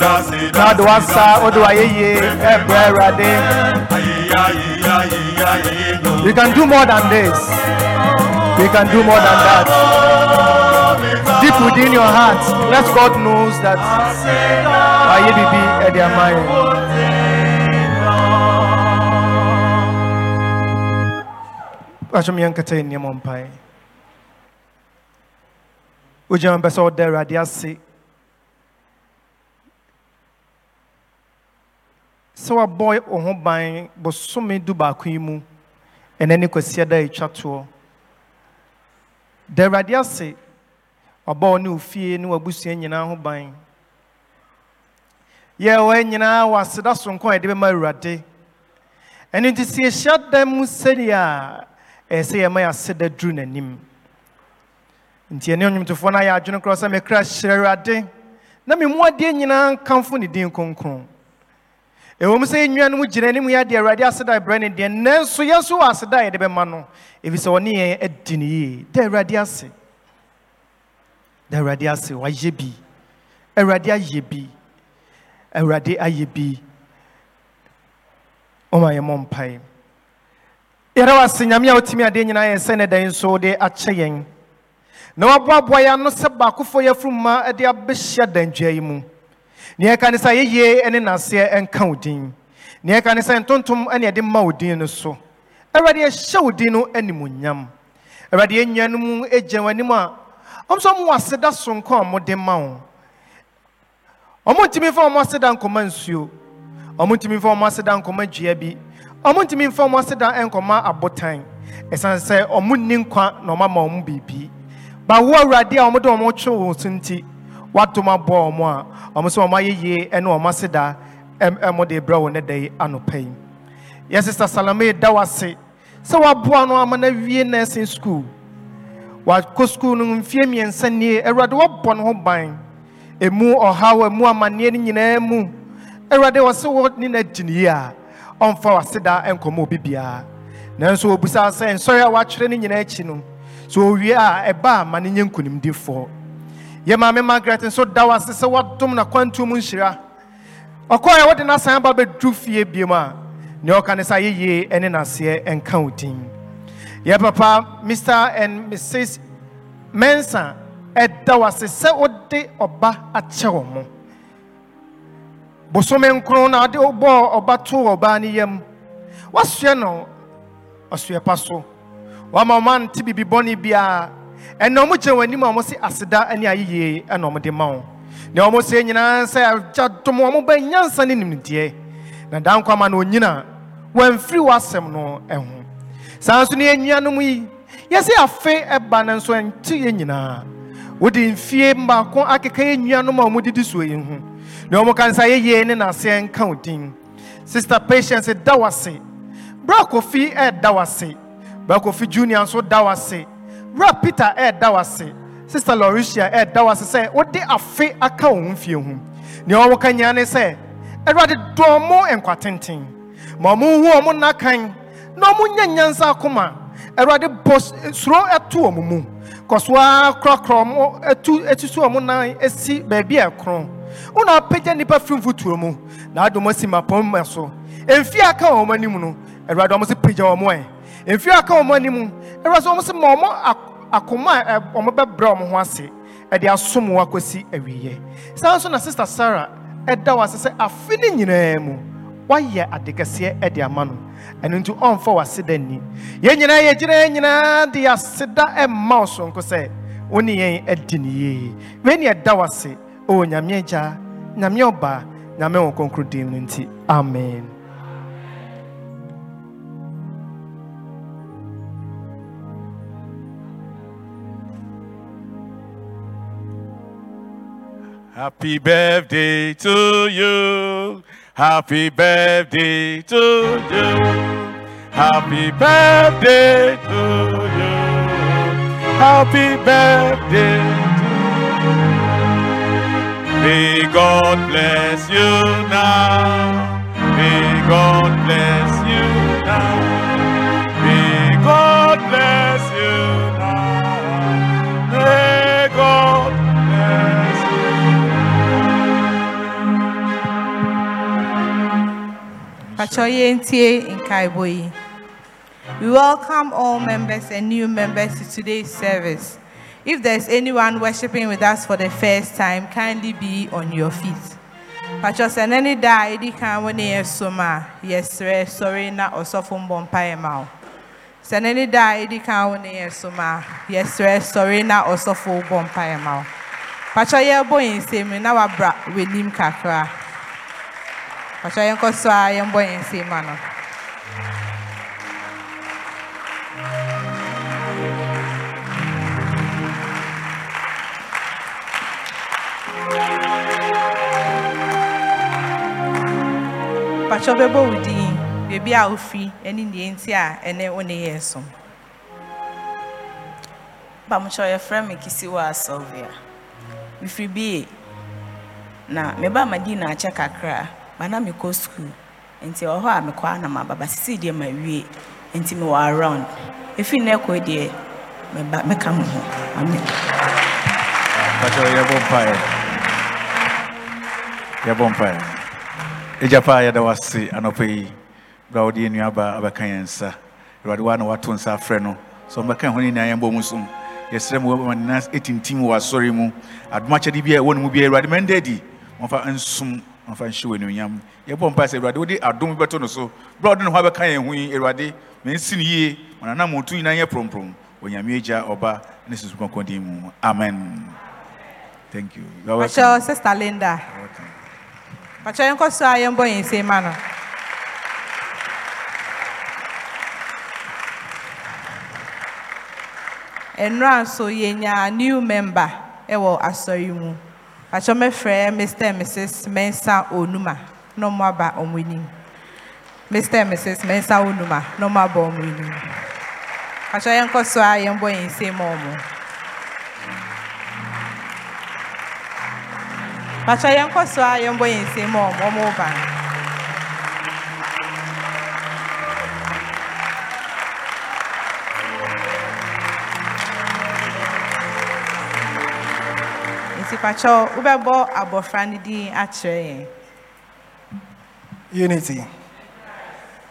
A: na ɔde wasa wode wayɛyie ɛbrɛ awurade you can do more than this. You can do more than that. Deep within your heart let god knows that wayɛ bibi ɛde ama yɛn
N: Pastor Miankata in Yamampai. Wogyina mpɛ sɛ ɔda awurade ase sɛ wabɔ wo ho ban bosome du baako yi mu ɛnɛ ne kwasia da a ɛtwa toɔ. Da awurade ase wabɔ wo ne wo fie ne wabusua nyinaa ho ban. Yɛ wɔ nyinaa wɔ aseda sonko a yɛde bɛma awurade. Ɛno nti sɛ yɛhyia da mu sɛdeɛ a ɛyɛ sɛ yɛma yɛ duru n'anim. Nti ɛne nnwomtofoɔ no ayɛ adwene korɔ sɛ mekra hyerɛ awurade na me mu adeɛ nyinaa nkamfo ne din kronkron ɛwɔ mu sɛ yɛnnua no mu gyina anim yɛ adeɛ awurade aseda brɛ ne deɛ nanso nso wɔ aseda a yɛde bɛma no ɛfiri sɛ ɔne yɛn adi ne yie. Da awurade ase. Da awurade ase wayɛ bi. Awurade ayɛ bi. Awurade ayɛ bi. Ɔma yɛ mmɔ mpae. Yɛrɛ wɔ ase nyame a wotumi adeɛ nyinaa yɛ sɛ ne dan nso de akyɛ yɛn. Na waboaboa yɛn ano sɛ baakofoɔ yɛ afuruma de abɛhyia dandwa yi mu nea ɛka ne sɛ yɛyie ne n'aseɛ nka wo din. Nea ɛka ne sɛ ntontom ne ɛde ma wo din no so. Awurade yɛhyɛ wo din no animonyam awurade yɛnnua no mu gya w'anim a ɔm sɛ ɔmo aseda sonko a ɔmode ma wo. Ɔmo ntumi mfa ɔmo aseda nkɔma nsuo. Ɔmo ntumi mfa ɔmo aseda nkɔma dua bi. Ɔmo ntumi mfa ɔmo aseda nkɔma abotan. Ɛsiane sɛ ɔmo nni nkwa na ɔmo ama ɔmo biribi. Bawo awurade a wɔde wɔn twe wɔn so nti watom abɔ wɔn a wɔn nso wɔn ayɛ yie ne wɔn aseda ɛmo de brɛ wɔn ne da yi anɔpa yi yɛ sista salome da wase sɛ waboa no ama na wie nursing school. Wakɔ school no mfie mmiɛnsa nie awurade wabɔ ne ho ban. Emu ɔhaw emu amanneɛ no nyinaa mu awurade wɔsɛ wɔ ne na ne yie a ɔmfa waseda nkɔmɔ obi biara nanso obusa sɛ nsɔre a wakyerɛ ne nyinaa akyi no so owie a ɛba a ma ne nyɛ nkonimdifoɔ yɛ maame margaret nso da w ase sɛ wadom na kwantuo mu nhyira. Ɔkɔɔ a wɔde n'asan aba bɛduru fie biem a nea ɔka ne sɛ ne n'aseɛ wo din. Yɛ papa mr and mrs mensa ɛda w ase sɛ wode ɔba akyɛ wɔ mo. Bosome nkron na ade bɔɔ ɔba too ɔbaa no yam. Wasoɛ no ɔsoɛ pa so. Wama ɔma nte biara ɛna ɔmo gyina wɔn anim a ɔmo se aseda ne ayɛyie ɛna ɔmo de ma wo nea ɔmo se nyinaa sɛ agya dom ɔmo ba nyansa ne nimdeɛ. Na daa nkwa ma na onyina wɔamfiri w'asɛm no ɛho. Saa nso ne yɛnnuanom yi yɛsɛ afe ɛba no nso ɛnte yɛ nyinaa. Wode mfie mbaako akeka yɛ nnuanom a ɔmo didi soɔ yi ho. Na ɔmo ka nsa yɛyie ne n'aseɛ nka wo din. Sister patience da wase bra kofi ɛɛda wase bɛkofi junior nso da wase bra peter ɛɛda wase sister lauricia ɛɛda wase sɛ wode afe aka wo ho fie ho nea ɔwɔ ka nyia ne sɛ awurade dɔɔ mo nkwa tenten ma ɔmo hu ɔmo nnakan na ɔmo nya nyansa akoma awurade bɔ suro ɛto ɔmo mu kɔsoa korakora ɔmo ɛtu ɛtutu ɔmo nan esi baabi a ɛkorɔn wona apagya nnipa firi mfotuo mu na adom asi mapɔm ma so mfie aka wɔn anim no awurade ɔmo sɛ pagya wɔn mfiri aka wɔn anim. Awurade wɔn sɛ ma wɔn akoma a wɔn bɛbrɛ wɔn ho ase ɛde asom wɔn akɔsi awieɛ saa nso na sista sarah ɛda wɔ ase sɛ afe ne nyinaa mu. Wayɛ ade kɛseɛ ɛde ama no. Ɛno nti ɔmfa w'aseda ni yɛn nyinaa yɛgyina yɛn nyinaa de aseda ɛmma wo sonko sɛ wo yɛn adi ne yie. Wei ne ɛda w'ase. Ɔwɔ nyame agya nyame ɔba nyame wɔ kɔnkro din no nti. Amen.
L: Happy birthday to you. Happy birthday to you. Happy birthday to you. Happy birthday to you. May God bless you now. May God bless you now.
M: Pachoye Ntie Nkaiboyi. We welcome all members and new members to today's service. If there's anyone worshiping with us for the first time, kindly be on your feet. Pacho seneni da edi kan woni esoma yesre sorry na osofo mbompa sɛ n'ani da a ɛdi kan wo ne yɛ so ma yɛsrɛ sɔre na ɔsɔfo bɔ mpaeɛ ma wo patwɔ yɛbɔ yɛn na wabra w'anim kakra patwɔ yɛnkɔ so a yɛmbɔ yɛn nsɛm ma no? Patwɔ bɛbɔ wo din beebi a ne deɛ nti a ɛne wo ne yɛ so
T: bamukyɛ kisiwa sylvia mefiri bie na meba madina akyɛ kakra ma na mekɔ skul nti ɛwɔ hɔ a mekɔ a na mababa sisi deɛ mawie nti mewɔ around. Ɛfiri na ɛkɔ deɛ meba meka mo ho. Amen.
D: Pacho yɛbɔ mpaeɛ. Yɛbɔ mpaeɛ. Ɛgya paa yɛda wase anɔpa yi. Bra wode yɛ nuaba abɛka yɛn nsa. Awurade wa na wato nsa afrɛ no sɛ ɔmbɛka ho ne nyinaa yɛmbɔ mu som yɛsrɛ mu manena ɛtintim wɔ asɔre mu. Adom akyɛde bi a ɛwɔ no mu biara awurade mɛnda adi. Ɔmfa nsom ɔmfa nhyɛ wɔ anuonyam. Yɛbɔ mpaeɛ sɛ awurade wode adom bɛto no so. Wode ne ho abɛka yɛn ho yi awurade mansi no yie. Nyinaa yɛ onyame agya ɔba ne susu kɔnkɔn din mu. Amen. Thank you. You are welcome.
M: patwɔ sister linda. Patwɔ yɛnkɔ so a yɛmbɔ yɛn nsɛm ma no. Nnura nso yɛnya new member wɔ asɔre mu patwɔ mɛfrɛ mr and mrs mensa onuma na ɔmo aba ɔmo anim mr and mrs mensa onuma na ɔmo aba ɔmo anim patwɔ yɛnkɔ so a yɛmbɔ yɛn nsɛm ma ɔmo patwɔ yɛnkɔ so a yɛn nsɛm ma ɔmo ɔmo ba patwɔ wobɛbɔ abɔfra no din akyerɛ yɛn.
A: Unity.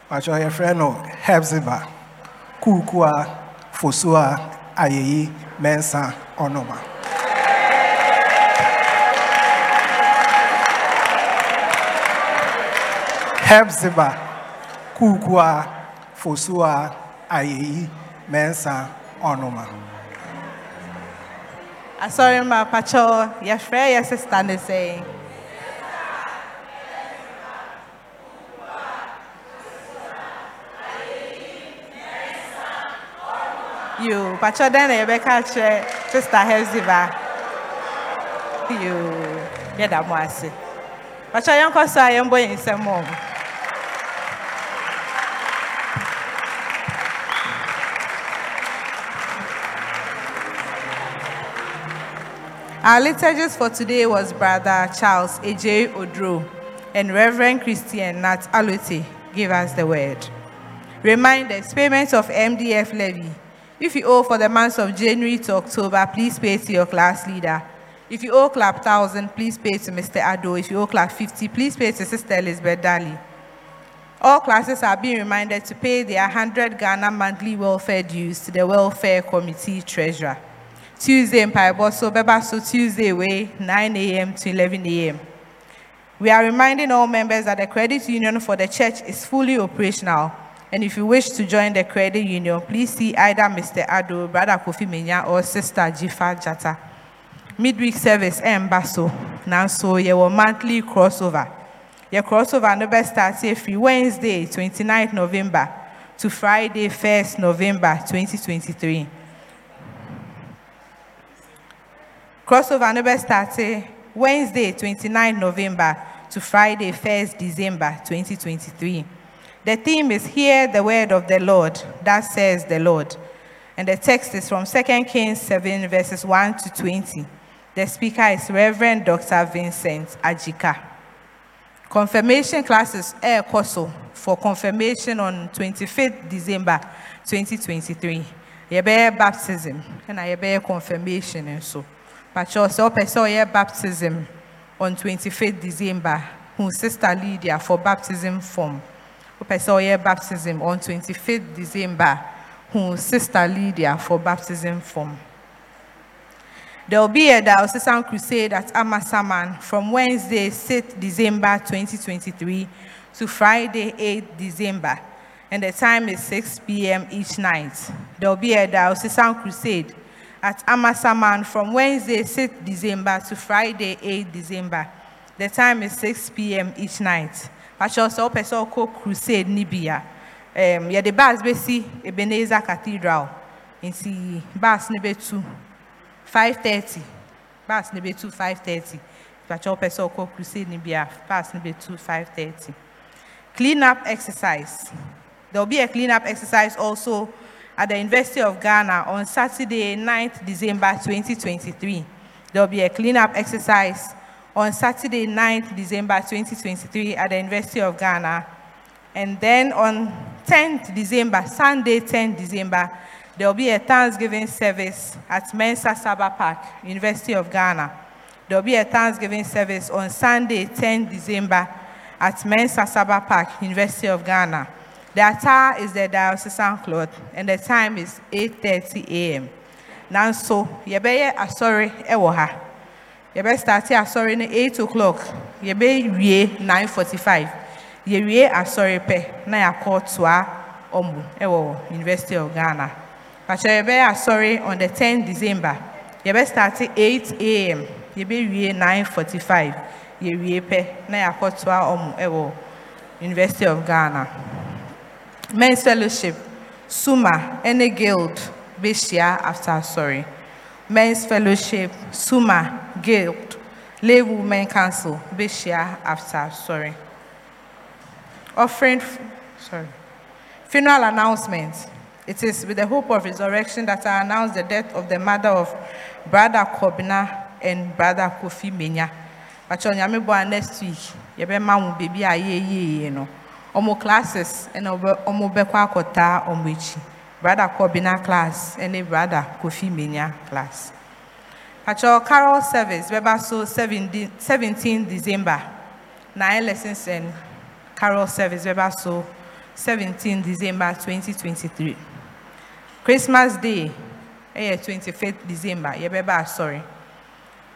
A: Patwɔ yɛfrɛ no hebziba kuukua fosua ayeyi mɛnsa ɔnoma hebziba kuukua fosua ayeyi mɛnsa ɔnoma
M: asɔre ma patwɔ yɛfrɛ yɛ sista no sɛn yo patwɔ dɛn na yɛbɛka kyerɛ sista hepzibah yo yɛda mo ase patwɔ yɛnkɔ so a yɛmbɔ yɛn nsɛm wɔ mo Our liturgist for today was Brother Charles Ej Odro and Reverend Christian Nat Allotey gave us the word. Reminders, payment of MDF levy. If you owe for the months of January to October, please pay to your class leader. If you owe club 1,000, please pay to Mr. Ado. If you owe club 50, please pay to Sister Elizabeth Daly. All classes are being reminded to pay their 100 Ghana monthly welfare dues to the Welfare Committee Treasurer. Tuesday in Paiboso, Bebaso Tuesday way, 9 a.m. to 11 a.m. We are reminding all members that the credit union for the church is fully operational. And if you wish to join the credit union, please see either Mr. Ado, Brother Kofi Menya, or Sister Jifa Jata. Midweek service, Embasso. Now, so your monthly crossover. Your crossover best starts free Wednesday, 29th November to Friday, 1st November 2023. Crossover no best starts Wednesday, 29 November to Friday, 1st December 2023. The theme is Hear the word of the Lord, that says the Lord. And the text is from 2 Kings 7, verses 1 to 20. The speaker is Reverend Dr. Vincent Ajika. Confirmation classes air course for confirmation on 25th December 2023. Yɛbɛyɛ baptism and yɛbɛyɛ confirmation nso. Patro sɛ ɔpɛ sɛ ɔyɛ baptism on 25th December, who Sister Lydia for baptism form. Ɔpɛ sɛ ɔyɛ baptism on 25th December, who Sister Lydia for baptism form. There will be a diocesan crusade at Amasaman from Wednesday, 6th December 2023 to Friday, 8th December. and the time is 6 p.m. each night. There will be a diocesan crusade at Amasaman from Wednesday 6 December to Friday 8 December. The time is 6 p.m. each night. Pacho sɛ wopɛ sɛ wokɔ crusade ni bi a, um, yɛde bus bɛsi Ebenezer Cathedral. Nti bus no bɛtu 5:30. Bus no bɛtu 5:30. Pacho wopɛ sɛ crusade ni bi bus no bɛtu 5:30. Clean up exercise. There will be a clean up exercise also at the University of Ghana on Saturday, 9th December 2023. There will be a cleanup exercise on Saturday, 9th December 2023 at the University of Ghana. And then on 10th December, Sunday, 10th December, there will be a Thanksgiving service at Mensah Sarbah Park, University of Ghana. There will be a Thanksgiving service on Sunday, 10th December at Mensah Sarbah Park, University of Ghana. The attire is the diocesan cloth, and the time is 8:30 a.m. now Nanso, yɛbɛyɛ asɔre ɛwɔ ha. Yɛbɛ start asɔre no 8 o'clock. Yɛbɛwie 9:45. Yɛwie asɔre pɛ na yɛakɔ toa ɔmo ɛwɔ University of Ghana. Pakyɛ yɛbɛyɛ asɔre on the 10th December. Yɛbɛ start 8 a.m. Yɛbɛwie 9:45. Yɛwie pɛ na yɛakɔ toa ɔmo ɛwɔ University of Ghana. Men's Fellowship, Suma, any guild, Bishia after sorry. Men's Fellowship, Suma, Guild, Lay Women Council, Bishia after sorry. Offering, sorry. Funeral announcement. It is with the hope of resurrection that I announce the death of the mother of Brother Kobina and Brother Kofi Menya. But next week, mo baby yɛyɛyɛ no. Ɔmo classes ɔbɛ ɔmo bɛkɔ akɔtaa ɔmo akyi. Brother Kobina class ɛne brother Kofi Menya class. Patrol carol service bɛba so 17 17 December. Nine lessons and carol service bɛba so 17 December 2023. Christmas Day eh, ɛyɛ 25th December yɛbɛba asɔre.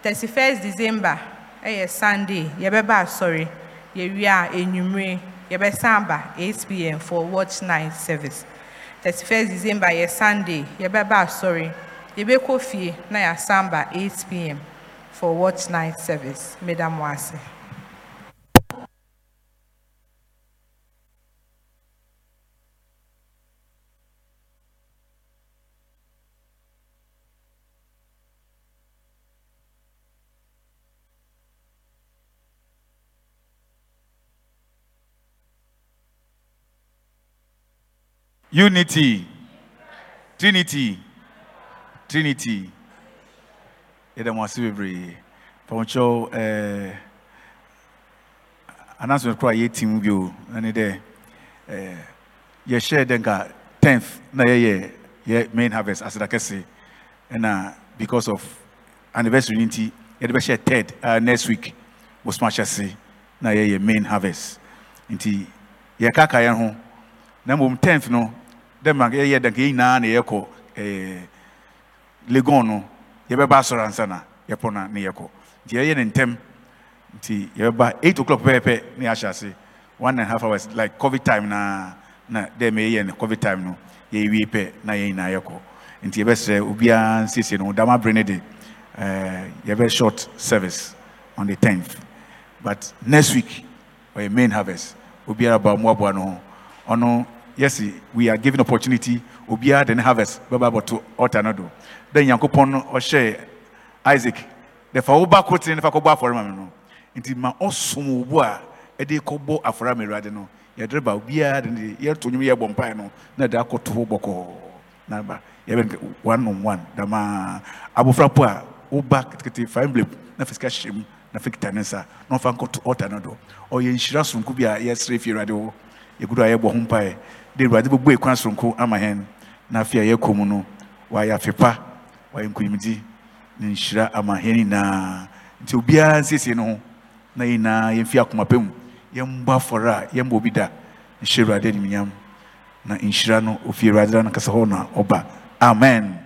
M: 31st December ɛyɛ Sunday yɛbɛba asɔre. Yɛwie a enyimire yɛbɛsan aba 8 pm for watch night service. 31st December yɛ Sunday yɛbɛba asɔre. Yɛbɛkɔ fie na yɛasan aba 8 pm for watch night service. Meda ase.
D: Unity. Trinity. Trinity. Ase bebree. Pɔnkyew ɛɛ announcement kora yɛ team bio ɛne dɛ ɛɛ yɛhyɛ dɛ nka tenth na yɛyɛ yɛ main harvest aseda kɛse ɛna because of anniversary nti yɛde bɛhyɛ third uh, next week bosoma hyɛ se na yɛyɛ main harvest nti yɛkaka yɛn ho na mmom tenth no dɛ ma yɛyɛ dɛ nka yɛn nyinaa na yɛkɔ ɛɛ legon no yɛbɛba asɔre ansa na yɛpɔ na ne yɛkɔ nti yɛyɛ ne ntɛm nti yɛbɛba eight o'clock pɛpɛpɛ ne yɛahyɛ ase one and a half hours like covid time na na dɛ ma yɛyɛ no covid time no. Yɛwie pɛ na yɛn nyinaa yɛkɔ nti yɛbɛsrɛ obiara nsiesie no dama bere ne de ɛɛ yɛbɛ short service on the tenth. But next week ɔyɛ main harvest obiara ba mmoaboa no oh, ɔno yes we are given opportunity. Obiara de ne harvest bɛba abɔto altar no do dɛ nyankopɔn ɔhyɛ isaac dɛfa wo ba kotene nefa kɔbɔ afɔre ma me no. Nti ma ɔsom wo bo a ɛde kɔbɔ afɔre ama no yɛde ba obiara de ne yɛto nwom no. Na ɛde akɔto ho bɔkɔɔ na ba one on one. Dama abɔfra po a woba ketekete fa emblem na fa sika hyɛ na fa kita ne nsa na ɔfa nkɔto altar no do ɔyɛ nhyira sonko bi a de awurade bɛbɔ ekwan sonko ama hɛn na afei a yɛkɔ mu no wayɛ afepa wayɛ nkonimdi ne nhyira ama hɛn nyinaa. Nti obiara nsiesie ne ho na nyinaa yɛmfi akoma pa mu. Yɛmbɔ afɔre a yɛmbɔ obi da. Nhyɛ awurade animuonyam. Na nhyira no ofie awurade no kasa hɔ na ɔba. Amen.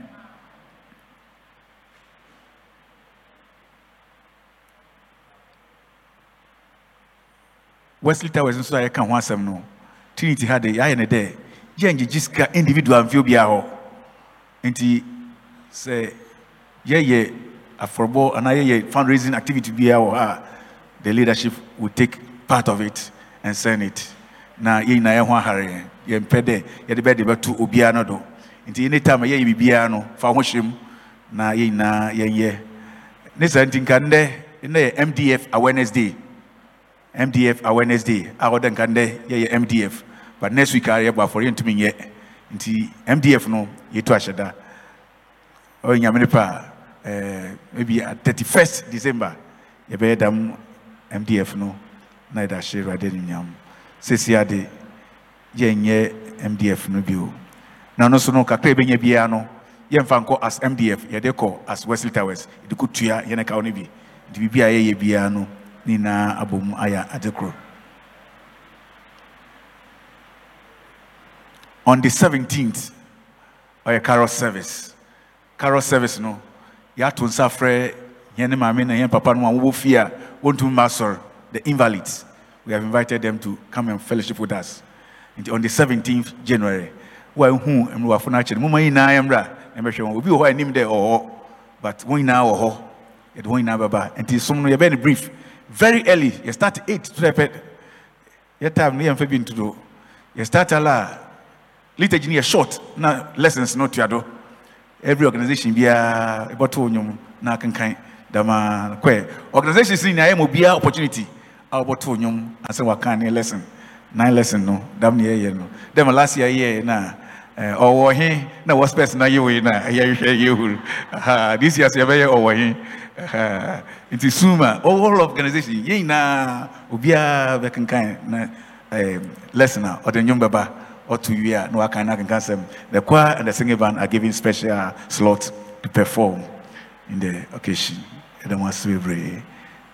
D: Wesley towers nso a yɛka ho asɛm no trinity ha de yɛayɛ ne dɛ yɛngyegye sika individual mfeɛ obiara hɔ nti sɛ yɛyɛ afɔrebɔ anaa yɛyɛ fundraising activity biara wɔ ha the leadership will take part of it and send it. Na yɛn nyinaa yɛn ho ahare yɛn yɛmpɛ dɛ yɛde bɛde bɛto obiara no do. Nti any time yɛyɛ biribiara no fa ho hyɛ mu na yɛn nyinaa yɛnyɛ ne saa nti nka ndɛ yɛ mdf awareness day. Mdf awareness day. A wɔde nka ndɛ yɛyɛ mdf but next week a yɛbɔ afɔre yɛntumi nyɛ nti mdf no yɛtu ahyɛ da ɔyɛ oh, nyame ne pa ɛɛ eh, maybe uh, at thirty first december yɛbɛyɛ dam mdf no na yɛde ahyɛ awurade animuonyam sesi ade mdf no bio. Na no so no kakra yɛbɛnya biara no as mdf yɛde as wesley towers. Yɛde kɔ tua yɛne kaw no bi. Nti biribi a yɛyɛ ne ayɛ on the 17th ɔyɛ carol service. Carol service no. Yɛato nsa frɛ yɛn ne maame na yɛn papa no a wɔwɔ fie a wɔntumi the invalids. We have invited them to come and fellowship with us. Nti on the 17th january wɔahu mmerɛwafo no akyerɛ moma nyinaa yɛmmra na ɛbɛhwɛ wɔn obi wɔ hɔ a anim dɛ ɔwɔ but wɔn nyinaa wɔ hɔ yɛde wɔn nyinaa bɛba nti som no yɛbɛyɛ no brief. Very early yɛ start eight to dɛpɛ yɛ time no yɛmfa bi ntodo yɛ start ala a liturgy no short. Na lessons no tua do every organization biara ɛbɛto nnwom na akenkan dama kɔɛ organizations no nyinaa yɛ ma opportunity a wɔbɛto nnwom asɛ waka ne lesson. Nine lesson no dam ne yɛyɛ no. Dɛm last year yɛɛ na eh, ɔwɔ he na wɔ spɛs na yɛ wei na ɛyɛ hwɛ yɛ huru this year so yɛbɛyɛ ɔwɔ he Aha. nti suma. All organization yɛn nyinaa obiara bɛkenkan na eh, lesson a bɛba ɔto wie a na waka na akenkan sɛm the choir and the singing band are given special slot to perform in the occasion. Ɛdɛ mo ase bebree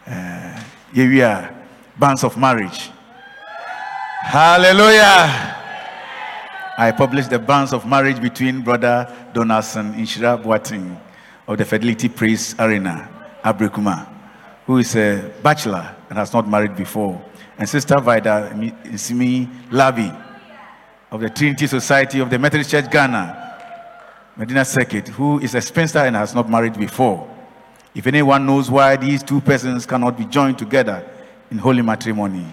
D: Eh, yɛwie a bands of marriage. Hallelujah. I published the bands of marriage between brother Donaldson Inshira Boateng of the Fidelity Praise Arena, Abrekuma, who is a bachelor and has not married before, and sister Vida Isimi Labi of the Trinity Society of the Methodist Church Ghana, Madina Circuit, who is a spinster and has not married before. If anyone knows why these two persons cannot be joined together in holy matrimony,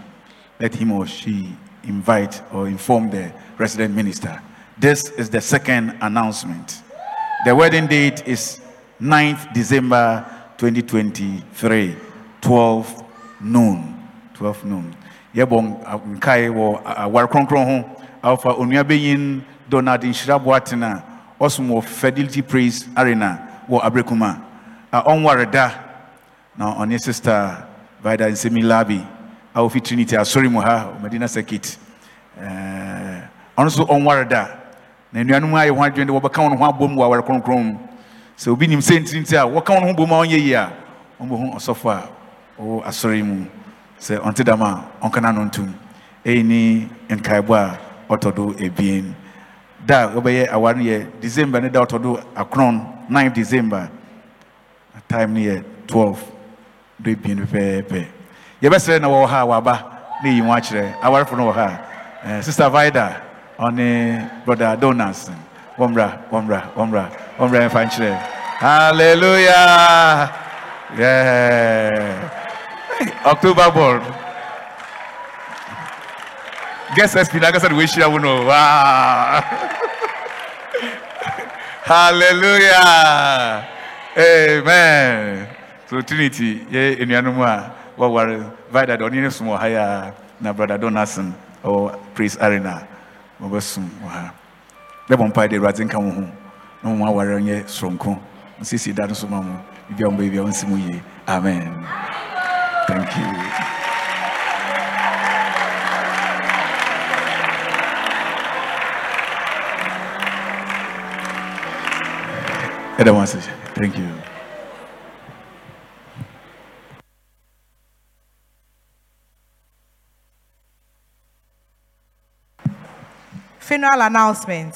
D: let him or she invite or inform the resident minister. This is the second announcement. The wedding date is 9th December 2023, 12 noon. 12 noon. Uh, uh, uh, ho awofa onua bɛyin Donald Nhyira Boateng ɔsom wɔ Fidelity Praise Arena wɔ Abrekuma. A ɔnware da na ɔne sister Vida Nsemi Labi. A wofi Trinity asɔre mu ha wɔ Madina Circuit Eh, ɔno nso ɔnware da na nnuanom ayɛ ho adwene de wɔbɛka wɔn ho abom wɔ aware kronkron mu sɛ obi nim sɛ ntirinti a wɔka wɔn ho bom a ɔnyɛ yie a ɔmbɛhu ɔsɔfo a ɔwɔ asɔre mu. Sɛ ɔnte dam a ɔnka n'ano ntom ɛyi ne nkaebɔ a ɔtɔ do ebien da a wɔbɛyɛ aware no yɛ december ne da ɔtɔ akron 9 december. Time no yɛ 12 do ebien pɛpɛɛpɛ yɛbɛsrɛ na wɔwɔ ha a wɔaba na eyi ho akyerɛ awarefo no wɔ ha Eh, sister vida ɔne brother donaldson wɔmmra wɔmmra wɔmmra wɔmmra yɛmfa nkyerɛ hallelujah! Yeah. october ball de wɔahyia wo wow. [laughs] hallelujah. Amen. So trinity yɛ nnuanom a wɔware vida de ɔne ne som wɔ na brother donaldson ɔwɔ praise arena wɔbɛsom wɔ ha bɛbɔ mpae de awurade nka wo ho na mo aware nyɛ soronko nsiesie da no so ma amen. Thank you thank you
M: Funeral announcement.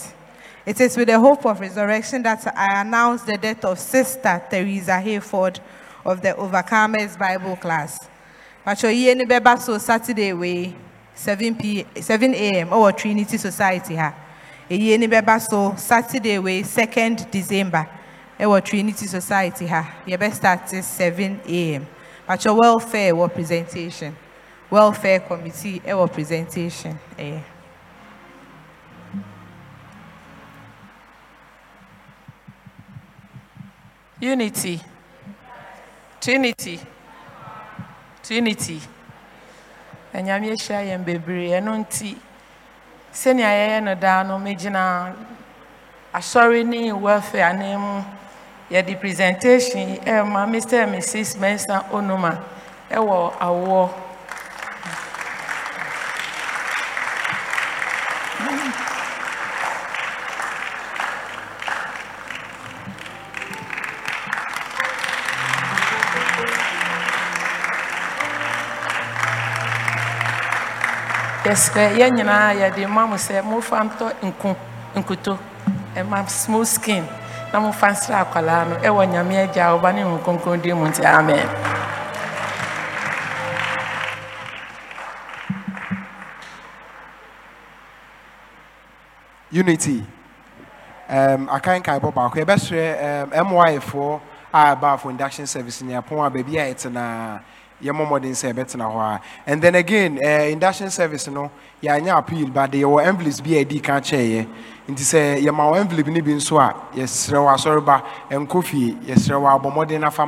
M: It is with the hope of resurrection that I announce the death of Sister Teresa Hayford of the Overcomers Bible class. Pacho yie ni bɛba so Saturday wei 7 p 7 a.m. ɛwɔ Trinity Society ha. Eyie ni bɛba so Saturday wei 2nd December ɛwɔ Trinity Society ha. Yɛbɛ start 7 a.m. Patro welfare wɔ presentation. Welfare committee ɛwɔ presentation ɛyɛ.
I: Unity. Trinity. Trinity. Anyame ahyia yɛn bebree ɛno nti sɛnea yɛyɛ no daa no megyina asɔre ne welfare anan mu yɛde presentation ɛma Mr. and Mrs. Mensa Onuma ɛwɔ awoɔ. yɛsrɛ yɛn nyinaa yɛde ma mo sɛ mofa ntɔ nku nkuto ɛma smooth skin na mofa nsra akwadaa no ɛwɔ nyame agya a ɔba ne hu kronkron din mu nti amen.
B: Unity. Um, akankan bɔ baako. Yɛbɛsrɛ um, my foɔ a ɛbaa for induction service ne apɔn a baabi a yɛtena yɛmmɔ mmɔden sɛ yɛbɛtena hɔ a. And then again uh, induction service no yɛanyɛ appeal but yɛwɔ envelopes bi a yɛdi ka kyɛeɛ nti sɛ yɛma wɔ envelope no bi nso a yɛsrɛ wɔ asɔreba nkɔ fie yɛsrɛ wɔ abɔ mmɔden no afa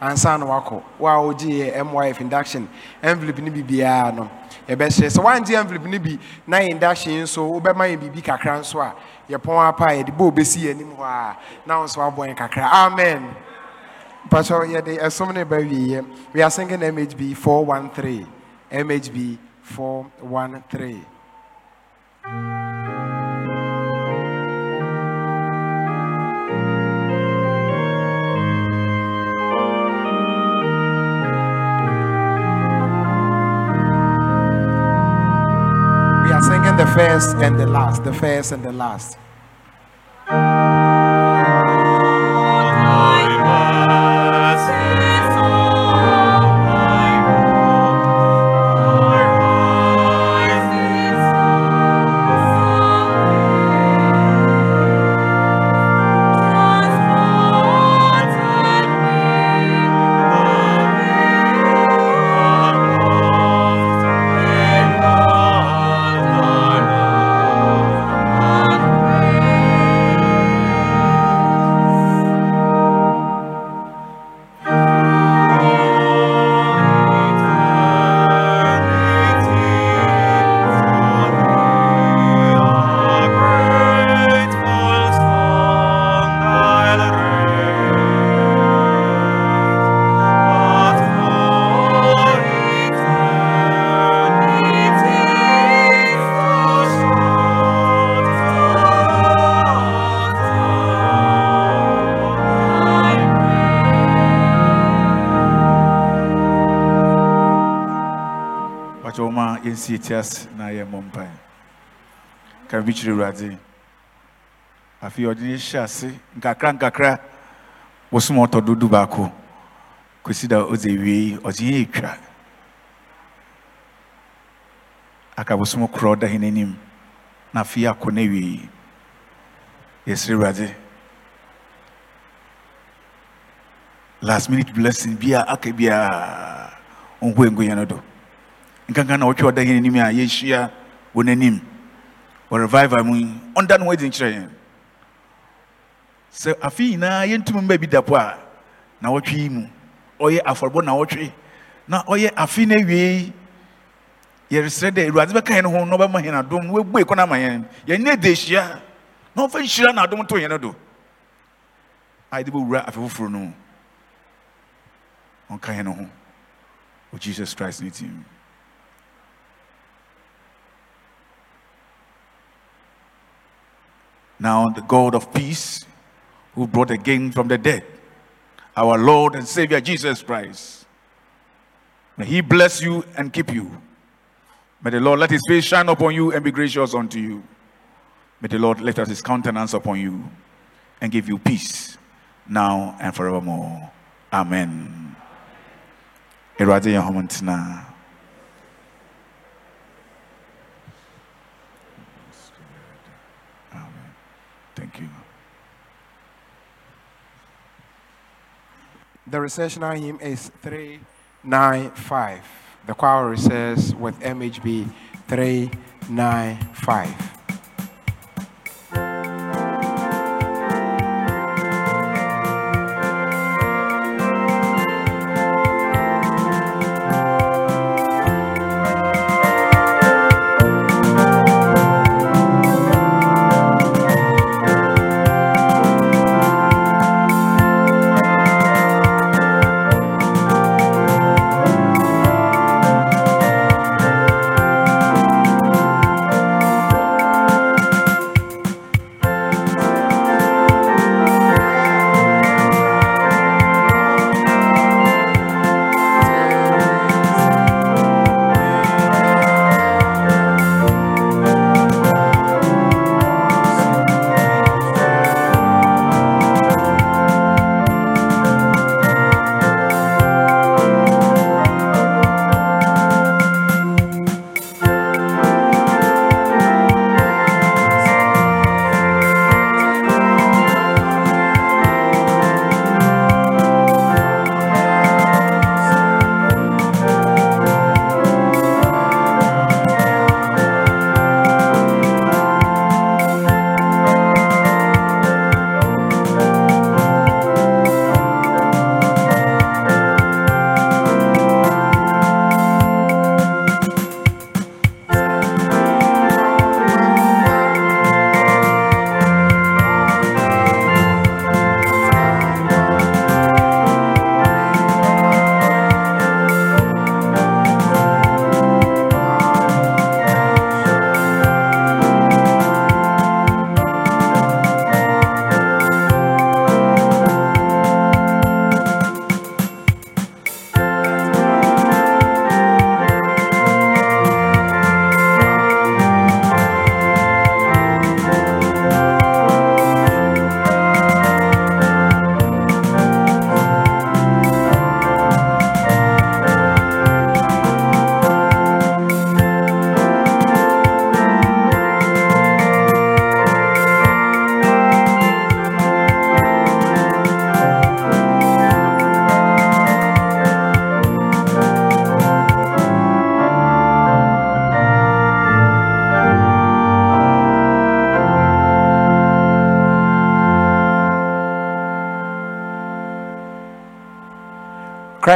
B: ansa na wakɔ wo a wogye yɛ myf induction envelope no bi biara no yɛbɛhyɛ sɛ woangye envelope no bi na yɛ induction nso wobɛma yɛn biribi kakra nso a yɛpɔn apa a yɛde bɔ obɛsi yɛn anim hɔ a na wo nso wabɔ yɛn kakra amen Pastor, they are so many baby. We are singing MHB 413. MHB 413. The first and the last, the first and the last.
D: Wɔn a yɛnsi ti ase na yɛmmɔ mpae ka bi kyerɛ awurade afei ɔde hyɛ ase nkakra nkakra bosom a ɔtɔ dodo baako kɔsi da ɔdze wie ɔdze yɛ etwa aka bosom korɔ ɔda hene anim na afei akɔ na wie yɛsrɛ awurade last minute blessing bi a aka biara ɔnhu engu no do nkankan na wɔtwe ɔda hene anim a yɛhyia wɔ n'anim wɔ revival mu yi ɔnda no wɔadi nkyerɛ yɛn. Sɛ afe nyinaa yɛntumi mba bi da po a na wɔtwe yi mu. Ɔyɛ afɔrebɔ na wɔtwe. Na ɔyɛ afe no awie yɛresrɛ dɛ awurade bɛka yɛn ho na ɔbɛma yɛn adom na wɔabue kɔ ama yɛn. Yɛnyɛ da hyia na ɔmfa nhyira na adom to yɛn do. A yɛde bɛwura afe foforɔ no mu. Ɔnka yɛn ho. Wɔ jesus christ ne tim Now, the God of peace, who brought again from the dead, our Lord and Savior Jesus Christ, may He bless you and keep you. May the Lord let His face shine upon you and be gracious unto you. May the Lord lift up His countenance upon you and give you peace now and forevermore. Amen. Ntena.
B: The recessional hymn is 395. The choir recess with MHB 395.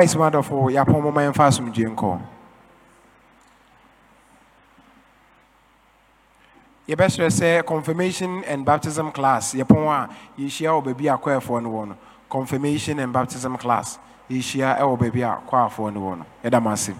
B: Christ wonderful, yɛapɔ moma yɛmfa asomdwe nkɔ. yɛbɛsrɛ sɛ confirmation and baptism class. Yɛpɔn a yɛhyia wɔ baabi a kɔɛfoɔ no no. Confirmation and baptism class. Yɛhyia wɔ baabi a kɔafoɔ no wɔ no. Yɛda mo ase